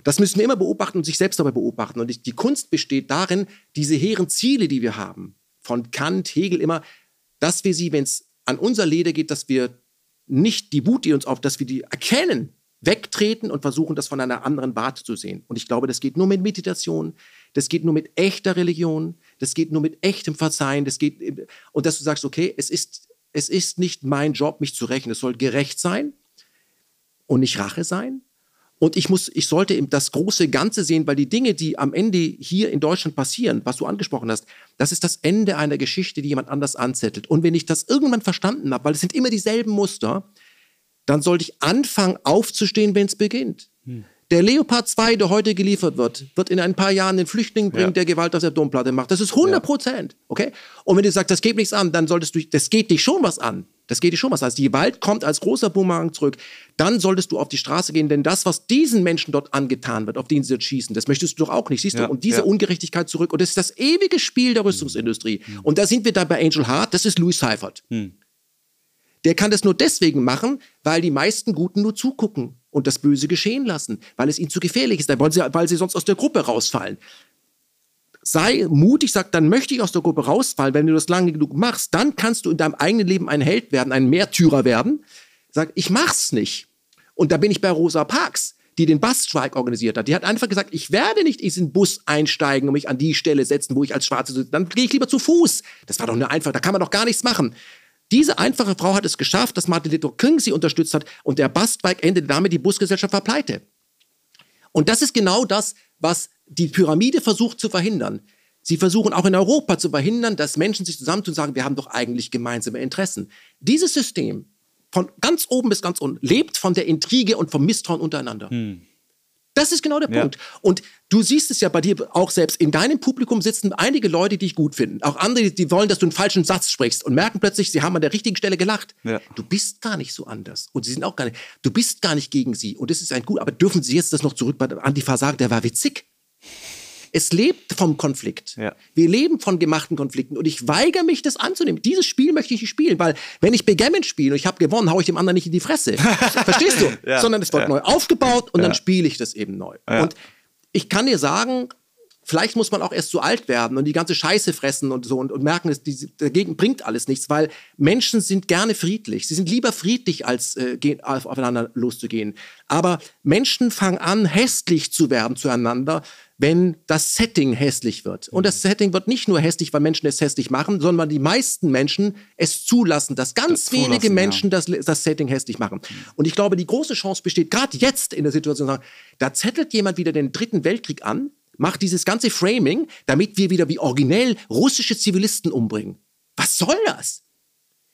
Das müssen wir immer beobachten und sich selbst dabei beobachten. Und die Kunst besteht darin, diese hehren Ziele, die wir haben, von Kant, Hegel immer, dass wir sie, wenn es an unser Leder geht, dass wir nicht die Wut, die uns auf, dass wir die erkennen, wegtreten und versuchen, das von einer anderen Warte zu sehen. Und ich glaube, das geht nur mit Meditation, das geht nur mit echter Religion, das geht nur mit echtem Verzeihen, das geht, und dass du sagst, okay, es ist, es ist nicht mein Job, mich zu rächen, es soll gerecht sein und nicht Rache sein. Und ich muss, ich sollte eben das große Ganze sehen, weil die Dinge, die am Ende hier in Deutschland passieren, was du angesprochen hast, das ist das Ende einer Geschichte, die jemand anders anzettelt. Und wenn ich das irgendwann verstanden habe, weil es sind immer dieselben Muster, dann sollte ich anfangen aufzustehen, wenn es beginnt. Hm. Der Leopard 2, der heute geliefert wird, wird in ein paar Jahren den Flüchtling bringen, ja. der Gewalt auf der Domplatte macht. Das ist 100 Prozent. Ja. Okay? Und wenn du sagst, das geht nichts an, dann solltest du, das geht dich schon was an. Das geht dir schon was. Also die Gewalt kommt als großer Boomerang zurück. Dann solltest du auf die Straße gehen, denn das, was diesen Menschen dort angetan wird, auf den sie dort schießen, das möchtest du doch auch nicht, siehst ja, du? Und diese ja. Ungerechtigkeit zurück. Und das ist das ewige Spiel der Rüstungsindustrie. Mhm. Und da sind wir da bei Angel Hart, das ist Louis Seifert. Mhm. Der kann das nur deswegen machen, weil die meisten Guten nur zugucken und das Böse geschehen lassen, weil es ihnen zu gefährlich ist, weil sie, weil sie sonst aus der Gruppe rausfallen sei mutig, sag, dann möchte ich aus der Gruppe rausfallen. Wenn du das lange genug machst, dann kannst du in deinem eigenen Leben ein Held werden, ein Märtyrer werden. Sag, ich mach's nicht. Und da bin ich bei Rosa Parks, die den Bassstreik organisiert hat. Die hat einfach gesagt, ich werde nicht in diesen Bus einsteigen und mich an die Stelle setzen, wo ich als Schwarze sitze. Dann gehe ich lieber zu Fuß. Das war doch nur einfach, da kann man doch gar nichts machen. Diese einfache Frau hat es geschafft, dass Martin Luther King sie unterstützt hat und der Bassstreik endete damit, die Busgesellschaft war pleite. Und das ist genau das, was die Pyramide versucht zu verhindern. Sie versuchen auch in Europa zu verhindern, dass Menschen sich zusammentun und sagen, wir haben doch eigentlich gemeinsame Interessen. Dieses System, von ganz oben bis ganz unten, lebt von der Intrige und vom Misstrauen untereinander. Hm. Das ist genau der ja. Punkt. Und du siehst es ja bei dir auch selbst. In deinem Publikum sitzen einige Leute, die dich gut finden. Auch andere, die wollen, dass du einen falschen Satz sprichst und merken plötzlich, sie haben an der richtigen Stelle gelacht. Ja. Du bist gar nicht so anders. Und sie sind auch gar nicht, du bist gar nicht gegen sie. Und das ist ein gut, aber dürfen sie jetzt das noch zurück bei Antifa sagen, der war witzig? Es lebt vom Konflikt. Ja. Wir leben von gemachten Konflikten und ich weigere mich, das anzunehmen. Dieses Spiel möchte ich nicht spielen, weil wenn ich Backgammon spiele und ich habe gewonnen, haue ich dem anderen nicht in die Fresse. *laughs* Verstehst du? Ja. Sondern es wird ja. neu aufgebaut und dann spiele ich das eben neu. Und ich kann dir sagen, vielleicht muss man auch erst so alt werden und die ganze Scheiße fressen und so und, und merken, dass die, dagegen bringt alles nichts, weil Menschen sind gerne friedlich. Sie sind lieber friedlich, als äh, aufeinander loszugehen. Aber Menschen fangen an, hässlich zu werden zueinander, wenn das Setting hässlich wird. Und das Setting wird nicht nur hässlich, weil Menschen es hässlich machen, sondern weil die meisten Menschen es zulassen, dass ganz das wenige Menschen ja. das, das Setting hässlich machen. Und ich glaube, die große Chance besteht gerade jetzt in der Situation, da zettelt jemand wieder den dritten Weltkrieg an, macht dieses ganze Framing, damit wir wieder wie originell russische Zivilisten umbringen. Was soll das?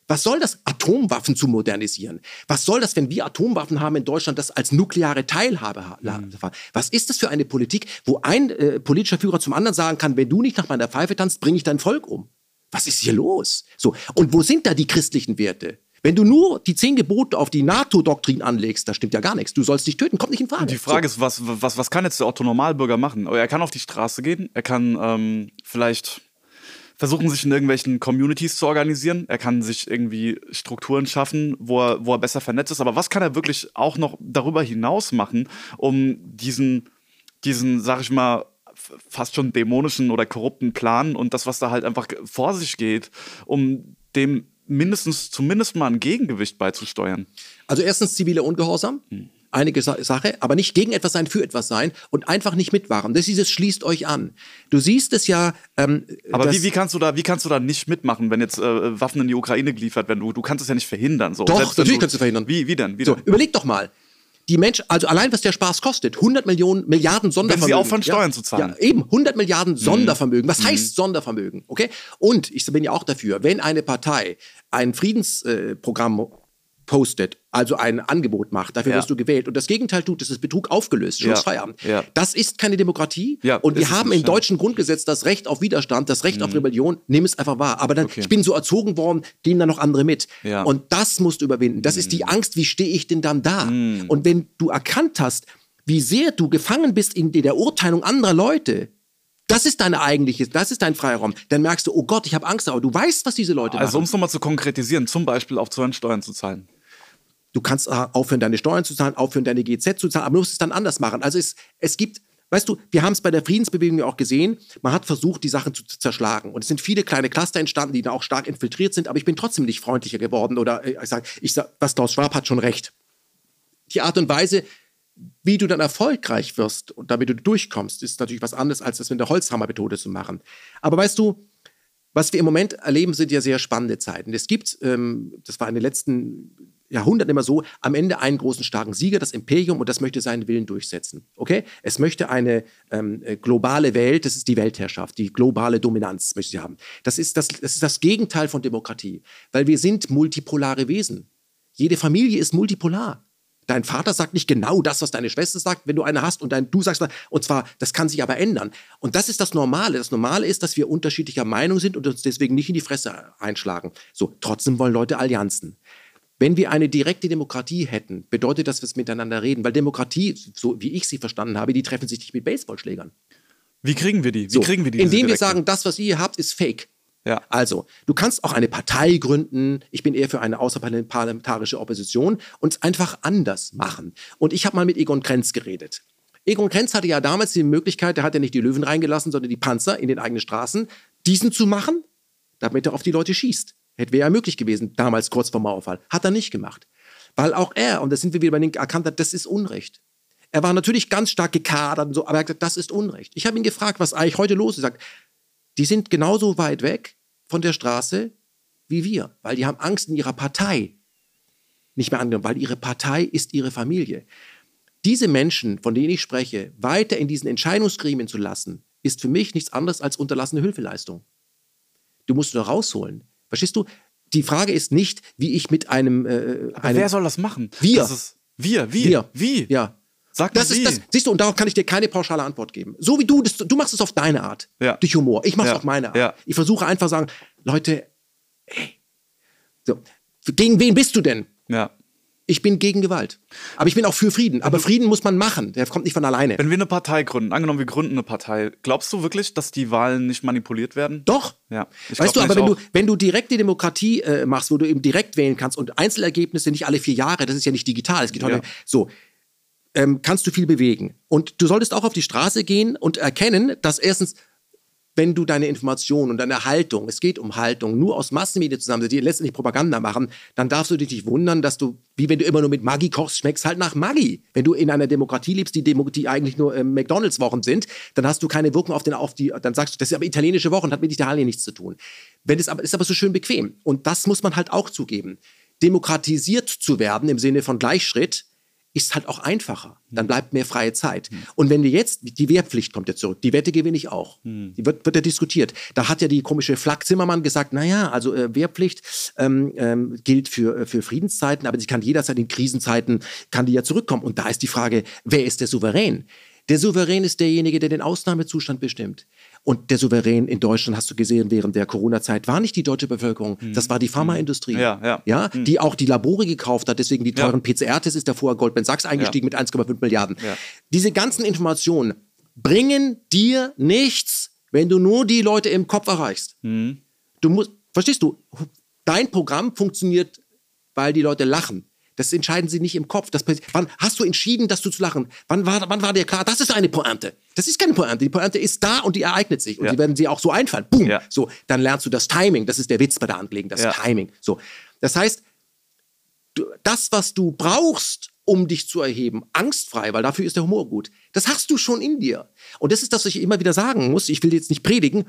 Was soll das, Atomwaffen zu modernisieren? Was soll das, wenn wir Atomwaffen haben in Deutschland, das als nukleare Teilhabe haben? Mhm. Was ist das für eine Politik, wo ein äh, politischer Führer zum anderen sagen kann, wenn du nicht nach meiner Pfeife tanzt, bringe ich dein Volk um? Was ist hier los? So. Und wo sind da die christlichen Werte? Wenn du nur die zehn Gebote auf die NATO-Doktrin anlegst, da stimmt ja gar nichts. Du sollst dich töten, kommt nicht in Frage. Die Frage so. ist, was, was, was kann jetzt der Otto-Normalbürger machen? Er kann auf die Straße gehen, er kann ähm, vielleicht versuchen, sich in irgendwelchen Communities zu organisieren. Er kann sich irgendwie Strukturen schaffen, wo er, wo er besser vernetzt ist. Aber was kann er wirklich auch noch darüber hinaus machen, um diesen, diesen, sag ich mal, fast schon dämonischen oder korrupten Plan und das, was da halt einfach vor sich geht, um dem mindestens, zumindest mal ein Gegengewicht beizusteuern? Also erstens zivile Ungehorsam. Hm einige Sache, aber nicht gegen etwas sein, für etwas sein und einfach nicht mitmachen. Das ist dieses schließt euch an. Du siehst es ja. Ähm, aber wie, wie kannst du da, wie kannst du da nicht mitmachen, wenn jetzt äh, Waffen in die Ukraine geliefert werden? Du, du kannst es ja nicht verhindern. So. Doch, Selbst, natürlich du, kannst du verhindern. Wie, wie denn? Wie so, überleg doch mal. Die Menschen, also allein was der Spaß kostet, 100 Millionen, Milliarden Sondervermögen. Wenn sie aufhören, Steuern ja, zu zahlen. Ja, eben, 100 Milliarden mhm. Sondervermögen. Was mhm. heißt Sondervermögen? Okay? Und ich bin ja auch dafür, wenn eine Partei ein Friedensprogramm postet, also ein Angebot macht, dafür ja. wirst du gewählt und das Gegenteil tut, das ist Betrug aufgelöst, Schlussfeierabend. Ja. Das ist keine Demokratie ja, und wir haben im deutschen Grundgesetz das Recht auf Widerstand, das Recht mhm. auf Rebellion, nimm es einfach wahr. Aber dann, okay. ich bin so erzogen worden, gehen da noch andere mit. Und das musst du überwinden. Das mhm. ist die mhm. Angst, wie stehe ich denn dann da? Mhm. Und wenn du erkannt hast, wie sehr du gefangen bist in der Urteilung anderer Leute, das ist dein eigentliches, das ist dein Freiraum. Dann merkst du, oh Gott, ich habe Angst, aber du weißt, was diese Leute also, machen. Also um es nochmal zu konkretisieren, zum Beispiel aufzuhören, Steuern zu zahlen. Du kannst äh, aufhören, deine Steuern zu zahlen, aufhören, deine GZ zu zahlen, aber du musst es dann anders machen. Also es, es gibt, weißt du, wir haben es bei der Friedensbewegung ja auch gesehen, man hat versucht, die Sachen zu zerschlagen. Und es sind viele kleine Cluster entstanden, die da auch stark infiltriert sind, aber ich bin trotzdem nicht freundlicher geworden. Oder äh, ich sage, ich sag, was Klaus Schwab hat schon recht. Die Art und Weise, wie du dann erfolgreich wirst und damit du durchkommst, ist natürlich was anderes, als das mit der Holzhammer-Methode zu machen. Aber weißt du, was wir im Moment erleben, sind ja sehr spannende Zeiten. Es gibt, ähm, das war in den letzten Jahrhunderten immer so, am Ende einen großen starken Sieger, das Imperium, und das möchte seinen Willen durchsetzen. Okay? Es möchte eine ähm, äh, globale Welt, das ist die Weltherrschaft, die globale Dominanz möchte sie haben. Das ist das, das ist das Gegenteil von Demokratie, weil wir sind multipolare Wesen. Jede Familie ist multipolar. Dein Vater sagt nicht genau das, was deine Schwester sagt, wenn du eine hast und dein, du sagst, und zwar, das kann sich aber ändern. Und das ist das Normale. Das Normale ist, dass wir unterschiedlicher Meinung sind und uns deswegen nicht in die Fresse einschlagen. So, trotzdem wollen Leute Allianzen. Wenn wir eine direkte Demokratie hätten, bedeutet das, dass wir miteinander reden, weil Demokratie, so wie ich sie verstanden habe, die treffen sich nicht mit Baseballschlägern. Wie kriegen wir die? Wie so, kriegen wir die? Indem wir sagen, das, was ihr hier habt, ist fake. Ja. Also, du kannst auch eine Partei gründen. Ich bin eher für eine außerparlamentarische Opposition und es einfach anders machen. Und ich habe mal mit Egon Krenz geredet. Egon Krenz hatte ja damals die Möglichkeit, der hat ja nicht die Löwen reingelassen, sondern die Panzer in den eigenen Straßen, diesen zu machen, damit er auf die Leute schießt. Hätte wäre ja möglich gewesen, damals kurz vor Mauerfall. Hat er nicht gemacht. Weil auch er, und da sind wir wieder bei den erkannt hat, das ist Unrecht. Er war natürlich ganz stark gekadert und so, aber er hat gesagt, das ist Unrecht. Ich habe ihn gefragt, was eigentlich heute los ist. Er sagt, die sind genauso weit weg von der Straße wie wir, weil die haben Angst in ihrer Partei nicht mehr angenommen, weil ihre Partei ist ihre Familie. Diese Menschen, von denen ich spreche, weiter in diesen Entscheidungsgremien zu lassen, ist für mich nichts anderes als unterlassene Hilfeleistung. Du musst nur rausholen. Verstehst du? Die Frage ist nicht, wie ich mit einem. Äh, einem wer soll das machen? Wir. Das ist, wir, wie? Wir. Wie? Ja. Sag das ist das, siehst du, und darauf kann ich dir keine pauschale Antwort geben. So wie du, das, du machst es auf deine Art, ja. durch Humor. Ich mache es ja. auf meine Art. Ja. Ich versuche einfach zu sagen, Leute, ey, so, gegen wen bist du denn? Ja. Ich bin gegen Gewalt. Aber ich bin auch für Frieden. Aber Frieden muss man machen. Der kommt nicht von alleine. Wenn wir eine Partei gründen, angenommen, wir gründen eine Partei, glaubst du wirklich, dass die Wahlen nicht manipuliert werden? Doch. Ja. weißt du, aber wenn du, wenn du direkt die Demokratie äh, machst, wo du eben direkt wählen kannst und Einzelergebnisse nicht alle vier Jahre, das ist ja nicht digital, es geht heute. Ja. So, ähm, kannst du viel bewegen. Und du solltest auch auf die Straße gehen und erkennen, dass erstens, wenn du deine Informationen und deine Haltung, es geht um Haltung, nur aus Massenmedien zusammen, die letztendlich Propaganda machen, dann darfst du dich nicht wundern, dass du, wie wenn du immer nur mit Maggi kochst, schmeckst halt nach Maggi. Wenn du in einer Demokratie lebst, die, Demo die eigentlich nur äh, McDonalds-Wochen sind, dann hast du keine Wirkung auf, den, auf die, dann sagst du, das ist aber italienische Wochen, hat mit Italien nichts zu tun. Wenn es aber, ist aber so schön bequem. Und das muss man halt auch zugeben. Demokratisiert zu werden im Sinne von Gleichschritt, ist halt auch einfacher. Dann bleibt mehr freie Zeit. Mhm. Und wenn wir jetzt, die Wehrpflicht kommt ja zurück, die Wette gewinne ich auch. Mhm. Die wird, wird ja diskutiert. Da hat ja die komische Flak Zimmermann gesagt, naja, also äh, Wehrpflicht ähm, ähm, gilt für, äh, für Friedenszeiten, aber sie kann jederzeit in Krisenzeiten, kann die ja zurückkommen. Und da ist die Frage, wer ist der Souverän? Der Souverän ist derjenige, der den Ausnahmezustand bestimmt. Und der Souverän in Deutschland, hast du gesehen, während der Corona-Zeit war nicht die deutsche Bevölkerung, mhm. das war die Pharmaindustrie, ja, ja. Ja, mhm. die auch die Labore gekauft hat, deswegen die teuren ja. PCR-Tests ist davor Goldman Sachs eingestiegen mit 1,5 Milliarden. Diese ganzen Informationen bringen dir nichts, wenn du nur die Leute im Kopf erreichst. Mhm. Du musst, verstehst du, dein Programm funktioniert, weil die Leute lachen. Das entscheiden sie nicht im Kopf. Das, wann hast du entschieden, dass du zu lachen? Wann war, wann war dir klar, das ist eine Pointe? Das ist keine Pointe. Die Pointe ist da und die ereignet sich. Und ja. die werden sie auch so einfallen. Boom. Ja. So, dann lernst du das Timing. Das ist der Witz bei der Anlegung, das ja. Timing. So. Das heißt, du, das, was du brauchst, um dich zu erheben, angstfrei, weil dafür ist der Humor gut, das hast du schon in dir. Und das ist das, was ich immer wieder sagen muss. Ich will jetzt nicht predigen.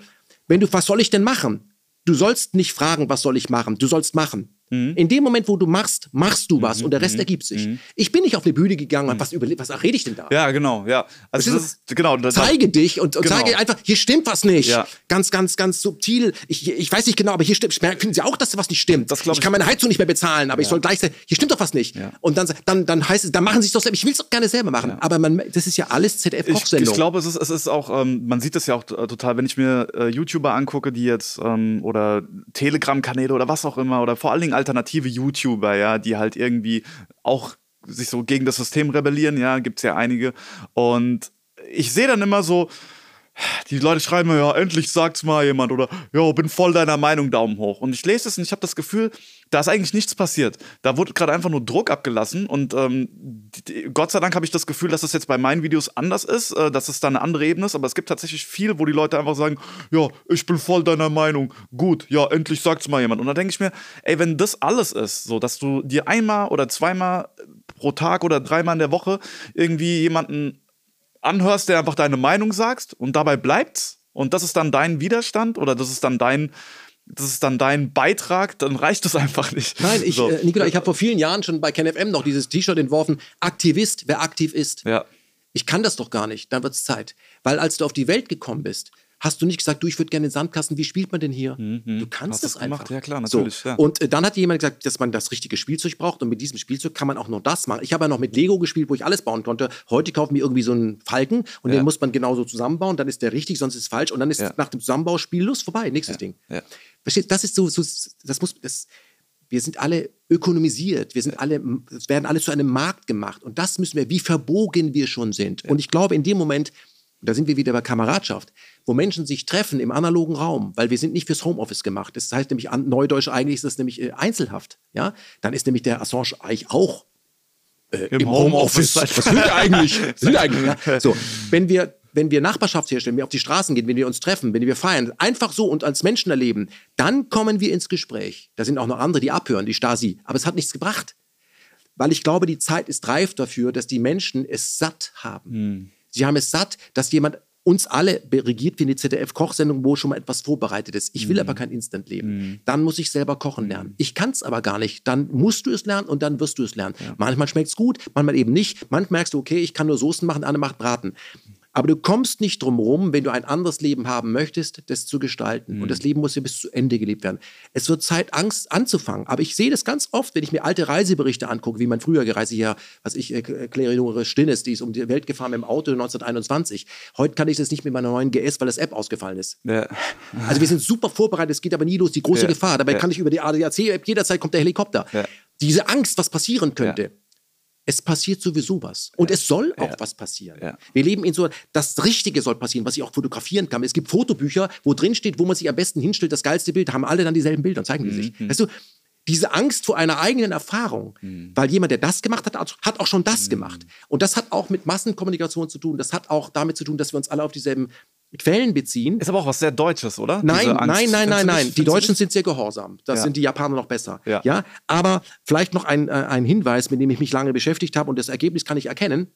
Wenn du, was soll ich denn machen? Du sollst nicht fragen, was soll ich machen? Du sollst machen. Mhm. In dem Moment, wo du machst, machst du was mhm. und der Rest mhm. ergibt sich. Mhm. Ich bin nicht auf eine Bühne gegangen und was überlegt, was rede ich denn da? Ja, genau, ja. Also das ist, genau, das, zeige dich und, und genau. zeige einfach, hier stimmt was nicht. Ja. Ganz, ganz, ganz subtil. Ich, ich weiß nicht genau, aber hier stimmt. Finden Sie auch, dass was nicht stimmt? Das ich, ich kann meine Heizung nicht mehr bezahlen, aber ja. ich soll gleich sagen, hier stimmt doch was nicht. Ja. Und dann, dann, dann heißt es, dann machen Sie es doch selber. Ich will es doch gerne selber machen. Aber man, das ist ja alles ZDF-Kochsendung. Ich, ich glaube, es ist, es ist auch, ähm, man sieht das ja auch total, wenn ich mir äh, YouTuber angucke, die jetzt ähm, oder Telegram-Kanäle oder was auch immer oder vor allen Dingen alternative YouTuber, ja, die halt irgendwie auch sich so gegen das System rebellieren, ja, gibt es ja einige. Und ich sehe dann immer so, die Leute schreiben mir, ja, endlich sagt's mal jemand oder ja, bin voll deiner Meinung, Daumen hoch. Und ich lese es und ich habe das Gefühl, da ist eigentlich nichts passiert. Da wurde gerade einfach nur Druck abgelassen und ähm, die, Gott sei Dank habe ich das Gefühl, dass das jetzt bei meinen Videos anders ist, äh, dass es da eine andere Ebene ist, aber es gibt tatsächlich viel, wo die Leute einfach sagen, ja, ich bin voll deiner Meinung, gut, ja, endlich sagt's mal jemand. Und da denke ich mir, ey, wenn das alles ist, so, dass du dir einmal oder zweimal pro Tag oder dreimal in der Woche irgendwie jemanden anhörst, der einfach deine Meinung sagst und dabei bleibt's und das ist dann dein Widerstand oder das ist dann dein das ist dann dein Beitrag, dann reicht das einfach nicht. Nein, ich, so. äh, Nikola, ich habe vor vielen Jahren schon bei KenFM noch dieses T-Shirt entworfen, Aktivist, wer aktiv ist. Ja. Ich kann das doch gar nicht, dann wird es Zeit. Weil als du auf die Welt gekommen bist, hast du nicht gesagt, du, ich würde gerne den Sandkasten, wie spielt man denn hier? Mhm. Du kannst das einfach. Gemacht? Ja, klar, natürlich. So. Ja. Und äh, dann hat jemand gesagt, dass man das richtige Spielzeug braucht und mit diesem Spielzeug kann man auch nur das machen. Ich habe ja noch mit Lego gespielt, wo ich alles bauen konnte. Heute kaufen wir irgendwie so einen Falken und ja. den muss man genauso zusammenbauen, dann ist der richtig, sonst ist es falsch und dann ist ja. nach dem Zusammenbau Spiellos vorbei, nächstes Ding. Verstehst Das ist so, so das muss, das, wir sind alle ökonomisiert, wir sind alle, es werden alle zu einem Markt gemacht und das müssen wir, wie verbogen wir schon sind. Und ich glaube, in dem Moment, da sind wir wieder bei Kameradschaft, wo Menschen sich treffen im analogen Raum, weil wir sind nicht fürs Homeoffice gemacht. Das heißt nämlich an Neudeutsch eigentlich ist das nämlich äh, einzelhaft. Ja, dann ist nämlich der Assange eigentlich auch äh, im, im, Homeoffice. Homeoffice. *laughs* Was will der eigentlich? will eigentlich ja? So, wenn wir wenn wir Nachbarschaft herstellen, wenn wir auf die Straßen gehen, wenn wir uns treffen, wenn wir feiern, einfach so und als Menschen erleben, dann kommen wir ins Gespräch. Da sind auch noch andere, die abhören, die Stasi. Aber es hat nichts gebracht. Weil ich glaube, die Zeit ist reif dafür, dass die Menschen es satt haben. Hm. Sie haben es satt, dass jemand uns alle regiert wie eine ZDF-Kochsendung, wo schon mal etwas vorbereitet ist. Ich will mm. aber kein Instant-Leben. Mm. Dann muss ich selber kochen lernen. Mhm. Ich kann es aber gar nicht. Dann musst du es lernen und dann wirst du es lernen. Ja. Manchmal schmeckt es gut, manchmal eben nicht. Manchmal merkst du, okay, ich kann nur Soßen machen, andere macht Braten. Aber du kommst nicht drum rum, wenn du ein anderes Leben haben möchtest, das zu gestalten. Mhm. Und das mhm. Leben muss ja bis zu Ende gelebt werden. Es wird Zeit, Angst anzufangen. Aber ich sehe das ganz oft, wenn ich mir alte Reiseberichte angucke, wie man früher gereist hier, was ich erkläre, nur Stinnes, die ist um die Welt gefahren mit dem Auto 1921. Heute kann ich das nicht mit meiner neuen GS, weil das App ausgefallen ist. Ja. Also wir sind super vorbereitet, es geht aber nie los, die große ja. Gefahr. Dabei ja. kann ich über die ADAC-App jederzeit kommt der Helikopter. Diese Angst, was passieren könnte es passiert sowieso was. Und ja. es soll auch ja. was passieren. Ja. Wir leben in so, das Richtige soll passieren, was ich auch fotografieren kann. Es gibt Fotobücher, wo drin steht, wo man sich am besten hinstellt, das geilste Bild, haben alle dann dieselben Bilder und zeigen die mhm. sich. Weißt du, diese Angst vor einer eigenen Erfahrung, mhm. weil jemand, der das gemacht hat, hat auch schon das mhm. gemacht. Und das hat auch mit Massenkommunikation zu tun. Das hat auch damit zu tun, dass wir uns alle auf dieselben Quellen beziehen. Ist aber auch was sehr Deutsches, oder? Nein, nein, nein, nein, nein. Die Deutschen sind sehr gehorsam. Das ja. sind die Japaner noch besser. Ja. ja? Aber vielleicht noch ein, äh, ein Hinweis, mit dem ich mich lange beschäftigt habe und das Ergebnis kann ich erkennen.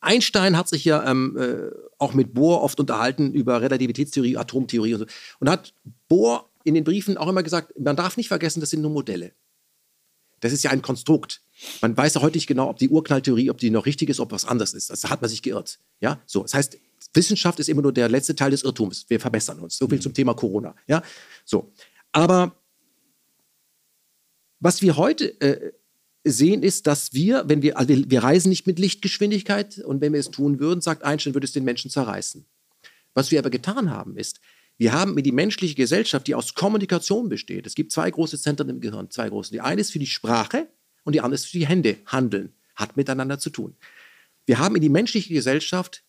Einstein hat sich ja ähm, äh, auch mit Bohr oft unterhalten über Relativitätstheorie, Atomtheorie und so. Und hat Bohr in den Briefen auch immer gesagt, man darf nicht vergessen, das sind nur Modelle. Das ist ja ein Konstrukt. Man weiß ja heute nicht genau, ob die Urknalltheorie, ob die noch richtig ist, ob was anderes ist. Das hat man sich geirrt. Ja, so. Das heißt, Wissenschaft ist immer nur der letzte Teil des Irrtums. Wir verbessern uns. So viel mhm. zum Thema Corona. Ja, so. Aber was wir heute äh, sehen, ist, dass wir, wenn wir, also wir reisen nicht mit Lichtgeschwindigkeit und wenn wir es tun würden, sagt Einstein, würde es den Menschen zerreißen. Was wir aber getan haben, ist, wir haben die menschliche Gesellschaft, die aus Kommunikation besteht. Es gibt zwei große Zentren im Gehirn, zwei große. Die eine ist für die Sprache und die andere ist für die Hände. Handeln hat miteinander zu tun. Wir haben in die menschliche Gesellschaft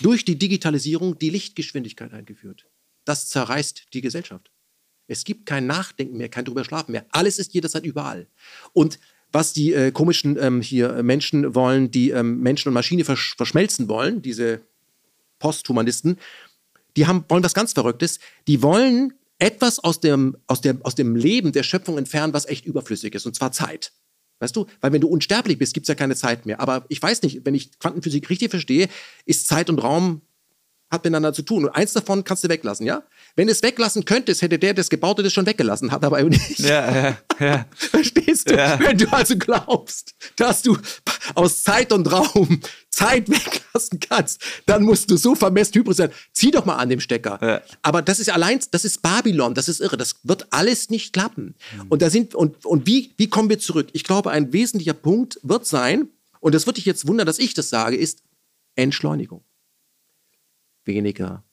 durch die Digitalisierung die Lichtgeschwindigkeit eingeführt. Das zerreißt die Gesellschaft. Es gibt kein Nachdenken mehr, kein drüber schlafen mehr. Alles ist jederzeit überall. Und was die äh, komischen ähm, hier Menschen wollen, die ähm, Menschen und Maschine versch verschmelzen wollen, diese Posthumanisten, die haben, wollen was ganz Verrücktes. Die wollen etwas aus dem, aus, dem, aus dem Leben der Schöpfung entfernen, was echt überflüssig ist, und zwar Zeit. Weißt du? Weil wenn du unsterblich bist, gibt es ja keine Zeit mehr. Aber ich weiß nicht, wenn ich Quantenphysik richtig verstehe, ist Zeit und Raum hat miteinander zu tun. Und eins davon kannst du weglassen, ja? Wenn es weglassen könntest, hätte der, der es gebaut hat, es schon weggelassen, hat aber nicht. Ja, ja, ja. *laughs* Verstehst du? Ja. Wenn du also glaubst, dass du aus Zeit und Raum Zeit *laughs* weglassen kannst, dann musst du so vermessen hybrid sein. Zieh doch mal an dem Stecker. Ja. Aber das ist allein, das ist Babylon, das ist irre. Das wird alles nicht klappen. Und da sind, und, und wie, wie kommen wir zurück? Ich glaube, ein wesentlicher Punkt wird sein, und das wird dich jetzt wundern, dass ich das sage, ist Entschleunigung. Weniger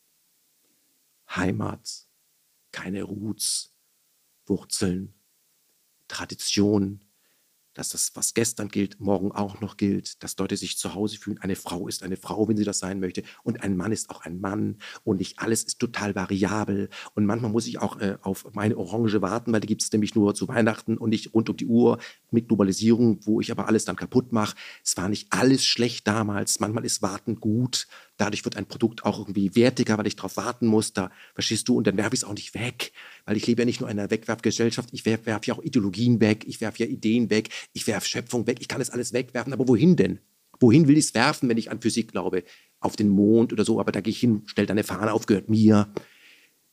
Heimat, keine Roots, Wurzeln, Tradition, dass das, was gestern gilt, morgen auch noch gilt, dass Leute sich zu Hause fühlen. Eine Frau ist eine Frau, wenn sie das sein möchte. Und ein Mann ist auch ein Mann. Und nicht alles ist total variabel. Und manchmal muss ich auch äh, auf meine Orange warten, weil die gibt es nämlich nur zu Weihnachten und nicht rund um die Uhr mit Globalisierung, wo ich aber alles dann kaputt mache. Es war nicht alles schlecht damals. Manchmal ist Warten gut. Dadurch wird ein Produkt auch irgendwie wertiger, weil ich darauf warten muss. Da verstehst du, und dann werfe ich es auch nicht weg, weil ich lebe ja nicht nur in einer Wegwerfgesellschaft. Ich werfe werf ja auch Ideologien weg, ich werfe ja Ideen weg, ich werfe Schöpfung weg. Ich kann das alles wegwerfen, aber wohin denn? Wohin will ich es werfen, wenn ich an Physik glaube? Auf den Mond oder so, aber da gehe ich hin, stell deine Fahne auf, gehört mir.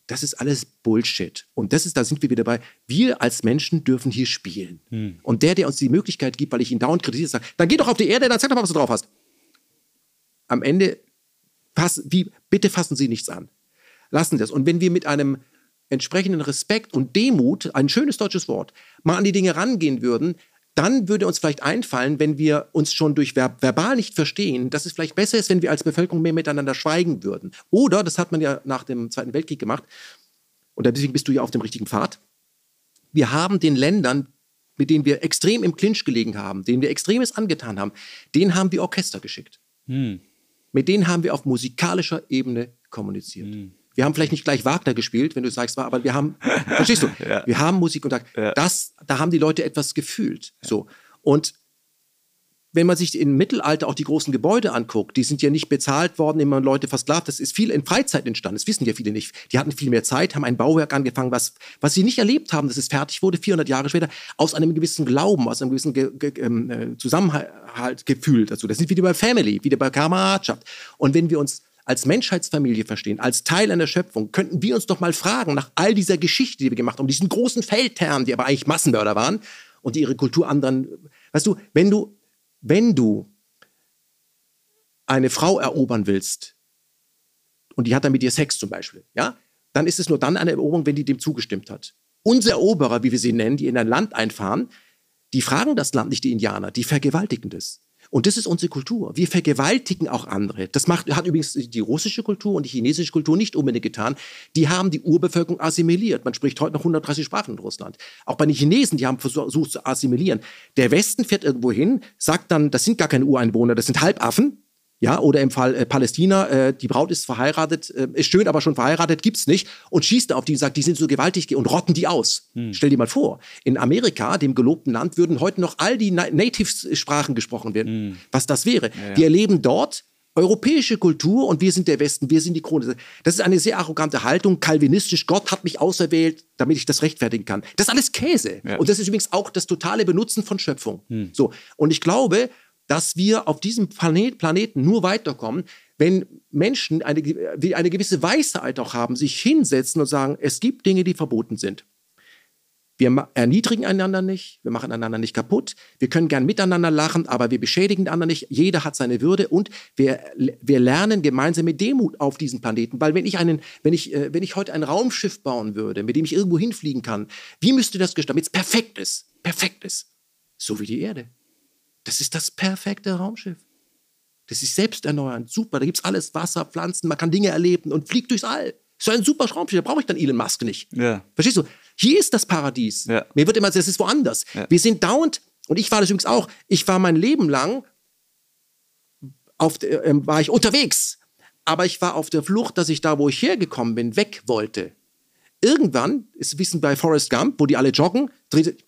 Das ist alles Bullshit. Und das ist, da sind wir wieder bei, wir als Menschen dürfen hier spielen. Und der, der uns die Möglichkeit gibt, weil ich ihn dauernd kritisiere, sagt, dann geh doch auf die Erde, dann sag doch mal, was du drauf hast. Am Ende Pass, wie, bitte fassen Sie nichts an. Lassen Sie das. Und wenn wir mit einem entsprechenden Respekt und Demut, ein schönes deutsches Wort, mal an die Dinge rangehen würden, dann würde uns vielleicht einfallen, wenn wir uns schon durch ver verbal nicht verstehen, dass es vielleicht besser ist, wenn wir als Bevölkerung mehr miteinander schweigen würden. Oder, das hat man ja nach dem Zweiten Weltkrieg gemacht, und deswegen bist du ja auf dem richtigen Pfad, wir haben den Ländern, mit denen wir extrem im Clinch gelegen haben, denen wir Extremes angetan haben, denen haben wir Orchester geschickt. Mit denen haben wir auf musikalischer Ebene kommuniziert. Wir haben vielleicht nicht gleich Wagner gespielt, wenn du sagst, aber wir haben, *laughs* verstehst du? Ja. Wir haben Musikkontakt. Das, da haben die Leute etwas gefühlt. So. Und wenn man sich im Mittelalter auch die großen Gebäude anguckt, die sind ja nicht bezahlt worden, immer Leute versklavt. Das ist viel in Freizeit entstanden. Das wissen ja viele nicht. Die hatten viel mehr Zeit, haben ein Bauwerk angefangen, was, was sie nicht erlebt haben, dass es fertig wurde, 400 Jahre später, aus einem gewissen Glauben, aus einem gewissen Ge Ge ähm, äh, Zusammenhalt gefühlt dazu. Das sind wieder bei Family, wieder bei Kameradschaft. Und wenn wir uns als Menschheitsfamilie verstehen, als Teil einer Schöpfung, könnten wir uns doch mal fragen, nach all dieser Geschichte, die wir gemacht haben, diesen großen Feldherren, die aber eigentlich Massenmörder waren und die ihre Kultur anderen, weißt du, wenn du, wenn du eine Frau erobern willst und die hat dann mit dir Sex zum Beispiel, ja, dann ist es nur dann eine Eroberung, wenn die dem zugestimmt hat. Unsere Eroberer, wie wir sie nennen, die in ein Land einfahren, die fragen das Land nicht die Indianer, die vergewaltigen das. Und das ist unsere Kultur. Wir vergewaltigen auch andere. Das macht, hat übrigens die russische Kultur und die chinesische Kultur nicht unbedingt getan. Die haben die Urbevölkerung assimiliert. Man spricht heute noch 130 Sprachen in Russland. Auch bei den Chinesen, die haben versucht zu assimilieren. Der Westen fährt irgendwo hin, sagt dann, das sind gar keine Ureinwohner, das sind Halbaffen. Ja, oder im Fall äh, Palästina, äh, die Braut ist verheiratet, äh, ist schön, aber schon verheiratet, gibt's nicht. Und schießt auf die und sagt, die sind so gewaltig und rotten die aus. Stell dir mal vor, in Amerika, dem gelobten Land, würden heute noch all die Na Native-Sprachen gesprochen werden. Was das wäre. Wir erleben dort europäische Kultur und wir sind der Westen, wir sind die Krone. Das ist eine sehr arrogante Haltung, kalvinistisch. Gott hat mich auserwählt, damit ich das rechtfertigen kann. Das ist alles Käse. Ja. Und das ist übrigens auch das totale Benutzen von Schöpfung. So. Und ich glaube, dass wir auf diesem Planet, Planeten nur weiterkommen, wenn Menschen eine, eine gewisse Weisheit auch haben, sich hinsetzen und sagen, es gibt Dinge, die verboten sind. Wir erniedrigen einander nicht, wir machen einander nicht kaputt, wir können gern miteinander lachen, aber wir beschädigen den anderen nicht. Jeder hat seine Würde und wir, wir lernen gemeinsam mit Demut auf diesem Planeten. Weil wenn ich einen, wenn ich, äh, wenn ich heute ein Raumschiff bauen würde, mit dem ich irgendwo hinfliegen kann, wie müsste das gestalten, damit es perfekt ist? Perfekt ist. So wie die Erde. Das ist das perfekte Raumschiff. Das ist selbsterneuernd, super. Da gibt es alles, Wasser, Pflanzen, man kann Dinge erleben und fliegt durchs All. So ein super Raumschiff, da brauche ich dann Elon Musk nicht. Ja. Verstehst du? Hier ist das Paradies. Ja. Mir wird immer gesagt, das ist woanders. Ja. Wir sind dauernd, und ich war das übrigens auch, ich war mein Leben lang, auf, der- ähm, war ich unterwegs. Aber ich war auf der Flucht, dass ich da, wo ich hergekommen bin, weg wollte. Irgendwann, ist Wissen bei Forrest Gump, wo die alle joggen, dreht,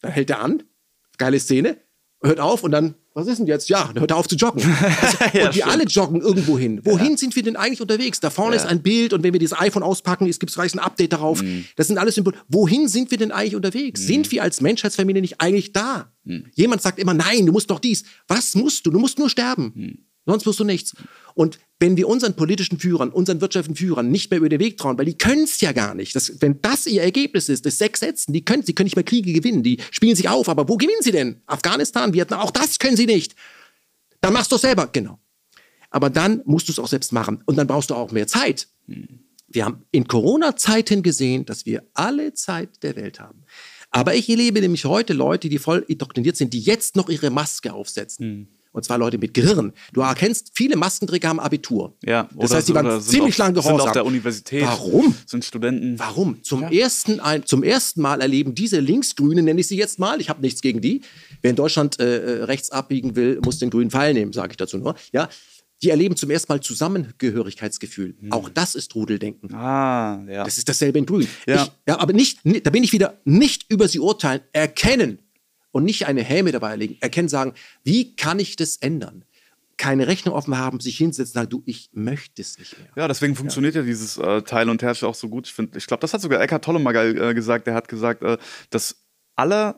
dann hält er an, geile Szene, hört auf und dann, was ist denn jetzt? Ja, dann hört auf zu joggen. *laughs* Also, und wir stimmt. alle joggen irgendwo hin. Wohin sind wir denn eigentlich unterwegs? Da vorne ist ein Bild und wenn wir das iPhone auspacken, es gibt gleich ein Update darauf. Das sind alles Symbole. Wohin sind wir denn eigentlich unterwegs? Sind wir als Menschheitsfamilie nicht eigentlich da? Jemand sagt immer, nein, du musst doch dies. Was musst du? Du musst nur sterben. Sonst wirst du nichts. Und wenn wir unseren politischen Führern, unseren wirtschaftlichen Führern nicht mehr über den Weg trauen, weil die können es ja gar nicht. Das, wenn das ihr Ergebnis ist, das sechs Sätzen, die können, sie können nicht mehr Kriege gewinnen, die spielen sich auf, aber wo gewinnen sie denn? Afghanistan, Vietnam, auch das können sie nicht. Dann machst du es selber, genau. Aber dann musst du es auch selbst machen. Und dann brauchst du auch mehr Zeit. Wir haben in Corona-Zeiten gesehen, dass wir alle Zeit der Welt haben. Aber ich erlebe nämlich heute Leute, die voll indoktriniert sind, die jetzt noch ihre Maske aufsetzen. Mhm. Und zwar Leute mit Gehirn. Du erkennst, viele Maskenträger haben Abitur. Ja, das heißt, die waren ziemlich lang gehorsam. Sind auf der Universität. Warum? Sind Studenten. Warum? Zum, ja. ersten, zum ersten Mal erleben diese Linksgrünen, nenne ich sie jetzt mal, ich habe nichts gegen die. Wer in Deutschland äh, äh rechts abbiegen will, muss den grünen Pfeil nehmen, sage ich dazu nur. Ja, die erleben zum ersten Mal Zusammengehörigkeitsgefühl. Hm. Auch das ist Rudeldenken. Ah, ja. Das ist dasselbe in Grün. Ja. Ich, ja, aber nicht, da bin ich wieder nicht über sie urteilen, erkennen und nicht eine Häme dabei legen. Erkennen, sagen, wie kann ich das ändern? keine Rechnung offen haben, sich hinsetzen und sagen, du, ich möchte es nicht mehr. Ja, deswegen funktioniert ja, ja dieses äh, Teil und Herrsche auch so gut. Ich, ich glaube, das hat sogar Eckhard Tolle mal äh, gesagt. Der hat gesagt, äh, dass alle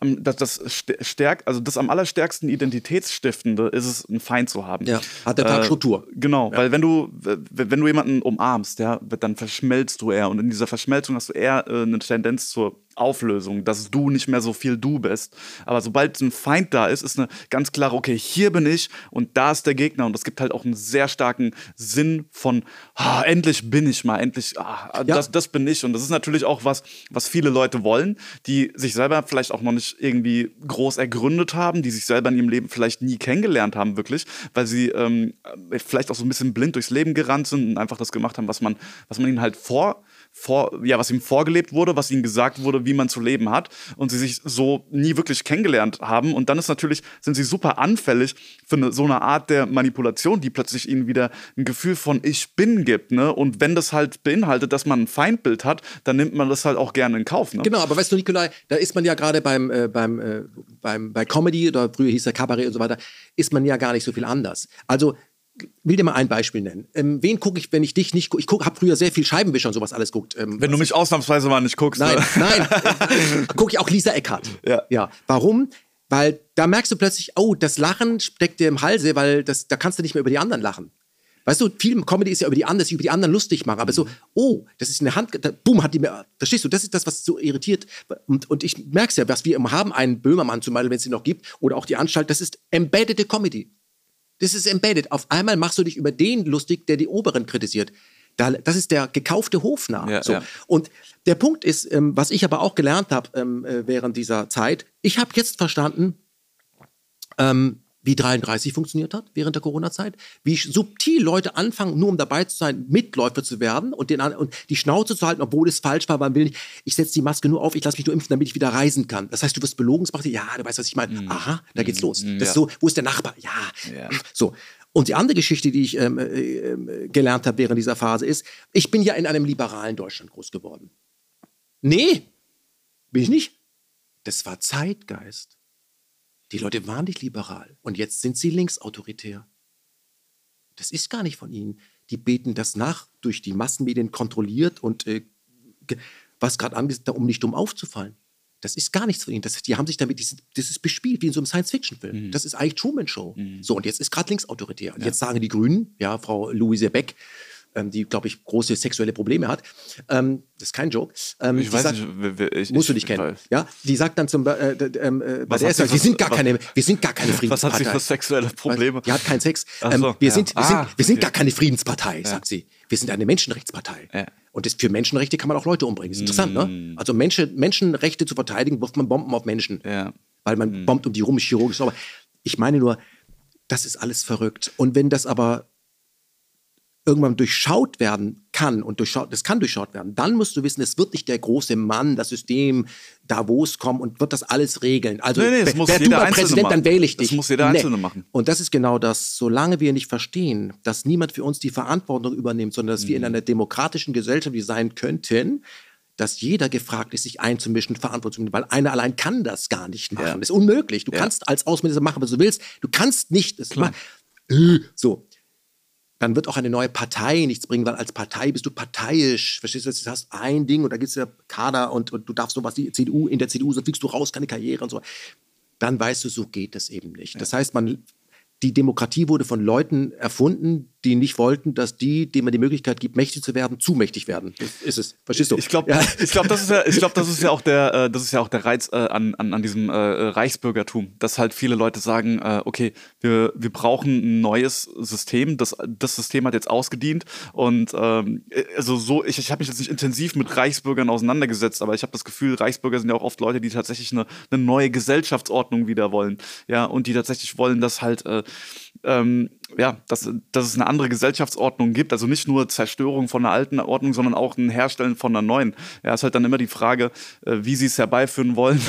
das, das stärk, also das am allerstärksten Identitätsstiftende ist es, einen Feind zu haben. Ja, hat der Tag äh, Struktur. Genau, ja. weil wenn du, wenn du jemanden umarmst, ja, dann verschmelzt du eher und in dieser Verschmelzung hast du eher äh, eine Tendenz zur Auflösung, dass du nicht mehr so viel du bist. Aber sobald ein Feind da ist, ist eine ganz klare, okay, hier bin ich und da ist der Gegner. Und das gibt halt auch einen sehr starken Sinn von, ah, endlich bin ich mal, endlich, ah, ja. das, das bin ich. Und das ist natürlich auch was, was viele Leute wollen, die sich selber vielleicht auch noch nicht irgendwie groß ergründet haben, die sich selber in ihrem Leben vielleicht nie kennengelernt haben, wirklich, weil sie ähm, vielleicht auch so ein bisschen blind durchs Leben gerannt sind und einfach das gemacht haben, was man, was man ihnen halt vor vor, ja, was ihm vorgelebt wurde, was ihnen gesagt wurde, wie man zu leben hat und sie sich so nie wirklich kennengelernt haben. Und dann ist natürlich, sind sie super anfällig für eine, so eine Art der Manipulation, die plötzlich ihnen wieder ein Gefühl von Ich bin gibt. Ne? Und wenn das halt beinhaltet, dass man ein Feindbild hat, dann nimmt man das halt auch gerne in Kauf. Ne? Genau, aber weißt du, Nikolai, da ist man ja gerade beim, äh, beim, äh, beim, bei Comedy oder früher hieß der Kabarett und so weiter, ist man ja gar nicht so viel anders. Also will dir mal ein Beispiel nennen. Ähm, wen gucke ich, wenn ich dich nicht gucke? Ich habe früher sehr viel Scheibenwischer und sowas alles guckt. Ähm, wenn du mich ausnahmsweise mal nicht guckst. Nein, ne? *laughs* nein. *laughs* gucke ich auch Lisa Eckhardt. Ja. ja. Warum? Weil da merkst du plötzlich, oh, das Lachen steckt dir im Halse, weil das, da kannst du nicht mehr über die anderen lachen. Weißt du, viel Comedy ist ja über die anderen, sich über die anderen lustig machen, aber so, oh, das ist eine Hand, da, boom, hat die mir, verstehst du, das ist das, was so irritiert. Und, und ich merke es ja, was wir immer haben, einen Böhmermann zum Beispiel, wenn es ihn noch gibt, oder auch die Anstalt, das ist embedded Comedy. Das ist embedded. Auf einmal machst du dich über den lustig, der die Oberen kritisiert. das ist der gekaufte Hofnarr. Ja, so. ja. Und der Punkt ist, ähm, was ich aber auch gelernt habe ähm, äh, während dieser Zeit, ich habe jetzt verstanden, ähm, wie 33 funktioniert hat während der Corona-Zeit, wie subtil Leute anfangen, nur um dabei zu sein, Mitläufer zu werden und, den, und die Schnauze zu halten, obwohl es falsch war, man will nicht, ich setze die Maske nur auf, ich lasse mich nur impfen, damit ich wieder reisen kann. Das heißt, du wirst belogen, ja, du weißt, was ich meine. Mhm. Aha, da geht's los. Mhm, das ist so, wo ist der Nachbar? Ja. ja. So. Und die andere Geschichte, die ich ähm, äh, äh, gelernt habe während dieser Phase ist, ich bin ja in einem liberalen Deutschland groß geworden. Nee, bin ich nicht. Das war Zeitgeist. Die Leute waren nicht liberal und jetzt sind sie linksautoritär. Das ist gar nicht von ihnen. Die beten das nach, durch die Massenmedien kontrolliert und äh, was gerade angeht, um nicht dumm aufzufallen. Das ist gar nichts von ihnen. Das, die haben sich damit, das ist bespielt wie in so einem Science-Fiction-Film. Mhm. Das ist eigentlich Truman Show. Mhm. So, und jetzt ist gerade linksautoritär. Und ja. jetzt sagen die Grünen, ja, Frau Louise Beck, ähm, die, glaube ich, große sexuelle Probleme hat. Ähm, das ist kein Joke. Ähm, ich weiß sagt, nicht, ich, musst du nicht kennen. Weiß. Ja, die sagt dann zum äh, äh, äh bei der ersten, wir sind gar was, keine, wir sind gar keine Friedenspartei. *laughs* Was hat sie für sexuelle Probleme? Die hat keinen Sex. Ähm, so, wir, ja. sind, wir, ah, sind, wir okay. sind gar keine Friedenspartei, sagt sie. Wir sind eine Menschenrechtspartei. Ja. Und das, für Menschenrechte kann man auch Leute umbringen. Das ist interessant, mm. ne? Also Menschen, Menschenrechte zu verteidigen, wirft man Bomben auf Menschen. Ja. Weil man mm. bombt um die rum, chirurgisch sauber. Ich meine nur, das ist alles verrückt. Und wenn das aber irgendwann durchschaut werden kann und durchschaut, das kann durchschaut werden, dann musst du wissen, es wird nicht der große Mann, das System Davos kommen und wird das alles regeln. Also nee, nee, das wer du mal Präsident, machen. dann wähle ich dich. Das muss jeder nee. Einzelne machen. Und das ist genau das, solange wir nicht verstehen, dass niemand für uns die Verantwortung übernimmt, sondern dass mhm. wir in mhm. einer demokratischen Gesellschaft wie sein könnten, dass jeder gefragt ist, sich einzumischen, Verantwortung zu nehmen, weil einer allein kann das gar nicht machen. Ja. Das ist unmöglich. Du ja. kannst als Außenminister machen, was du willst. Du kannst nicht das machen. So, dann wird auch eine neue Partei nichts bringen, weil als Partei bist du parteiisch. Verstehst du, du hast ein Ding und da gibt es ja Kader und, und du darfst so was die CDU, in der CDU, so fliegst du raus, keine Karriere und so. Dann weißt du, so geht das eben nicht. Ja. Das heißt, man die Demokratie wurde von Leuten erfunden, die nicht wollten, dass die, denen man die Möglichkeit gibt, mächtig zu werden, zu mächtig werden. Das ist es. Verstehst du? Ich glaube, ja. ich glaube, das ist ja, ich glaube, das ist ja auch der, äh, das ist ja auch der Reiz äh, an, an, an diesem äh, Reichsbürgertum, dass halt viele Leute sagen, äh, okay, wir, wir brauchen ein neues System. Das, das System hat jetzt ausgedient und ähm, also so, ich, ich habe mich jetzt nicht intensiv mit Reichsbürgern auseinandergesetzt, aber ich habe das Gefühl, Reichsbürger sind ja auch oft Leute, die tatsächlich eine, eine neue Gesellschaftsordnung wieder wollen, ja, und die tatsächlich wollen, dass halt äh, ähm, ja, dass, dass es eine andere Gesellschaftsordnung gibt. Also nicht nur Zerstörung von einer alten Ordnung, sondern auch ein Herstellen von einer neuen. Ja, ist halt dann immer die Frage, äh, wie sie es herbeiführen wollen.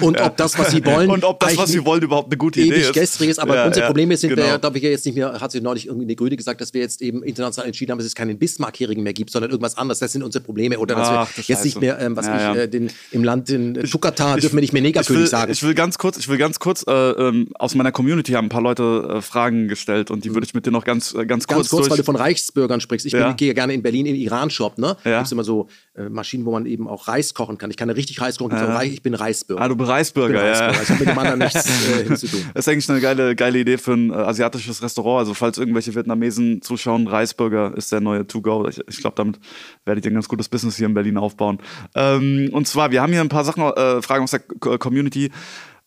Und ja. ob das, was sie wollen, und ob das, was sie wollen, überhaupt eine gute Idee ist. gestrig ist. Aber Ja, unser ja, Problem ist, sind genau. wir, glaube ich, ja jetzt nicht mehr, hat sich neulich irgendwie eine Grüne gesagt, dass wir jetzt eben international entschieden haben, dass es keinen Bismarck-Hering mehr gibt, sondern irgendwas anderes. Das sind unsere Probleme. Oder dass Ach, wir jetzt nicht Scheiße. mehr, ähm, was Ja, ich, ja. äh, den, im Land, den äh, Tukata, dürfen wir nicht mehr Negerkönig will, sagen. Ich will ganz kurz, ich will ganz kurz, äh, ähm, aus meiner Community haben ein paar Leute äh, Fragen gestellt und die würde ich mit dir noch ganz, äh, ganz, Mhm. Ganz kurz, durch. weil du von Reichsbürgern sprichst. Ich Ja. bin, gehe gerne in Berlin in den Iran-Shop, ne? Ja. Da gibt immer so äh, Maschinen, wo man eben auch Reis kochen kann. Ich kann ja richtig Reis kochen. Ja. Ich bin Reisbürger. ah, du bist ich bin Reisbürger, ja. Reisbürger. Ich habe mit dem anderen nichts *laughs* äh, hinzutun. Das ist eigentlich eine geile, geile Idee für ein äh, asiatisches Restaurant. Also falls irgendwelche Vietnamesen zuschauen, Reisburger ist der neue To-Go. Ich, ich glaube, damit werdet ihr ein ganz gutes Business hier in Berlin aufbauen. Ähm, und zwar, wir haben hier ein paar Sachen, äh, Fragen aus der Co- Community.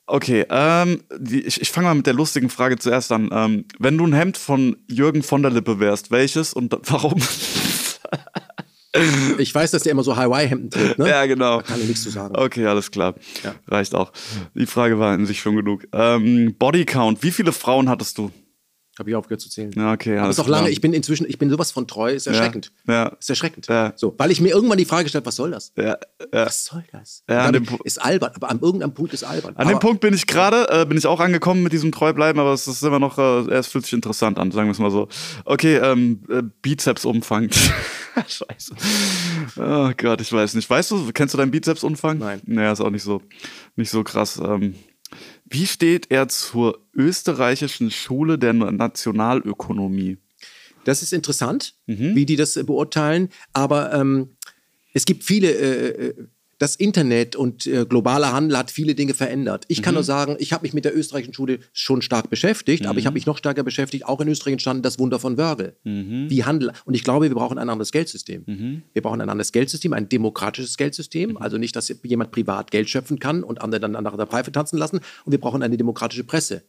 Okay, ähm, die, ich, ich fange mal mit der lustigen Frage zuerst an. Ähm, wenn du ein Hemd von Jürgen von der Lippe wärst, welches und *laughs* warum? Ich weiß, dass der immer so Hawaii-Hemden trägt, ne? ja, genau. Da kann ich nichts zu sagen. Okay, alles klar. Ja. Reicht auch. Die Frage war in sich schon genug. Ähm, Bodycount, wie viele Frauen hattest du? Habe ich aufgehört zu zählen. Ja, okay, Aber alles ist auch klar. lange, ich bin inzwischen, ich bin sowas von treu, ist erschreckend. Ja. Ist erschreckend. Ja. So, weil ich mir irgendwann die Frage gestellt was soll das? Ja, ja. Was soll das? Ja, Pu- ist albern, aber an irgendeinem Punkt ist albern. An aber, dem Punkt bin ich gerade, äh, bin ich auch angekommen mit diesem Treubleiben, aber es ist immer noch, äh, es fühlt sich interessant an, sagen wir es mal so. Okay, ähm, äh, Bizepsumfang. *laughs* Scheiße. Oh Gott, ich weiß nicht. Weißt du, kennst du deinen Bizepsumfang? Nein. Naja, ist auch nicht so, nicht so krass. Ähm, wie steht er zur österreichischen Schule der Nationalökonomie? Das ist interessant, Mhm. wie die das beurteilen, aber ähm, es gibt viele, äh, äh, das Internet und äh, globaler Handel hat viele Dinge verändert. Ich Mhm. kann nur sagen, ich habe mich mit der österreichischen Schule schon stark beschäftigt, aber ich habe mich noch stärker beschäftigt, auch in Österreich entstanden das Wunder von Wörgl. Mhm. Wie Handel. Und ich glaube, wir brauchen ein anderes Geldsystem. Wir brauchen ein anderes Geldsystem, ein demokratisches Geldsystem, Mhm. also nicht, dass jemand privat Geld schöpfen kann und andere dann nach der Pfeife tanzen lassen. Und wir brauchen eine demokratische Presse.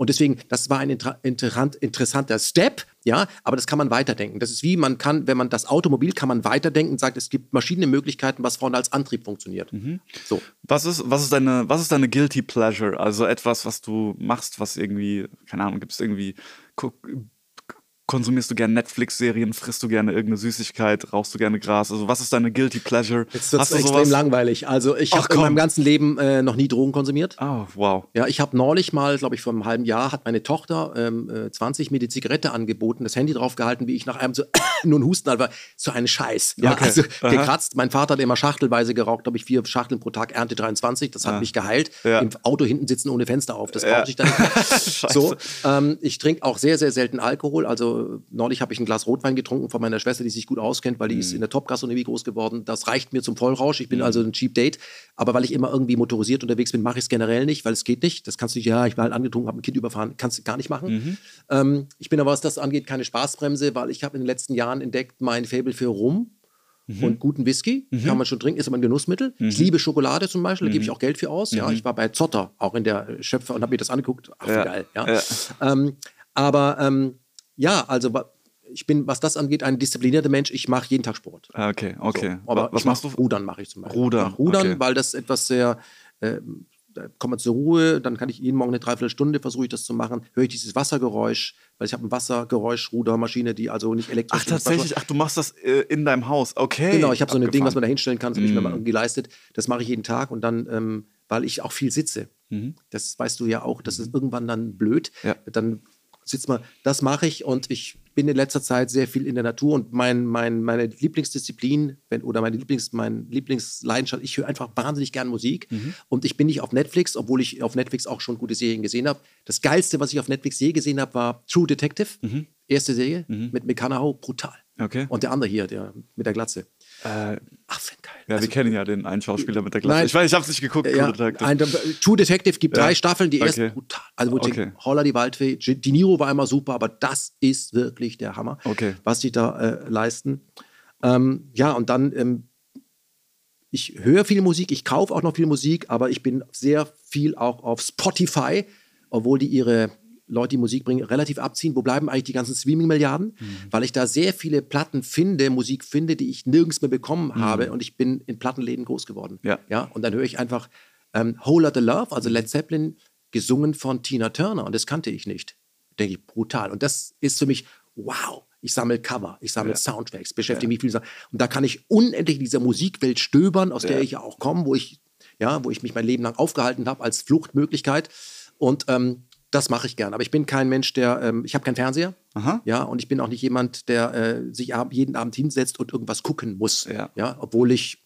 Und deswegen, das war ein inter interessant, interessanter Step, ja, aber das kann man weiterdenken. Das ist wie, man kann, wenn man das Automobil kann man weiterdenken und sagt, es gibt verschiedene Möglichkeiten, was vorne als Antrieb funktioniert. Mhm. So. Was ist, was ist deine, was ist deine Guilty Pleasure? Also etwas, was du machst, was irgendwie, keine Ahnung, gibt es irgendwie, konsumierst du gerne Netflix-Serien, frisst du gerne irgendeine Süßigkeit, rauchst du gerne Gras? Also was ist deine Guilty Pleasure? Jetzt wird es Hast du extrem sowas? langweilig. Also ich habe in meinem ganzen Leben äh, noch nie Drogen konsumiert. Oh, wow. Ja, ich habe neulich mal, glaube ich, vor einem halben Jahr, hat meine Tochter ähm, äh, 20 mir die Zigarette angeboten, das Handy draufgehalten, wie ich nach einem so, *coughs* nur ein Husten war, so ein Scheiß. Ja, Okay. also Aha. gekratzt. Mein Vater hat immer schachtelweise geraucht, glaube ich, vier Schachteln pro Tag, Ernte 23, das hat mich geheilt. Ja. Im Auto hinten sitzen ohne Fenster auf, das Ja. brauche ich dann nicht. *laughs* so, ähm, ich trinke auch sehr, sehr selten Alkohol. Also äh, neulich habe ich ein Glas Rotwein getrunken von meiner Schwester, die sich gut auskennt, weil die Mhm. ist in der Top-Gastronomie groß geworden. Das reicht mir zum Vollrausch. Ich bin also ein Cheap Date. Aber weil ich immer irgendwie motorisiert unterwegs bin, mache ich es generell nicht, weil es geht nicht. Das kannst du nicht, ja, ich war halt angetrunken, habe ein Kind überfahren, kannst du gar nicht machen. Mhm. Ähm, ich bin aber, was das angeht, keine Spaßbremse, weil ich habe in den letzten Jahren entdeckt, mein Faible für Rum. Mhm. Und guten Whisky kann man schon trinken, ist aber ein Genussmittel. Ich liebe Schokolade zum Beispiel, da gebe Mhm. ich auch Geld für aus. Ja, ich war bei Zotter, auch in der Schöpfer und habe mir das angeguckt. Ach, Ja, geil. Ja. ja. Ähm, aber ähm, ja, also ich bin, was das angeht, ein disziplinierter Mensch. Ich mache jeden Tag Sport. Ah, Okay, okay. So, aber Wa- was machst mach, du? Rudern mache ich zum Beispiel. Rudern, Rudern, okay. weil das etwas sehr, äh, da kommt man zur Ruhe, dann kann ich jeden Morgen eine Dreiviertelstunde versuche ich das zu machen, höre ich dieses Wassergeräusch, weil ich habe eine Wassergeräusch-Rudermaschine, die also nicht elektrisch Ach, tatsächlich. Ach, du machst das äh, in deinem Haus. Okay. Genau, ich habe so ein Ding, was man da hinstellen kann, das habe ich Mm. mir mal irgendwie geleistet. Das mache ich jeden Tag und dann, ähm, weil ich auch viel sitze. Mhm. Das weißt du ja auch, das ist irgendwann dann blöd. Ja. Dann sitzt man, das mache ich und ich bin in letzter Zeit sehr viel in der Natur und mein, mein, meine Lieblingsdisziplin wenn, oder meine Lieblings, mein Lieblingsleidenschaft, ich höre einfach wahnsinnig gern Musik Mhm. und ich bin nicht auf Netflix, obwohl ich auf Netflix auch schon gute Serien gesehen habe. Das Geilste, was ich auf Netflix je gesehen habe, war True Detective, erste Serie mit McConaughey, brutal. Mhm. Okay. Und der andere hier, der mit der Glatze. Äh, Ach, für geil. Ja, Also, wir kennen ja den einen Schauspieler mit der Glatze. Nein. Ich weiß, ich habe es nicht geguckt. ja, Detective. ein, True Detective gibt Ja. drei Staffeln, die erste Okay. brutal. Also wo Okay. Holla die Waldfee, G- Di Niro war immer super, aber das ist wirklich der Hammer, Okay. was sie da äh, leisten. Ähm, ja, und dann, ähm, ich höre viel Musik, ich kaufe auch noch viel Musik, aber ich bin sehr viel auch auf Spotify, obwohl die ihre Leute, die Musik bringen, relativ abziehen. Wo bleiben eigentlich die ganzen Streaming-Milliarden? Mhm. Weil ich da sehr viele Platten finde, Musik finde, die ich nirgends mehr bekommen Mhm. habe und ich bin in Plattenläden groß geworden. Ja. Ja, und dann höre ich einfach ähm, Whole Lotta Love, also Led Zeppelin, gesungen von Tina Turner und das kannte ich nicht. Denke ich, brutal. Und das ist für mich, wow, ich sammle Cover, ich sammle Ja. Soundtracks, beschäftige mich viel. Und da kann ich unendlich in dieser Musikwelt stöbern, aus der Ja. ich ja auch komme, wo ich, ja, wo ich mich mein Leben lang aufgehalten habe als Fluchtmöglichkeit. Und ähm, das mache ich gern. Aber ich bin kein Mensch, der, ähm, ich habe keinen Fernseher. Aha. Ja, und ich bin auch nicht jemand, der äh, sich ab, jeden Abend hinsetzt und irgendwas gucken muss. Ja. ja obwohl ich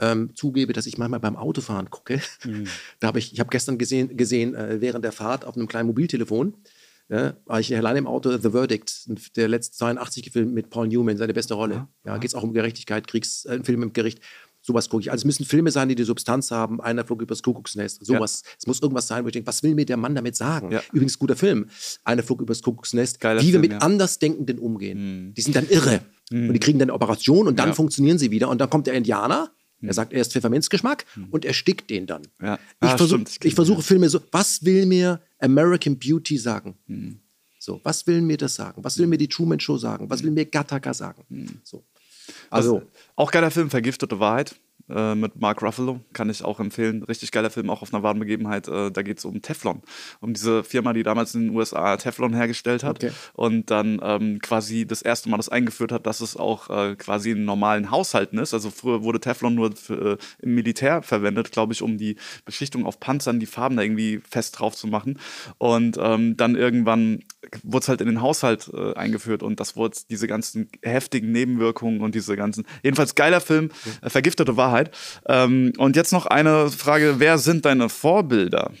ähm, zugebe, dass ich manchmal beim Autofahren gucke. Mhm. *laughs* Da habe ich, ich habe gestern gesehen, gesehen äh, während der Fahrt auf einem kleinen Mobiltelefon, ja, war ich alleine im Auto, The Verdict, der letzte 82 Film mit Paul Newman, seine beste Rolle. Ja, geht es auch um Gerechtigkeit, Kriegs, äh, Film im Gericht. Sowas gucke ich. Also es müssen Filme sein, die die Substanz haben. Einer flog übers Kuckucksnest. Sowas. Es muss irgendwas sein, wo ich denke, was will mir der Mann damit sagen? Ja. Übrigens, guter Film. Einer flog übers Kuckucksnest. Geiler wie wir Film, mit ja. Andersdenkenden umgehen. Die sind dann irre. Und die kriegen dann eine Operation und dann Ja. funktionieren sie wieder. Und dann kommt der Indianer, er sagt, er ist Pfefferminzgeschmack und erstickt den dann. Ja. Ich, Ah, versuch, stimmt, ich ich versuche Filme so, was will mir American Beauty sagen? So, was will mir das sagen? Was will mir die Truman Show sagen? Was will mir Gattaca sagen? So. Also, Auch geiler Film, Vergiftete Wahrheit äh, mit Mark Ruffalo, kann ich auch empfehlen. Richtig geiler Film, auch auf einer wahren Begebenheit. Äh, da geht es um Teflon, um diese Firma, die damals in den USA Teflon hergestellt hat Okay. und dann ähm, quasi das erste Mal das eingeführt hat, dass es auch äh, quasi in normalen Haushalten ist. Also früher wurde Teflon nur für, äh, im Militär verwendet, glaube ich, um die Beschichtung auf Panzern, die Farben da irgendwie fest drauf zu machen. Und ähm, dann irgendwann wurde es halt in den Haushalt äh, eingeführt und das wurde diese ganzen heftigen Nebenwirkungen und diese ganzen. Jedenfalls geiler Film, äh, Vergiftete Wahrheit. Ähm, und jetzt noch eine Frage: Wer sind deine Vorbilder?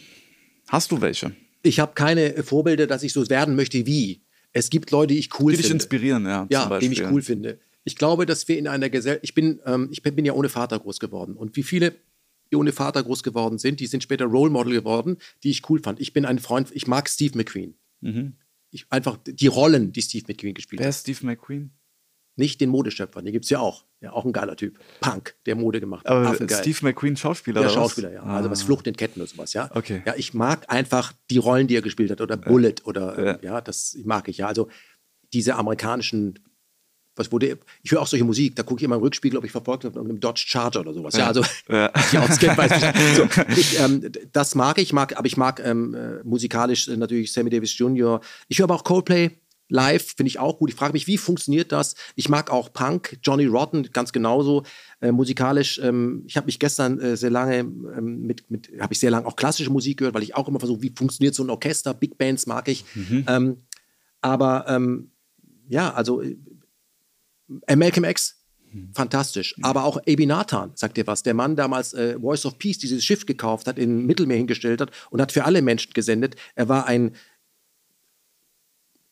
Hast du welche? ich habe keine Vorbilder, dass ich so werden möchte wie. Es gibt Leute, die ich cool Die dich finde. inspirieren, ja. Ja, die ich cool finde. Ich glaube, dass wir in einer Gesellschaft, ich bin, ähm, ich bin ja ohne Vater groß geworden. Und wie viele, die ohne Vater groß geworden sind, die sind später Role Model geworden, die ich cool fand. Ich bin ein Freund, ich mag Steve McQueen. Ich, einfach die Rollen, die Steve McQueen gespielt Wer hat. ist Steve McQueen? Nicht den Modeschöpfer, den gibt es ja auch. Ja, auch ein geiler Typ. Punk, der Mode gemacht hat. Aber Affengeil. Steve McQueen, Schauspieler, Ja? Schauspieler, ja. Also was Ah. Flucht in Ketten oder sowas, ja. Okay. Ja, ich mag einfach die Rollen, die er gespielt hat oder Bullet oder äh, ja, das mag ich ja. Also diese amerikanischen, was wurde, ich höre auch solche Musik, da gucke ich immer im Rückspiegel, ob ich verfolgt habe, mit einem Dodge Charger oder sowas. Ja, also Ja. *laughs* die auskennt, weiß ich. So, *laughs* ich, ähm, das mag ich, mag, aber ich mag ähm, äh, musikalisch natürlich Sammy Davis Jr. Ich höre aber auch Coldplay. Live finde ich auch gut. Ich frage mich, wie funktioniert das? Ich mag auch Punk, Johnny Rotten ganz genauso. Äh, musikalisch, ähm, ich habe mich gestern äh, sehr lange ähm, mit, mit habe ich sehr lange auch klassische Musik gehört, weil ich auch immer versuche, wie funktioniert so ein Orchester, Big Bands mag ich. Ähm, aber ähm, ja, also äh, Malcolm X, fantastisch. Aber auch Abi Nathan, sagt dir was, der Mann damals äh, Voice of Peace, dieses Schiff gekauft hat, in Mittelmeer hingestellt hat und hat für alle Menschen gesendet. Er war ein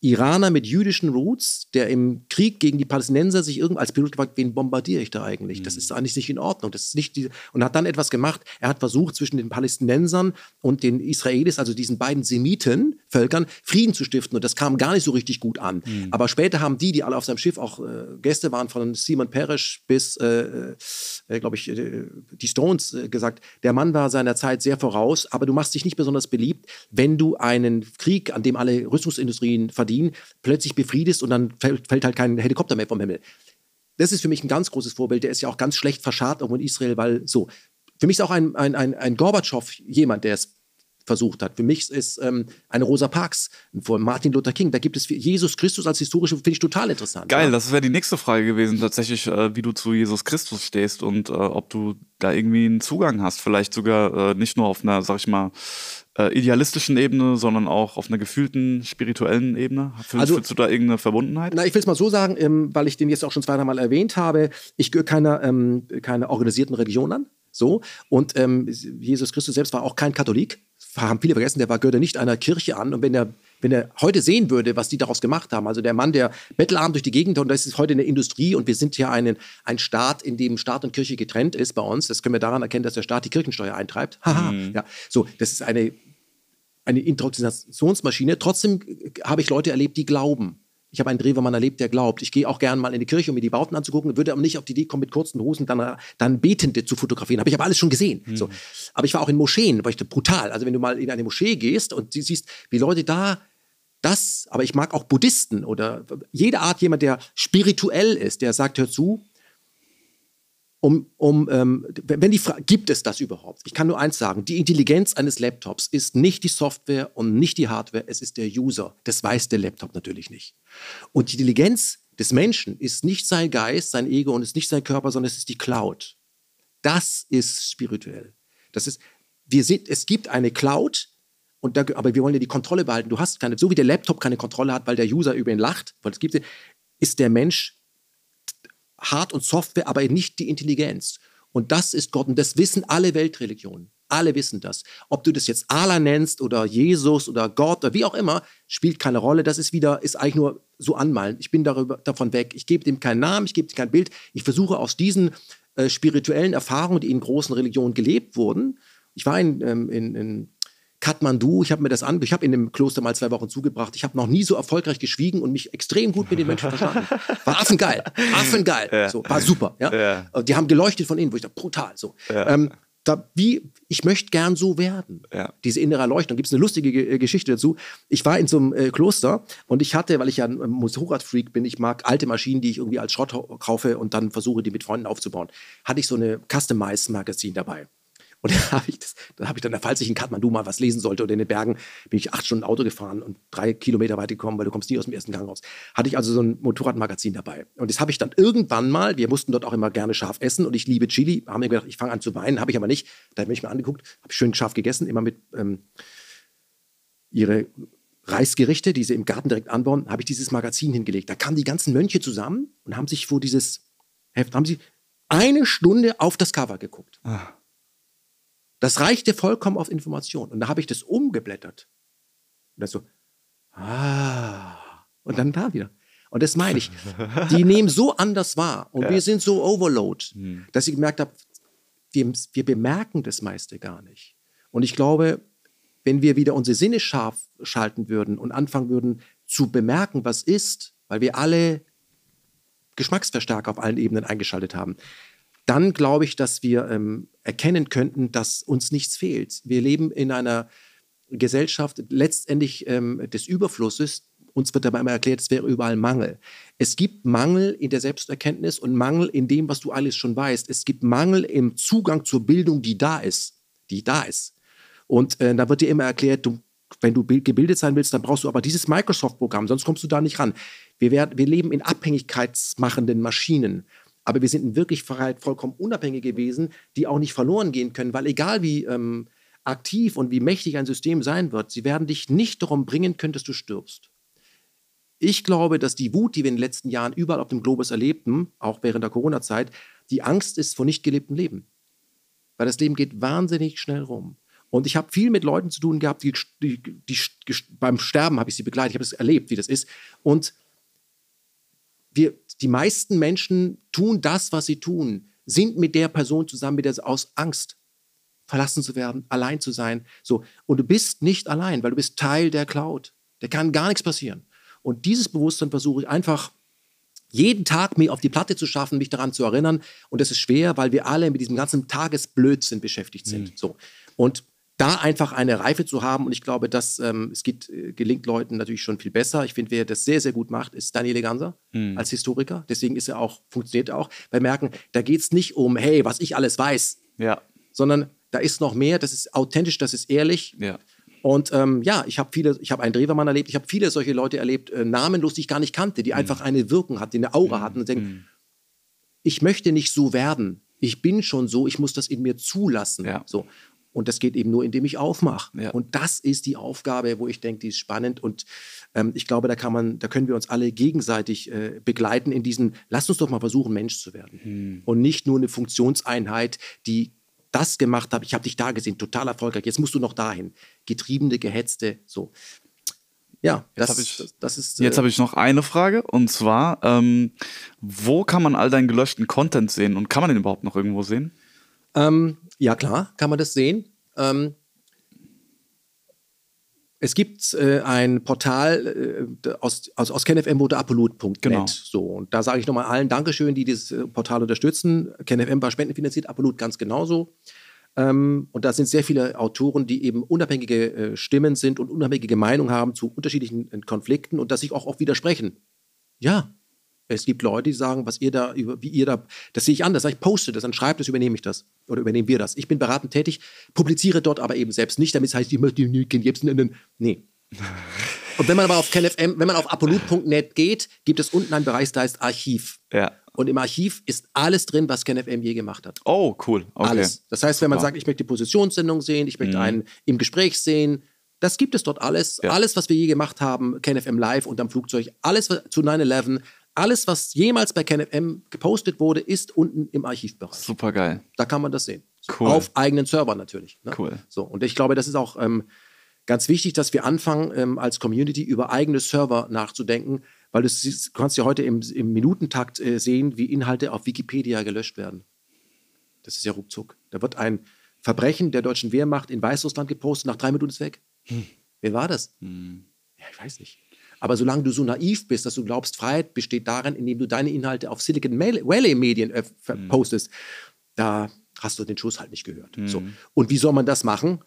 Iraner mit jüdischen Roots, der im Krieg gegen die Palästinenser sich irgend als Pilot gefragt, wen bombardiere ich da eigentlich? Das ist eigentlich nicht in Ordnung. Das ist nicht die, und hat dann etwas gemacht. Er hat versucht, zwischen den Palästinensern und den Israelis, also diesen beiden Semiten, Völkern, Frieden zu stiften. Und das kam gar nicht so richtig gut an. Aber später haben die, die alle auf seinem Schiff auch äh, Gäste waren, von Simon Parrish bis, äh, äh, glaube ich, äh, die Stones, äh, gesagt, der Mann war seiner Zeit sehr voraus, aber du machst dich nicht besonders beliebt, wenn du einen Krieg, an dem alle Rüstungsindustrien verdienen, plötzlich befriedest und dann fällt, fällt halt kein Helikopter mehr vom Himmel. Das ist für mich ein ganz großes Vorbild. Der ist ja auch ganz schlecht verscharrt irgendwo in Israel, weil so. Für mich ist auch ein, ein, ein, ein Gorbatschow jemand, der es versucht hat. Für mich ist ähm, eine Rosa Parks von Martin Luther King. Da gibt es Jesus Christus als historische, finde ich total interessant. Geil, ja. das wäre die nächste Frage gewesen, tatsächlich, äh, wie du zu Jesus Christus stehst und äh, ob du da irgendwie einen Zugang hast. Vielleicht sogar äh, nicht nur auf einer, sag ich mal, äh, idealistischen Ebene, sondern auch auf einer gefühlten, spirituellen Ebene. Fühlst, Also- fühlst du da irgendeine Verbundenheit? Na, ich will es mal so sagen, ähm, weil ich den jetzt auch schon zwei, dreimal erwähnt habe. Ich gehöre keiner, ähm, keiner organisierten Religion an. So. Und ähm, Jesus Christus selbst war auch kein Katholik. Haben viele vergessen, der war, gehörte nicht einer Kirche an. Und wenn er, wenn er heute sehen würde, was die daraus gemacht haben. Also der Mann, der bettelarm durch die Gegend und das ist heute eine Industrie und wir sind ja einen, ein Staat, in dem Staat und Kirche getrennt ist bei uns. Das können wir daran erkennen, dass der Staat die Kirchensteuer eintreibt. Haha. Mhm. Ja, so, das ist eine, eine Indoktrinationsmaschine. Trotzdem habe ich Leute erlebt, die glauben. Ich habe einen Drewermann erlebt, der glaubt. Ich gehe auch gerne mal in die Kirche, um mir die Bauten anzugucken, würde aber nicht auf die Idee kommen, mit kurzen Hosen dann, dann Betende zu fotografieren. Habe ich aber alles schon gesehen. Mhm. So. Aber ich war auch in Moscheen, war ich brutal. Also wenn du mal in eine Moschee gehst und siehst, wie Leute da das, aber ich mag auch Buddhisten oder jede Art jemand, der spirituell ist, der sagt, hör zu, um, um ähm, wenn die Frage, gibt es das überhaupt? Ich kann nur eins sagen, die Intelligenz eines Laptops ist nicht die Software und nicht die Hardware, es ist der User. Das weiß der Laptop natürlich nicht. Und die Intelligenz des Menschen ist nicht sein Geist, sein Ego und ist nicht sein Körper, sondern es ist die Cloud. Das ist spirituell. Das ist, wir sind, es gibt eine Cloud, und da, aber wir wollen ja die Kontrolle behalten. Du hast keine, so wie der Laptop keine Kontrolle hat, weil der User über ihn lacht, weil es gibt, ist der Mensch Hard- und Software, aber nicht die Intelligenz. Und das ist Gott. Und das wissen alle Weltreligionen. Alle wissen das. Ob du das jetzt Allah nennst oder Jesus oder Gott oder wie auch immer, spielt keine Rolle. Das ist wieder, ist eigentlich nur so anmalen. Ich bin darüber, davon weg. Ich gebe dem keinen Namen, ich gebe dem kein Bild. Ich versuche aus diesen äh, spirituellen Erfahrungen, die in großen Religionen gelebt wurden. Ich war in, ähm, in, in Kathmandu, ich habe mir das an, ich habe in dem Kloster mal zwei Wochen zugebracht. Ich habe noch nie so erfolgreich geschwiegen und mich extrem gut mit den Menschen verstanden. *laughs* War affengeil, affengeil, ja. so, war super. Ja? ja? Die haben geleuchtet von innen, wo ich dachte, brutal. So. Ja. Ähm, da, wie, ich möchte gern so werden. Ja. Diese innere Erleuchtung. Gibt es eine lustige G äh, Geschichte dazu. Ich war in so einem äh, Kloster und ich hatte, weil ich ja ein äh, Motorradfreak bin, ich mag alte Maschinen, die ich irgendwie als Schrott kaufe und dann versuche, die mit Freunden aufzubauen, hatte ich so eine Customized-Magazin dabei. Und da habe ich, das, da hab ich dann, falls ich in Kathmandu mal was lesen sollte oder in den Bergen, bin ich acht Stunden Auto gefahren und drei Kilometer weit gekommen, weil du kommst nie aus dem ersten Gang raus. Hatte ich also so ein Motorradmagazin dabei. Und das habe ich dann irgendwann mal, wir mussten dort auch immer gerne scharf essen und ich liebe Chili, haben mir gedacht, ich fange an zu weinen, habe ich aber nicht. Da habe ich mir angeguckt, habe ich schön scharf gegessen, immer mit ähm, ihre Reisgerichte, die sie im Garten direkt anbauen, habe ich dieses Magazin hingelegt. Da kamen die ganzen Mönche zusammen und haben sich vor dieses Heft, haben sie eine Stunde auf das Cover geguckt. Ah. Das reichte vollkommen auf Information. Und da habe ich das umgeblättert. Und dann so, ah. Und dann da wieder. Und das meine ich. Die *laughs* nehmen so anders wahr. Und ja. wir sind so overload, hm. dass ich gemerkt habe, wir, wir bemerken das meiste gar nicht. Und ich glaube, wenn wir wieder unsere Sinne scharf schalten würden und anfangen würden zu bemerken, was ist, weil wir alle Geschmacksverstärker auf allen Ebenen eingeschaltet haben, dann glaube ich, dass wir ähm, erkennen könnten, dass uns nichts fehlt. Wir leben in einer Gesellschaft letztendlich ähm, des Überflusses. Uns wird dabei immer erklärt, es wäre überall Mangel. Es gibt Mangel in der Selbsterkenntnis und Mangel in dem, was du alles schon weißt. Es gibt Mangel im Zugang zur Bildung, die da ist. Die da ist. Und äh, da wird dir immer erklärt, du, wenn du gebildet sein willst, dann brauchst du aber dieses Microsoft-Programm, sonst kommst du da nicht ran. Wir, werden, wir leben in abhängigkeitsmachenden Maschinen. Aber wir sind in Wirklichkeit vollkommen unabhängige Wesen, die auch nicht verloren gehen können, weil egal wie ähm, aktiv und wie mächtig ein System sein wird, sie werden dich nicht darum bringen können, dass du stirbst. Ich glaube, dass die Wut, die wir in den letzten Jahren überall auf dem Globus erlebten, auch während der Corona-Zeit, die Angst ist vor nicht gelebtem Leben. Weil das Leben geht wahnsinnig schnell rum. Und ich habe viel mit Leuten zu tun gehabt, die, die, die beim Sterben habe ich sie begleitet, ich habe es erlebt, wie das ist. Und wir, die meisten Menschen tun das, was sie tun, sind mit der Person zusammen, mit der aus Angst verlassen zu werden, allein zu sein. So. Und du bist nicht allein, weil du bist Teil der Cloud. Da kann gar nichts passieren. Und dieses Bewusstsein versuche ich einfach jeden Tag mir auf die Platte zu schaffen, mich daran zu erinnern. Und das ist schwer, weil wir alle mit diesem ganzen Tagesblödsinn beschäftigt sind. Mhm. So. Und da einfach eine Reife zu haben. Und ich glaube, dass ähm, es geht, äh, gelingt Leuten natürlich schon viel besser. Ich finde, wer das sehr, sehr gut macht, ist Daniele Ganser mhm. als Historiker. Deswegen ist er auch, funktioniert er auch. Weil merken, da geht es nicht um, hey, was ich alles weiß, ja. sondern da ist noch mehr, das ist authentisch, das ist ehrlich. Ja. Und ähm, ja, ich habe viele, ich habe einen Drewermann erlebt, ich habe viele solche Leute erlebt, äh, namenlos, die ich gar nicht kannte, die mhm. einfach eine Wirkung hatten, eine Aura mhm. hatten und denken, mhm. ich möchte nicht so werden. Ich bin schon so, ich muss das in mir zulassen. Ja. So. Und das geht eben nur, indem ich aufmache. Ja. Und das ist die Aufgabe, wo ich denke, die ist spannend. Und ähm, ich glaube, da kann man, da können wir uns alle gegenseitig äh, begleiten in diesem, lass uns doch mal versuchen, Mensch zu werden. Hm. Und nicht nur eine Funktionseinheit, die das gemacht hat, ich habe dich da gesehen, total erfolgreich, jetzt musst du noch dahin. Getriebene, gehetzte, so. Ja, Jetzt das, ich- das, das ist. Jetzt äh, habe ich noch eine Frage und zwar, ähm, wo kann man all deinen gelöschten Content sehen und kann man den überhaupt noch irgendwo sehen? Ähm, ja, klar, kann man das sehen. Ähm, es gibt äh, ein Portal äh, aus, aus, aus KenFM wurde apollut.net. Genau. So, und da sage ich nochmal allen Dankeschön, die dieses äh, Portal unterstützen. KenFM war spendenfinanziert, Apollut ganz genauso. Ähm, und da sind sehr viele Autoren, die eben unabhängige äh, Stimmen sind und unabhängige Meinungen haben zu unterschiedlichen äh, Konflikten und das sich auch oft widersprechen. Ja, es gibt Leute, die sagen, was ihr da, über, wie ihr da, das sehe ich anders. Ich poste das, dann schreibt es, übernehme ich das. Oder übernehmen wir das. Ich bin beratend tätig, publiziere dort aber eben selbst nicht, damit es heißt, ich möchte die jetzt nennen. Nee. *laughs* Und wenn man aber auf KenFM, wenn man auf apollut.net geht, gibt es unten einen Bereich, der heißt Archiv. Ja. Und im Archiv ist alles drin, was KenFM je gemacht hat. Oh, cool. Okay. Alles. Das heißt, wenn man Super. sagt, ich möchte die Positionssendung sehen, ich möchte Mhm. einen im Gespräch sehen, das gibt es dort alles. Ja. Alles, was wir je gemacht haben, KenFM Live und am Flugzeug, alles zu 9-11, alles, was jemals bei KenFM gepostet wurde, ist unten im Archivbereich. Super geil. Da kann man das sehen. Cool. Auf eigenen Servern natürlich. Ne? Cool. So, und ich glaube, das ist auch ähm, ganz wichtig, dass wir anfangen, ähm, als Community über eigene Server nachzudenken, weil du, siehst, du kannst ja heute im, im Minutentakt äh, sehen, wie Inhalte auf Wikipedia gelöscht werden. Das ist ja ruckzuck. Da wird ein Verbrechen der deutschen Wehrmacht in Weißrussland gepostet, nach drei Minuten ist weg. Wer war das? Ja, ich weiß nicht. Aber solange du so naiv bist, dass du glaubst, Freiheit besteht darin, indem du deine Inhalte auf Silicon Valley Medien äh, ver- postest, da hast du den Schuss halt nicht gehört. So. Und wie soll man das machen?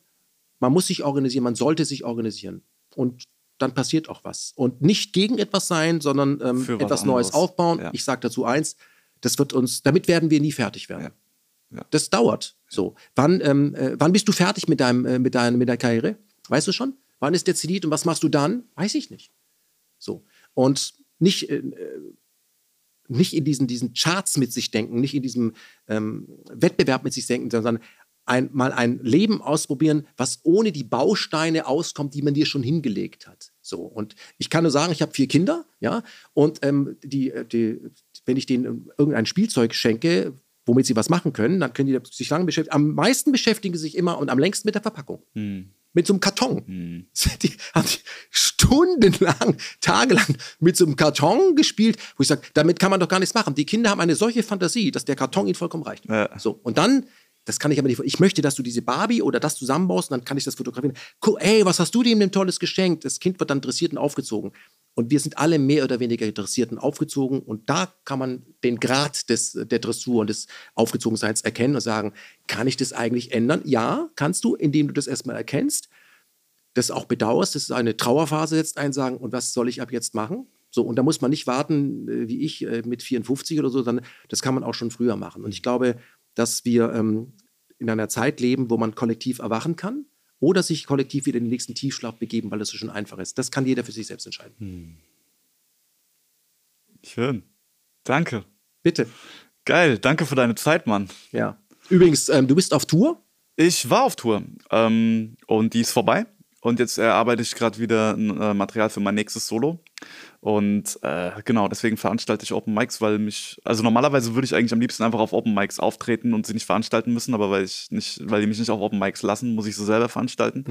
Man muss sich organisieren, man sollte sich organisieren. Und dann passiert auch was. Und nicht gegen etwas sein, sondern ähm, etwas Neues aufbauen. Ja. Ich sage dazu eins, das wird uns, damit werden wir nie fertig werden. Ja. Ja. Das dauert. So. Wann, ähm, äh, wann bist du fertig mit, deinem, äh, mit, deinem, mit deiner Karriere? Weißt du schon? Wann ist der Zenit und was machst du dann? Weiß ich nicht. So. Und nicht, äh, nicht in diesen, diesen Charts mit sich denken, nicht in diesem ähm, Wettbewerb mit sich denken, sondern ein, mal ein Leben ausprobieren, was ohne die Bausteine auskommt, die man dir schon hingelegt hat. So. Und ich kann nur sagen, ich habe vier Kinder, ja, und ähm, die, äh, die, wenn ich denen irgendein Spielzeug schenke, womit sie was machen können, dann können die sich lange beschäftigen. Am meisten beschäftigen sie sich immer und am längsten mit der Verpackung. Mit so einem Karton. *laughs* Die haben die stundenlang, tagelang mit so einem Karton gespielt, wo ich sage, damit kann man doch gar nichts machen. Die Kinder haben eine solche Fantasie, dass der Karton ihnen vollkommen reicht. Ja. So, und dann, das kann ich aber nicht, ich möchte, dass du diese Barbie oder das zusammenbaust und dann kann ich das fotografieren. Guck, ey, was hast du dem denn tolles geschenkt? Das Kind wird dann dressiert und aufgezogen. Und wir sind alle mehr oder weniger interessiert und aufgezogen. Und da kann man den Grad des, der Dressur und des Aufgezogenseins erkennen und sagen, kann ich das eigentlich ändern? Ja, kannst du, indem du das erstmal erkennst, das auch bedauerst, das ist eine Trauerphase jetzt ein, sagen, und was soll ich ab jetzt machen? So, und da muss man nicht warten, äh, wie ich äh, mit 54 oder so, sondern das kann man auch schon früher machen. Und ich glaube, dass wir ähm, in einer Zeit leben, wo man kollektiv erwachen kann oder sich kollektiv wieder in den nächsten Tiefschlaf begeben, weil das so schon einfach ist. Das kann jeder für sich selbst entscheiden. Schön. Danke. Bitte. Geil. Danke für deine Zeit, Mann. Ja. Übrigens, ähm, du bist auf Tour. Ich war auf Tour ähm, und die ist vorbei. Und jetzt erarbeite ich gerade wieder ein äh, Material für mein nächstes Solo. Und äh, genau, deswegen veranstalte ich Open Mics, weil mich, also normalerweise würde ich eigentlich am liebsten einfach auf Open Mics auftreten und sie nicht veranstalten müssen, aber weil ich nicht, weil die mich nicht auf Open Mics lassen, muss ich sie selber veranstalten.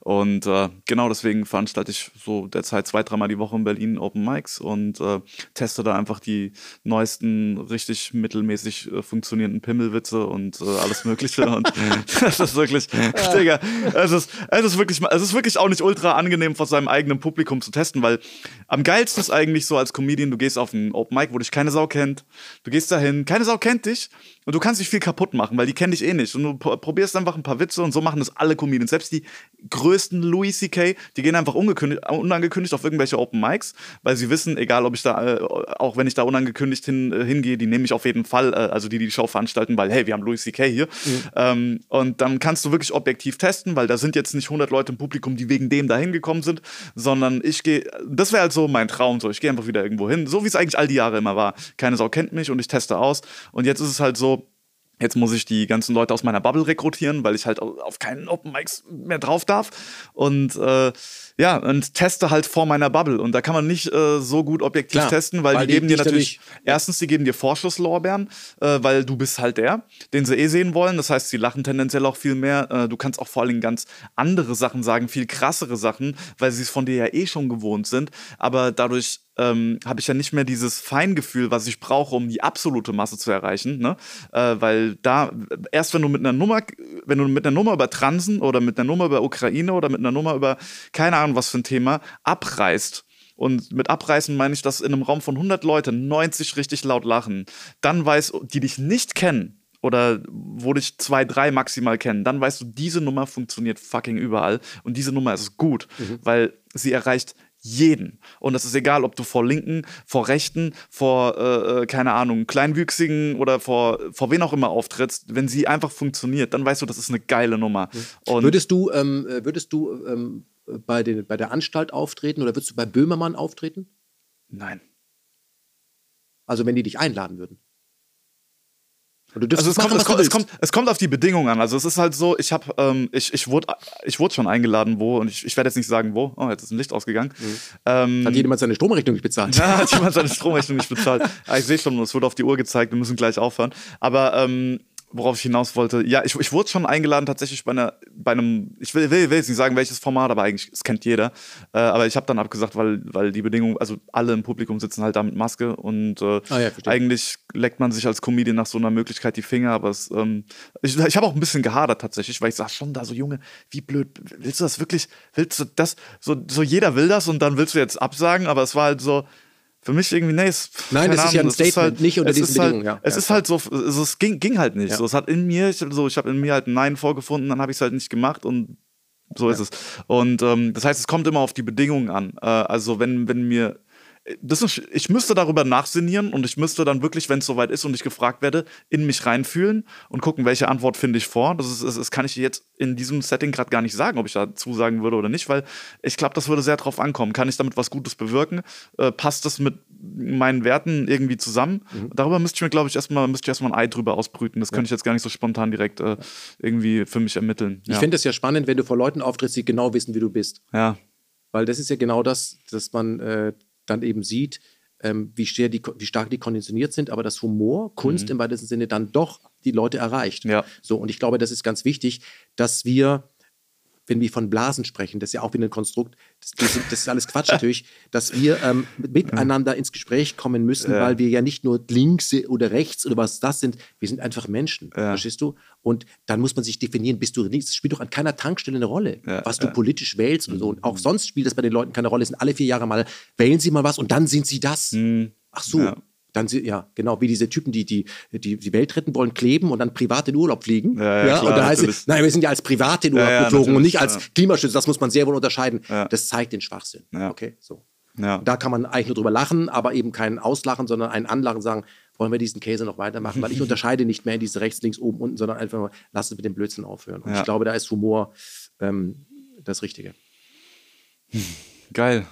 Und äh, genau deswegen veranstalte ich so derzeit zwei, dreimal die Woche in Berlin Open Mics und äh, teste da einfach die neuesten, richtig mittelmäßig äh, funktionierenden Pimmelwitze und äh, alles Mögliche. und *laughs* *laughs* das ist wirklich, Digga, es ist, es ist wirklich, es ist wirklich auch nicht ultra angenehm vor seinem eigenen Publikum zu testen, weil am geilsten ist eigentlich so als Comedian, du gehst auf einen Open Mic, wo dich keine Sau kennt, du gehst dahin, keine Sau kennt dich und du kannst nicht viel kaputt machen, weil die kennen dich eh nicht und du pro- probierst einfach ein paar Witze und so machen das alle Comedians, selbst die größten Louis C.K., die gehen einfach ungekündigt, unangekündigt auf irgendwelche Open Mics, weil sie wissen, egal ob ich da, äh, auch wenn ich da unangekündigt hin, äh, hingehe, die nehme ich auf jeden Fall, äh, also die, die die Show veranstalten, weil hey, wir haben Louis C.K. hier ähm, und dann kannst du wirklich objektiv testen, weil da sind jetzt nicht 100 Leute im Publikum, die wegen dem da hingekommen sind, sondern ich gehe, das wäre halt so mein Traum, so ich gehe einfach wieder irgendwo hin, so wie es eigentlich all die Jahre immer war. Keine Sau kennt mich und ich teste aus und jetzt ist es halt so, Jetzt muss ich die ganzen Leute aus meiner Bubble rekrutieren, weil ich halt au- auf keinen Open Mics mehr drauf darf. Und äh, ja, und teste halt vor meiner Bubble. Und da kann man nicht äh, so gut objektiv Klar, testen, weil, weil die die geben dir natürlich, erstens, die geben dir Vorschusslorbeeren, äh, weil du bist halt der, den sie eh sehen wollen. Das heißt, sie lachen tendenziell auch viel mehr. Äh, du kannst auch vor allem ganz andere Sachen sagen, viel krassere Sachen, weil sie es von dir ja eh schon gewohnt sind. Aber dadurch ähm, habe ich ja nicht mehr dieses Feingefühl, was ich brauche, um die absolute Masse zu erreichen. Ne? Äh, weil da, erst wenn du mit einer Nummer, wenn du mit einer Nummer über Transen oder mit einer Nummer über Ukraine oder mit einer Nummer über keine Ahnung was für ein Thema abreißt, und mit abreißen meine ich, dass in einem Raum von 100 Leuten 90 richtig laut lachen, dann weiß, die dich nicht kennen oder wo dich zwei, drei maximal kennen, dann weißt du, diese Nummer funktioniert fucking überall und diese Nummer ist gut, weil sie erreicht jeden. Und es ist egal, ob du vor Linken, vor Rechten, vor, äh, äh, keine Ahnung, Kleinwüchsigen oder vor, vor wen auch immer auftrittst. Wenn sie einfach funktioniert, dann weißt du, das ist eine geile Nummer. Und Würdest du, ähm, äh, würdest du ähm, bei, den, bei der Anstalt auftreten oder würdest du bei Böhmermann auftreten? nein. Also wenn die dich einladen würden. Also es kommt, machen, es, was du kommt, es, kommt, es kommt auf die Bedingungen an. Also es ist halt so, ich habe, ähm, ich, ich wurde ich wurde schon eingeladen, wo, und ich, ich werde jetzt nicht sagen, wo. Oh, jetzt ist ein Licht ausgegangen. Ähm, Hat jemand seine Stromrechnung nicht bezahlt? ja, *laughs* hat jemand seine Stromrechnung nicht bezahlt. Ja, ich sehe schon, es wurde auf die Uhr gezeigt, wir müssen gleich aufhören. Aber ähm, worauf ich hinaus wollte, ja, ich, ich wurde schon eingeladen tatsächlich bei, einer, bei einem, ich will, will, will jetzt nicht sagen, welches Format, aber eigentlich, es kennt jeder. Äh, aber ich habe dann abgesagt, weil, weil die Bedingungen, also alle im Publikum sitzen halt da mit Maske und äh, Ah ja, eigentlich leckt man sich als Comedian nach so einer Möglichkeit die Finger, aber es, ähm, ich, ich habe auch ein bisschen gehadert tatsächlich, weil ich sag schon da so, Junge, wie blöd, willst du das wirklich, willst du das, so, so jeder will das und dann willst du jetzt absagen, aber es war halt so, für mich irgendwie, nee, es, Nein, das ist ja ein Ahnung, Statement, nicht unter es diesen halt, Bedingungen, ja. Es Ja, ist halt so, also es ging, ging halt nicht. Ja. So, es hat in mir, ich, so, ich habe in mir halt ein Nein vorgefunden, dann habe ich es halt nicht gemacht und so ist es. Und ähm, das heißt, es kommt immer auf die Bedingungen an. Äh, also wenn, wenn mir das ist, ich müsste darüber nachsinnieren und ich müsste dann wirklich, wenn es soweit ist und ich gefragt werde, in mich reinfühlen und gucken, welche Antwort finde ich vor. Das, ist, das, das kann ich jetzt in diesem Setting gerade gar nicht sagen, ob ich da zusagen würde oder nicht, weil ich glaube, das würde sehr drauf ankommen. Kann ich damit was Gutes bewirken? Äh, passt das mit meinen Werten irgendwie zusammen? Darüber müsste ich mir, glaube ich, erstmal müsste ich erstmal ein Ei drüber ausbrüten. Das könnte ich jetzt gar nicht so spontan direkt äh, irgendwie für mich ermitteln. Ich ja. finde es ja spannend, wenn du vor Leuten auftrittst, die genau wissen, wie du bist. ja. Weil das ist ja genau das, dass man äh, dann eben sieht, ähm, wie, schwer die, wie stark die konditioniert sind, aber dass Humor, Kunst im weitesten Sinne dann doch die Leute erreicht. Mhm. Ja. So, und ich glaube, das ist ganz wichtig, dass wir, wenn wir von Blasen sprechen, das ist ja auch wieder ein Konstrukt, das, das, das ist alles Quatsch natürlich, dass wir ähm, miteinander ins Gespräch kommen müssen, Ja. weil wir ja nicht nur links oder rechts oder was das sind, wir sind einfach Menschen, Ja. verstehst du? Und dann muss man sich definieren, bist du links, es spielt doch an keiner Tankstelle eine Rolle, Ja, was du politisch wählst und so. Und auch sonst spielt das bei den Leuten keine Rolle, es sind alle vier Jahre mal, wählen sie mal was und dann sind sie das. Ach so. Mhm. Ja. Dann sie, ja, genau, wie diese Typen, die, die die die Welt retten wollen, kleben und dann privat in Urlaub fliegen. Ja, ja, klar, und da heißt es, nein, wir sind ja als privat in Urlaub Ja, ja, geflogen und nicht als ja. Klimaschützer. Das muss man sehr wohl unterscheiden. Ja. Das zeigt den Schwachsinn. Ja. Okay, so. Ja. Da kann man eigentlich nur drüber lachen, aber eben kein Auslachen, sondern ein Anlachen sagen, wollen wir diesen Käse noch weitermachen? Weil ich *laughs* unterscheide nicht mehr in diese rechts, links, oben, unten, sondern einfach nur, lass uns mit dem Blödsinn aufhören. Und Ja. ich glaube, da ist Humor ähm, das Richtige. Geil.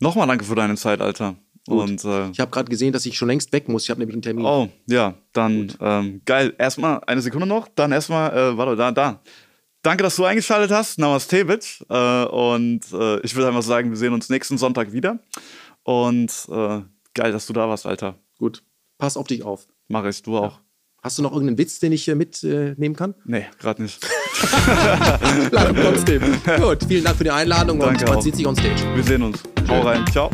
Nochmal danke für deine Zeit, Alter. Und äh, Ich habe gerade gesehen, dass ich schon längst weg muss. Ich habe nämlich einen Termin. oh, ja, dann ähm, geil. Erstmal eine Sekunde noch, dann erstmal, äh, warte, da, da. Danke, dass du eingeschaltet hast. Namaste, Bitch. Äh, und äh, ich würde einfach sagen, wir sehen uns nächsten Sonntag wieder. Und äh, geil, dass du da warst, Alter. Gut, pass auf dich auf. Mach ich, du auch. Hast du noch irgendeinen Witz, den ich äh, mitnehmen kann? Nee, gerade nicht. *laughs* Leider trotzdem. *laughs* Gut, vielen Dank für die Einladung Danke und man auch. sieht sich on stage. Wir sehen uns. Hau rein. Ciao.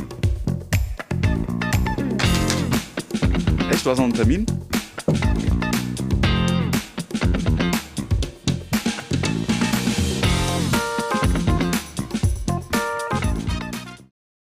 Echt, du hast noch einen Termin?